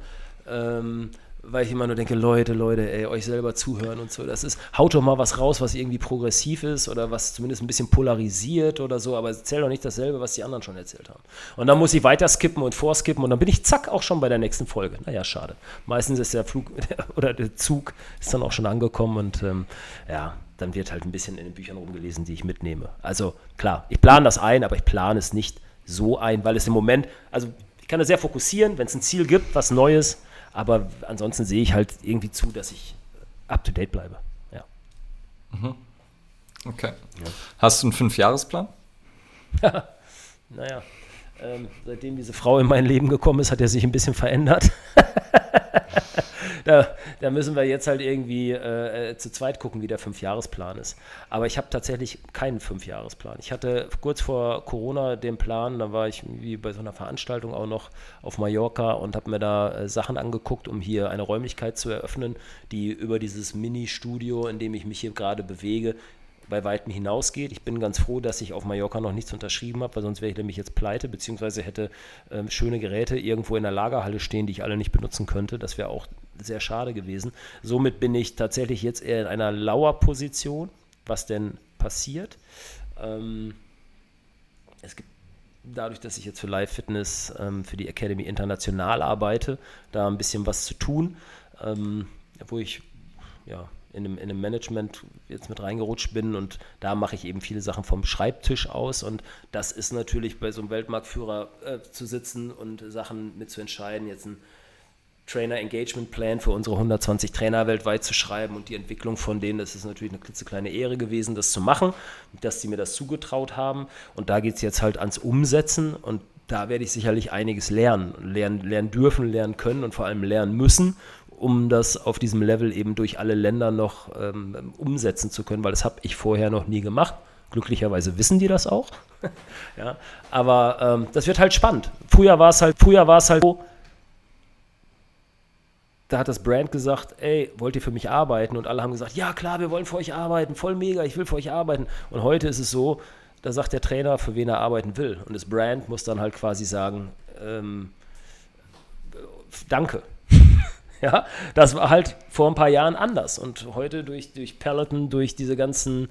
ähm, weil ich immer nur denke, Leute, Leute, ey, euch selber zuhören und so. Das ist, haut doch mal was raus, was irgendwie progressiv ist oder was zumindest ein bisschen polarisiert oder so, aber erzähl doch nicht dasselbe, was die anderen schon erzählt haben. Und dann muss ich weiter skippen und vorskippen und dann bin ich zack auch schon bei der nächsten Folge. Naja, schade. Meistens ist der Flug oder der Zug ist dann auch schon angekommen und ähm, ja, dann wird halt ein bisschen in den Büchern rumgelesen, die ich mitnehme. Also klar, ich plane das ein, aber ich plane es nicht so ein, weil es im Moment, also ich kann das sehr fokussieren, wenn es ein Ziel gibt, was Neues, aber ansonsten sehe ich halt irgendwie zu, dass ich up-to-date bleibe. Ja. Mhm. Okay. Ja. Hast du einen Fünfjahresplan? naja, ähm, seitdem diese Frau in mein Leben gekommen ist, hat er sich ein bisschen verändert. da, da, müssen wir jetzt halt irgendwie äh, äh, zu zweit gucken, wie der Fünfjahresplan ist. Aber ich habe tatsächlich keinen Fünfjahresplan. Ich hatte kurz vor Corona den Plan, da war ich wie bei so einer Veranstaltung auch noch auf Mallorca und habe mir da äh, Sachen angeguckt, um hier eine Räumlichkeit zu eröffnen, die über dieses Mini-Studio, in dem ich mich hier gerade bewege, bei weitem hinausgeht. Ich bin ganz froh, dass ich auf Mallorca noch nichts unterschrieben habe, weil sonst wäre ich nämlich jetzt pleite, beziehungsweise hätte ähm, schöne Geräte irgendwo in der Lagerhalle stehen, die ich alle nicht benutzen könnte. Das wäre auch sehr schade gewesen. Somit bin ich tatsächlich jetzt eher in einer Lauerposition, was denn passiert. Ähm, es gibt dadurch, dass ich jetzt für Live Fitness ähm, für die Academy international arbeite, da ein bisschen was zu tun, ähm, wo ich ja, in einem, in einem Management jetzt mit reingerutscht bin und da mache ich eben viele Sachen vom Schreibtisch aus. Und das ist natürlich bei so einem Weltmarktführer äh, zu sitzen und Sachen mitzuentscheiden, jetzt ein Trainer Engagement Plan für unsere 120 Trainer weltweit zu schreiben und die Entwicklung von denen, das ist natürlich eine klitzekleine Ehre gewesen, das zu machen, dass sie mir das zugetraut haben. Und da geht es jetzt halt ans Umsetzen und da werde ich sicherlich einiges lernen, lernen, lernen dürfen, lernen können und vor allem lernen müssen um das auf diesem Level eben durch alle Länder noch ähm, umsetzen zu können, weil das habe ich vorher noch nie gemacht. Glücklicherweise wissen die das auch. ja, aber ähm, das wird halt spannend. Früher war es halt, früher war es halt so, da hat das Brand gesagt, ey, wollt ihr für mich arbeiten? Und alle haben gesagt, ja klar, wir wollen für euch arbeiten, voll mega, ich will für euch arbeiten. Und heute ist es so, da sagt der Trainer, für wen er arbeiten will. Und das Brand muss dann halt quasi sagen, ähm, danke. Ja, das war halt vor ein paar Jahren anders. Und heute durch, durch Peloton, durch diese ganzen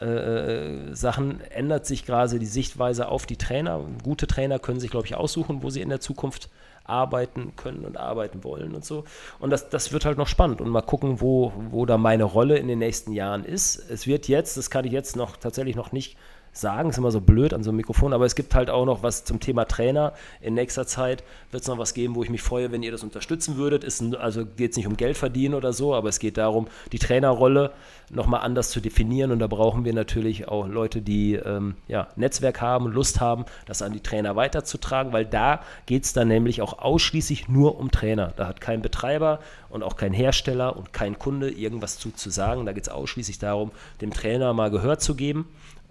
äh, äh, Sachen ändert sich gerade die Sichtweise auf die Trainer. Gute Trainer können sich, glaube ich, aussuchen, wo sie in der Zukunft arbeiten können und arbeiten wollen und so. Und das, das wird halt noch spannend und mal gucken, wo, wo da meine Rolle in den nächsten Jahren ist. Es wird jetzt, das kann ich jetzt noch tatsächlich noch nicht sagen, ist immer so blöd an so einem Mikrofon, aber es gibt halt auch noch was zum Thema Trainer. In nächster Zeit wird es noch was geben, wo ich mich freue, wenn ihr das unterstützen würdet. Ist ein, also geht es nicht um Geld verdienen oder so, aber es geht darum, die Trainerrolle nochmal anders zu definieren und da brauchen wir natürlich auch Leute, die ähm, ja, Netzwerk haben Lust haben, das an die Trainer weiterzutragen, weil da geht es dann nämlich auch ausschließlich nur um Trainer. Da hat kein Betreiber und auch kein Hersteller und kein Kunde irgendwas zu, zu sagen. Da geht es ausschließlich darum, dem Trainer mal Gehör zu geben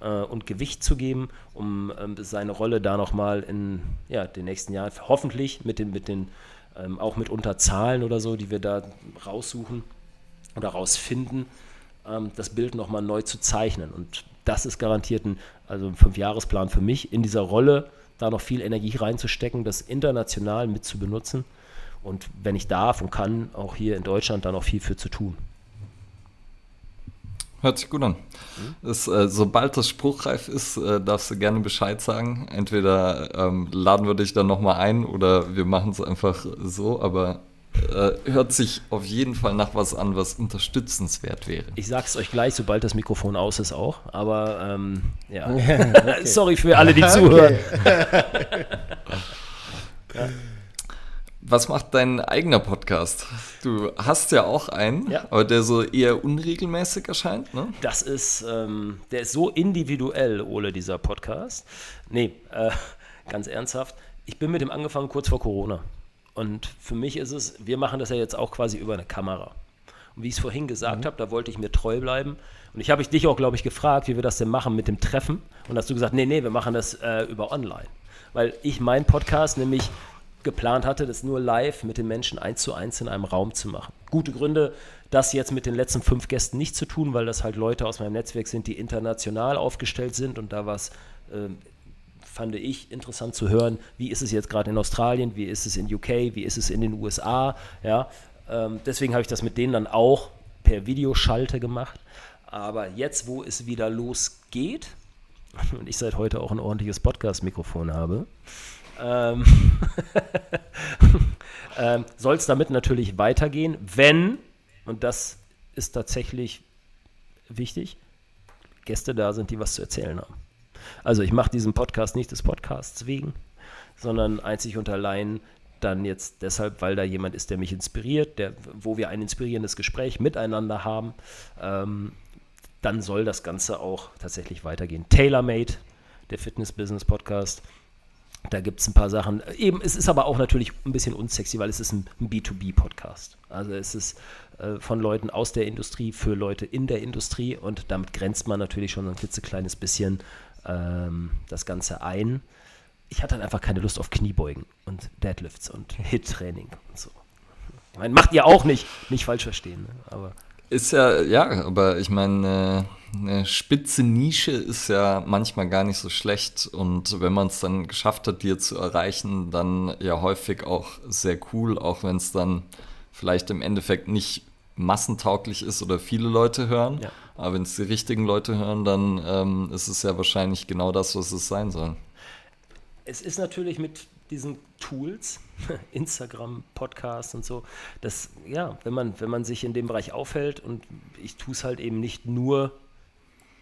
äh, und Gewicht zu geben, um ähm, seine Rolle da nochmal in ja, den nächsten Jahren hoffentlich mit den, mit den ähm, auch mitunter Zahlen oder so, die wir da raussuchen oder rausfinden, ähm, das Bild nochmal neu zu zeichnen. Und das ist garantiert ein, also ein Fünfjahresplan für mich, in dieser Rolle da noch viel Energie reinzustecken, das international mit zu benutzen und wenn ich darf und kann, auch hier in Deutschland da noch viel für zu tun. Hört sich gut an. Das, äh, sobald das spruchreif ist, äh, darfst du gerne Bescheid sagen. Entweder ähm, laden wir dich dann nochmal ein oder wir machen es einfach so, aber äh, hört sich auf jeden Fall nach was an, was unterstützenswert wäre. Ich sag's euch gleich, sobald das Mikrofon aus ist auch, aber ähm, ja. okay. Sorry für alle, die zuhören. ja. Was macht dein eigener Podcast? Du hast ja auch einen, ja. aber der so eher unregelmäßig erscheint, ne? Das ist, ähm, der ist so individuell, Ole, dieser Podcast. Nee, äh, ganz ernsthaft. Ich bin mit dem angefangen kurz vor Corona. Und für mich ist es, wir machen das ja jetzt auch quasi über eine Kamera. Und wie ich es vorhin gesagt mhm. habe, da wollte ich mir treu bleiben. Und ich habe dich auch, glaube ich, gefragt, wie wir das denn machen mit dem Treffen. Und hast du gesagt, nee, nee, wir machen das äh, über online. Weil ich meinen Podcast nämlich geplant hatte, das nur live mit den Menschen eins zu eins in einem Raum zu machen. Gute Gründe, das jetzt mit den letzten fünf Gästen nicht zu tun, weil das halt Leute aus meinem Netzwerk sind, die international aufgestellt sind und da war es, äh, fand ich, interessant zu hören, wie ist es jetzt gerade in Australien, wie ist es in UK, wie ist es in den USA, ja. Ähm, deswegen habe ich das mit denen dann auch per Videoschalte gemacht. Aber jetzt, wo es wieder losgeht und ich seit heute auch ein ordentliches Podcast-Mikrofon habe, ähm, ähm, soll es damit natürlich weitergehen, wenn, und das ist tatsächlich wichtig, Gäste da sind, die was zu erzählen haben. Also ich mache diesen Podcast nicht des Podcasts wegen, sondern einzig und allein dann jetzt deshalb, weil da jemand ist, der mich inspiriert, der, wo wir ein inspirierendes Gespräch miteinander haben. Ähm, dann soll das Ganze auch tatsächlich weitergehen. TaylorMade, der Fitness Business Podcast, da gibt es ein paar Sachen. Eben, es ist aber auch natürlich ein bisschen unsexy, weil es ist ein, ein B2B-Podcast. Also es ist äh, von Leuten aus der Industrie für Leute in der Industrie und damit grenzt man natürlich schon ein klitzekleines bisschen ähm, das Ganze ein. Ich hatte dann einfach keine Lust auf Kniebeugen und Deadlifts und Hit-Training und so. Ich meine, macht ihr auch nicht, nicht falsch verstehen, ne? aber ist ja, ja, aber ich meine, eine spitze Nische ist ja manchmal gar nicht so schlecht. Und wenn man es dann geschafft hat, dir zu erreichen, dann ja häufig auch sehr cool, auch wenn es dann vielleicht im Endeffekt nicht massentauglich ist oder viele Leute hören. Ja. Aber wenn es die richtigen Leute hören, dann ähm, ist es ja wahrscheinlich genau das, was es sein soll. Es ist natürlich mit diesen Tools, Instagram, Podcast und so, dass, ja, wenn man, wenn man sich in dem Bereich aufhält und ich tue es halt eben nicht nur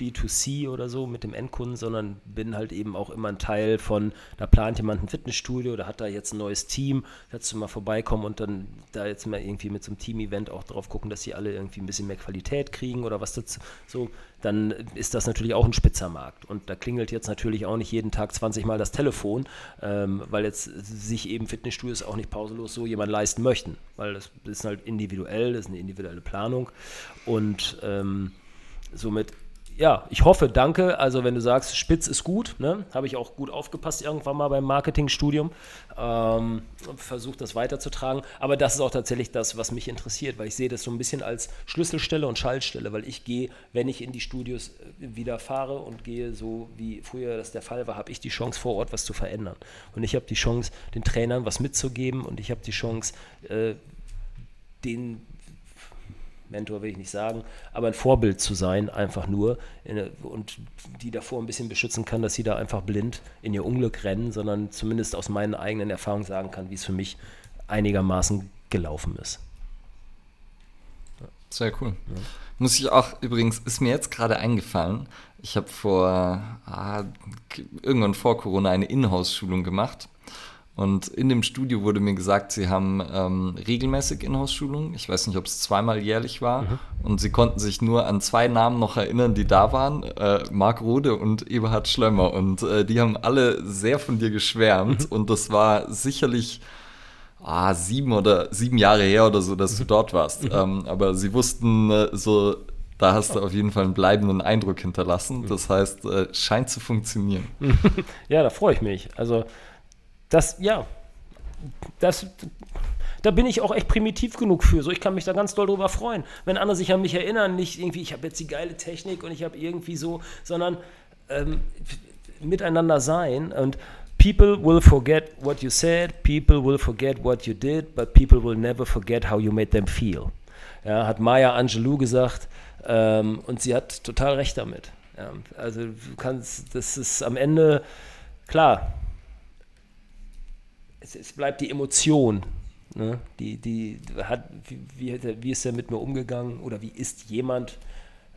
B2C oder so mit dem Endkunden, sondern bin halt eben auch immer ein Teil von, da plant jemand ein Fitnessstudio oder hat da jetzt ein neues Team, kannst du mal vorbeikommen und dann da jetzt mal irgendwie mit so einem Team-Event auch drauf gucken, dass sie alle irgendwie ein bisschen mehr Qualität kriegen oder was dazu, so, dann ist das natürlich auch ein spitzer Markt. Und da klingelt jetzt natürlich auch nicht jeden Tag 20 Mal das Telefon, ähm, weil jetzt sich eben Fitnessstudios auch nicht pausenlos so jemand leisten möchten, weil das ist halt individuell, das ist eine individuelle Planung und ähm, somit ja, ich hoffe, danke. Also wenn du sagst, Spitz ist gut, ne? habe ich auch gut aufgepasst irgendwann mal beim Marketingstudium. Ähm, Versuche das weiterzutragen. Aber das ist auch tatsächlich das, was mich interessiert, weil ich sehe das so ein bisschen als Schlüsselstelle und Schaltstelle, weil ich gehe, wenn ich in die Studios äh, wieder fahre und gehe, so wie früher das der Fall war, habe ich die Chance vor Ort was zu verändern. Und ich habe die Chance, den Trainern was mitzugeben und ich habe die Chance, äh, den Mentor will ich nicht sagen, aber ein Vorbild zu sein, einfach nur und die davor ein bisschen beschützen kann, dass sie da einfach blind in ihr Unglück rennen, sondern zumindest aus meinen eigenen Erfahrungen sagen kann, wie es für mich einigermaßen gelaufen ist. Sehr cool. Ja. Muss ich auch, übrigens, ist mir jetzt gerade eingefallen, ich habe vor, ah, irgendwann vor Corona eine Inhouse-Schulung gemacht und in dem Studio wurde mir gesagt, sie haben ähm, regelmäßig Inhouse-Schulungen. Ich weiß nicht, ob es zweimal jährlich war. Mhm. Und sie konnten sich nur an zwei Namen noch erinnern, die da waren. Äh, Marc Rode und Eberhard Schlömmer. Und äh, die haben alle sehr von dir geschwärmt. Mhm. Und das war sicherlich ah, sieben oder sieben Jahre her oder so, dass du mhm. dort warst. Mhm. Ähm, aber sie wussten äh, so, da hast du auf jeden Fall einen bleibenden Eindruck hinterlassen. Mhm. Das heißt, äh, scheint zu funktionieren. ja, da freue ich mich. Also das, ja, das, da bin ich auch echt primitiv genug für. So, ich kann mich da ganz doll drüber freuen. Wenn andere sich an mich erinnern, nicht irgendwie, ich habe jetzt die geile Technik und ich habe irgendwie so, sondern ähm, miteinander sein und people will forget what you said, people will forget what you did, but people will never forget how you made them feel. Ja, hat Maya Angelou gesagt ähm, und sie hat total recht damit. Ja, also du kannst, das ist am Ende, klar, es, es bleibt die Emotion. Ne? Die, die hat, wie, wie, ist er mit mir umgegangen oder wie ist jemand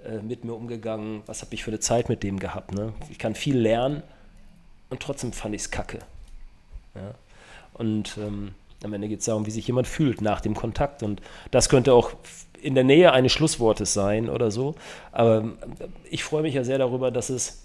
äh, mit mir umgegangen? Was habe ich für eine Zeit mit dem gehabt? Ne? Ich kann viel lernen und trotzdem fand ich es kacke. Ja? Und ähm, am Ende geht es darum, wie sich jemand fühlt nach dem Kontakt. Und das könnte auch in der Nähe eines Schlusswortes sein oder so. Aber ich freue mich ja sehr darüber, dass es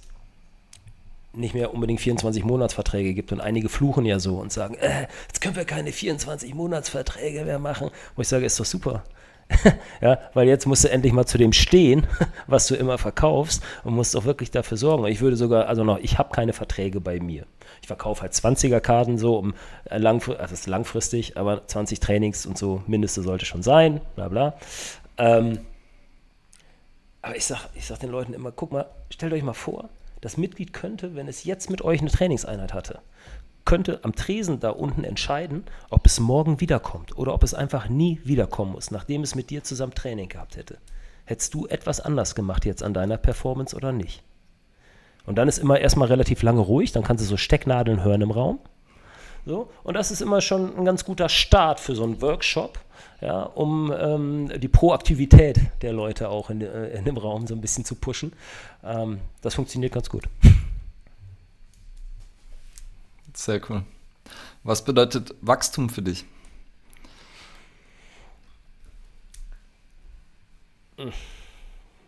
nicht mehr unbedingt 24 Monatsverträge gibt und einige fluchen ja so und sagen, äh, jetzt können wir keine 24 Monatsverträge mehr machen. Wo ich sage, ist doch super. ja, weil jetzt musst du endlich mal zu dem stehen, was du immer verkaufst und musst auch wirklich dafür sorgen. Ich würde sogar, also noch, ich habe keine Verträge bei mir. Ich verkaufe halt 20er-Karten so, um äh, langfristig, also ist langfristig, aber 20 Trainings und so Mindeste sollte schon sein, bla bla. Ähm, aber ich sag, ich sag den Leuten immer, guck mal, stellt euch mal vor, das Mitglied könnte, wenn es jetzt mit euch eine Trainingseinheit hatte, könnte am Tresen da unten entscheiden, ob es morgen wiederkommt oder ob es einfach nie wiederkommen muss, nachdem es mit dir zusammen Training gehabt hätte. Hättest du etwas anders gemacht jetzt an deiner Performance oder nicht? Und dann ist immer erstmal relativ lange ruhig, dann kannst du so Stecknadeln hören im Raum. So, und das ist immer schon ein ganz guter Start für so einen Workshop, ja, um ähm, die Proaktivität der Leute auch in, äh, in, dem Raum so ein bisschen zu pushen. Ähm, das funktioniert ganz gut. Sehr cool. Was bedeutet Wachstum für dich?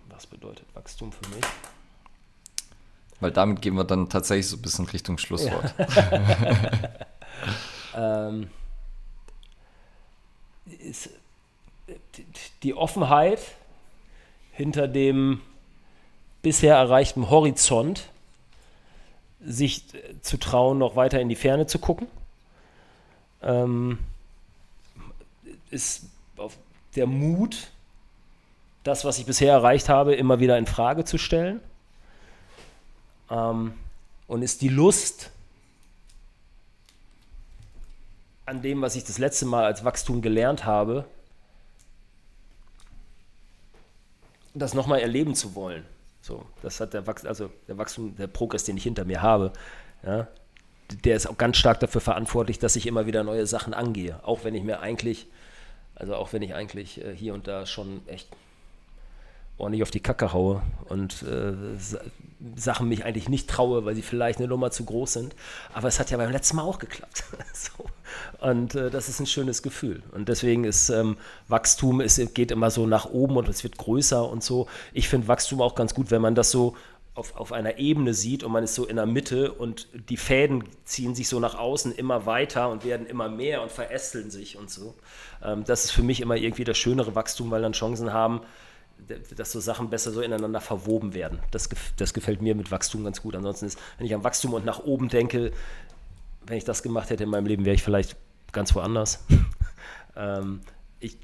Was bedeutet Wachstum für mich? Weil damit gehen wir dann tatsächlich so ein bisschen Richtung Schlusswort. Ja. ähm, ist die Offenheit hinter dem bisher erreichten Horizont, sich zu trauen, noch weiter in die Ferne zu gucken, ähm, ist der Mut, das, was ich bisher erreicht habe, immer wieder in Frage zu stellen. Ähm, und ist die Lust, an dem, was ich das letzte Mal als Wachstum gelernt habe, das nochmal erleben zu wollen. So, das hat der Wachstum, also der Wachstum, der Progress, den ich hinter mir habe, ja, der ist auch ganz stark dafür verantwortlich, dass ich immer wieder neue Sachen angehe. Auch wenn ich mir eigentlich, also auch wenn ich eigentlich äh, hier und da schon echt ordentlich auf die Kacke haue und äh, Sachen mich eigentlich nicht traue, weil sie vielleicht eine Nummer zu groß sind. Aber es hat ja beim letzten Mal auch geklappt. so. Und äh, das ist ein schönes Gefühl. Und deswegen ist ähm, Wachstum, es geht immer so nach oben und es wird größer und so. Ich finde Wachstum auch ganz gut, wenn man das so auf, auf einer Ebene sieht und man ist so in der Mitte und die Fäden ziehen sich so nach außen immer weiter und werden immer mehr und verästeln sich und so. Ähm, das ist für mich immer irgendwie das schönere Wachstum, weil dann Chancen haben, dass so Sachen besser so ineinander verwoben werden. Das, das gefällt mir mit Wachstum ganz gut. Ansonsten ist, wenn ich an Wachstum und nach oben denke, wenn ich das gemacht hätte in meinem Leben, wäre ich vielleicht ganz woanders. ähm, ich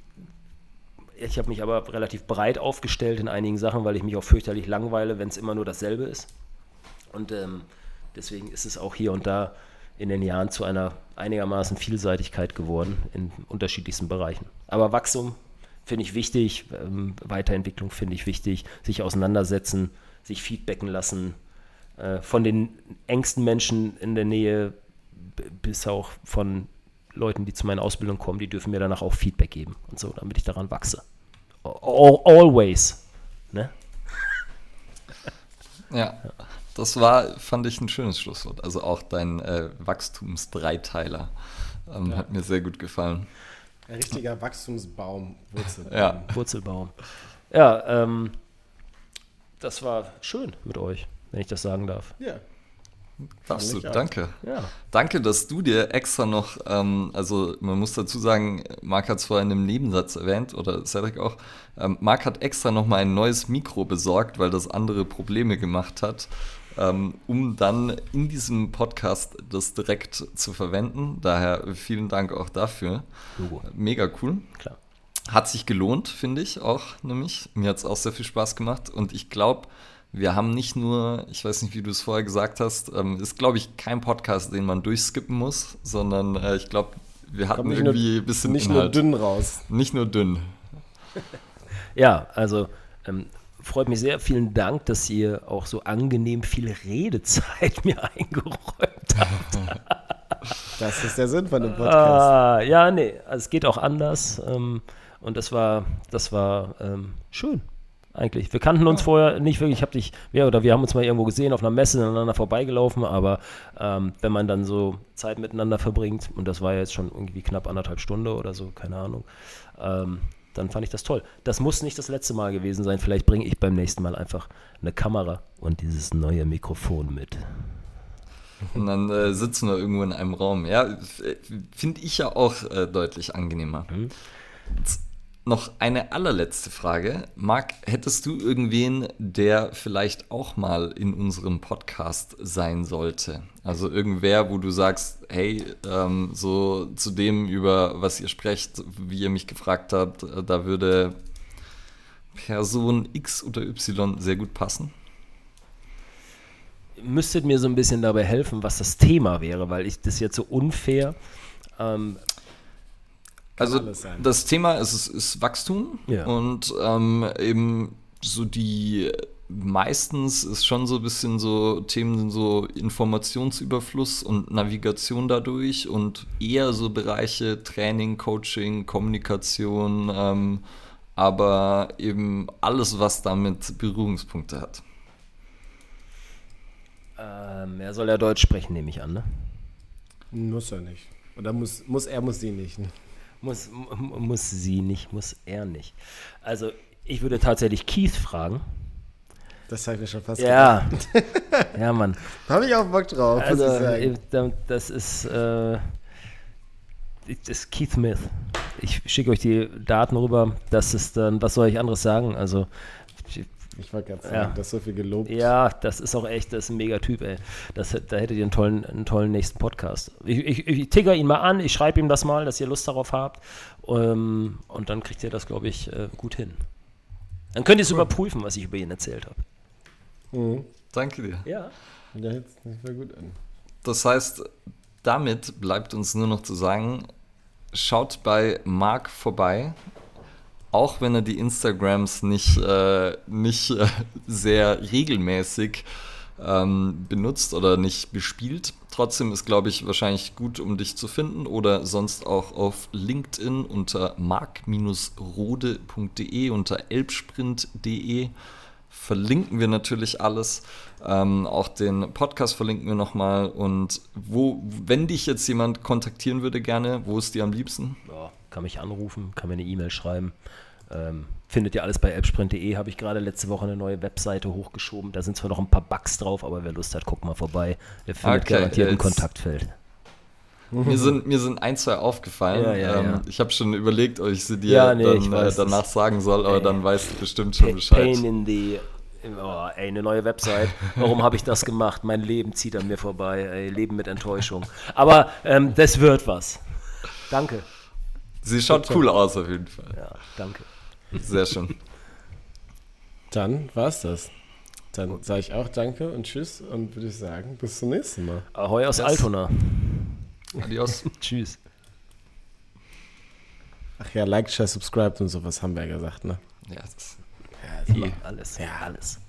ich habe mich aber relativ breit aufgestellt in einigen Sachen, weil ich mich auch fürchterlich langweile, wenn es immer nur dasselbe ist. Und ähm, deswegen ist es auch hier und da in den Jahren zu einer einigermaßen Vielseitigkeit geworden in unterschiedlichsten Bereichen. Aber Wachstum finde ich wichtig, ähm, Weiterentwicklung finde ich wichtig, sich auseinandersetzen, sich feedbacken lassen, äh, von den engsten Menschen in der Nähe bis auch von Leuten, die zu meiner Ausbildung kommen, die dürfen mir danach auch Feedback geben und so, damit ich daran wachse. Al- Always. Ne? Ja, das war, fand ich ein schönes Schlusswort. Also auch dein äh, Wachstumsdreiteiler ähm, hat mir sehr gut gefallen. Ein richtiger Wachstumsbaum. Wurzel. Ja, Wurzelbaum. Ja, ähm, das war schön mit euch, wenn ich das sagen darf. Ja. darfst du. Danke. Ja. Danke, dass du dir extra noch, ähm, also man muss dazu sagen, Marc hat es vorhin im Nebensatz erwähnt, oder Cedric auch, ähm, Marc hat extra noch mal ein neues Mikro besorgt, weil das andere Probleme gemacht hat, um dann in diesem Podcast das direkt zu verwenden. Daher vielen Dank auch dafür. Logo. Mega cool. Klar. Hat sich gelohnt, finde ich auch, nämlich. Mir hat es auch sehr viel Spaß gemacht. Und ich glaube, wir haben nicht nur, ich weiß nicht, wie du es vorher gesagt hast, ähm, ist, glaube ich, kein Podcast, den man durchskippen muss, sondern äh, ich glaube, wir hatten irgendwie nur, ein bisschen nicht Inhalt. nur dünn raus. Nicht nur dünn. Ja, also ähm, freut mich sehr. Vielen Dank, dass ihr auch so angenehm viel Redezeit mir eingeräumt habt. Das ist der Sinn von dem Podcast. Ah, ja, nee, also es geht auch anders. Ähm, und das war, das war ähm, schön. Eigentlich. Wir kannten uns vorher nicht wirklich. Ich habe dich, ja, oder wir haben uns mal irgendwo gesehen auf einer Messe aneinander vorbeigelaufen, aber ähm, wenn man dann so Zeit miteinander verbringt, und das war jetzt schon irgendwie knapp anderthalb Stunden oder so, keine Ahnung, ähm, dann fand ich das toll. Das muss nicht das letzte Mal gewesen sein. Vielleicht bringe ich beim nächsten Mal einfach eine Kamera und dieses neue Mikrofon mit. Und dann äh, sitzen wir irgendwo in einem Raum. Ja, finde ich ja auch äh, deutlich angenehmer. Jetzt noch eine allerletzte Frage. Marc, hättest du irgendwen, der vielleicht auch mal in unserem Podcast sein sollte? Also irgendwer, wo du sagst, hey, ähm, so zu dem, über was ihr sprecht, wie ihr mich gefragt habt, äh, da würde Person X oder Y sehr gut passen? müsstet mir so ein bisschen dabei helfen, was das Thema wäre, weil ich das jetzt so unfair. Ähm, Also alles sein. das Thema ist, ist, ist Wachstum Ja. und ähm, eben so die meistens ist schon so ein bisschen so Themen sind so Informationsüberfluss und Navigation dadurch und eher so Bereiche Training, Coaching, Kommunikation, ähm, aber eben alles, was damit Berührungspunkte hat. ähm, er soll ja Deutsch sprechen, nehme ich an, ne? Muss er nicht. Oder muss, muss er, muss sie nicht. Muss, muss sie nicht, muss er nicht. Also, ich würde tatsächlich Keith fragen. Das habe ich mir schon fast Ja. ja, Mann. Da habe ich auch Bock drauf, Also, muss ich sagen. da- das ist, äh, das ist Keith Smith. Ich schicke euch die Daten rüber. Das ist dann, was soll ich anderes sagen? Also, Ich wollte gerade sagen, Ja. das ist so viel gelobt. Ja, das ist auch echt, das ist ein mega Typ, ey. Das, da hättet ihr einen tollen, einen tollen nächsten Podcast. Ich, ich, ich tigger ihn mal an, ich schreibe ihm das mal, dass ihr Lust darauf habt. Ähm, und dann kriegt ihr das, glaube ich, äh, gut hin. Dann könnt ihr es überprüfen, was ich über ihn erzählt habe. Mhm. Danke dir. Ja. Der hört sich nicht mehr gut an. Das heißt, damit bleibt uns nur noch zu sagen, schaut bei Marc vorbei, auch wenn er die Instagrams nicht, äh, nicht äh, sehr regelmäßig ähm, benutzt oder nicht bespielt. Trotzdem ist, glaube ich, wahrscheinlich gut, um dich zu finden oder sonst auch auf LinkedIn unter mark-rode.de, unter elbsprint.de verlinken wir natürlich alles. Ähm, auch den Podcast verlinken wir nochmal. Und wo, wenn dich jetzt jemand kontaktieren würde, gerne, wo ist dir am liebsten? ja. Kann mich anrufen, kann mir eine E-Mail schreiben. Ähm, findet ihr alles bei appsprint.de. Habe ich gerade letzte Woche eine neue Webseite hochgeschoben. Da sind zwar noch ein paar Bugs drauf, aber wer Lust hat, guckt mal vorbei. Der findet Okay, garantiert ein Kontaktfeld. Mir, sind, mir sind ein, zwei aufgefallen. Ja, ja, ähm, ja. Ich habe schon überlegt, ob ich sie dir nee, dann äh, danach sagen soll, aber Ey. dann weißt du bestimmt schon Bescheid. Pain in the. Oh, ey, eine neue Website. Warum habe ich das gemacht? Mein Leben zieht an mir vorbei. Ey, Leben mit Enttäuschung. Aber ähm, das wird was. Danke. Sie schaut cool aus auf jeden Fall. Ja, danke. Sehr schön. Dann war's das. Dann sage ich auch Danke und Tschüss und würde ich sagen, bis zum nächsten Mal. Ahoi aus Das- Altona. Adios. Tschüss. Ach ja, like, share, subscribe und sowas haben wir ja gesagt, ne? Ja, das ist Immer alles. Ja, alles.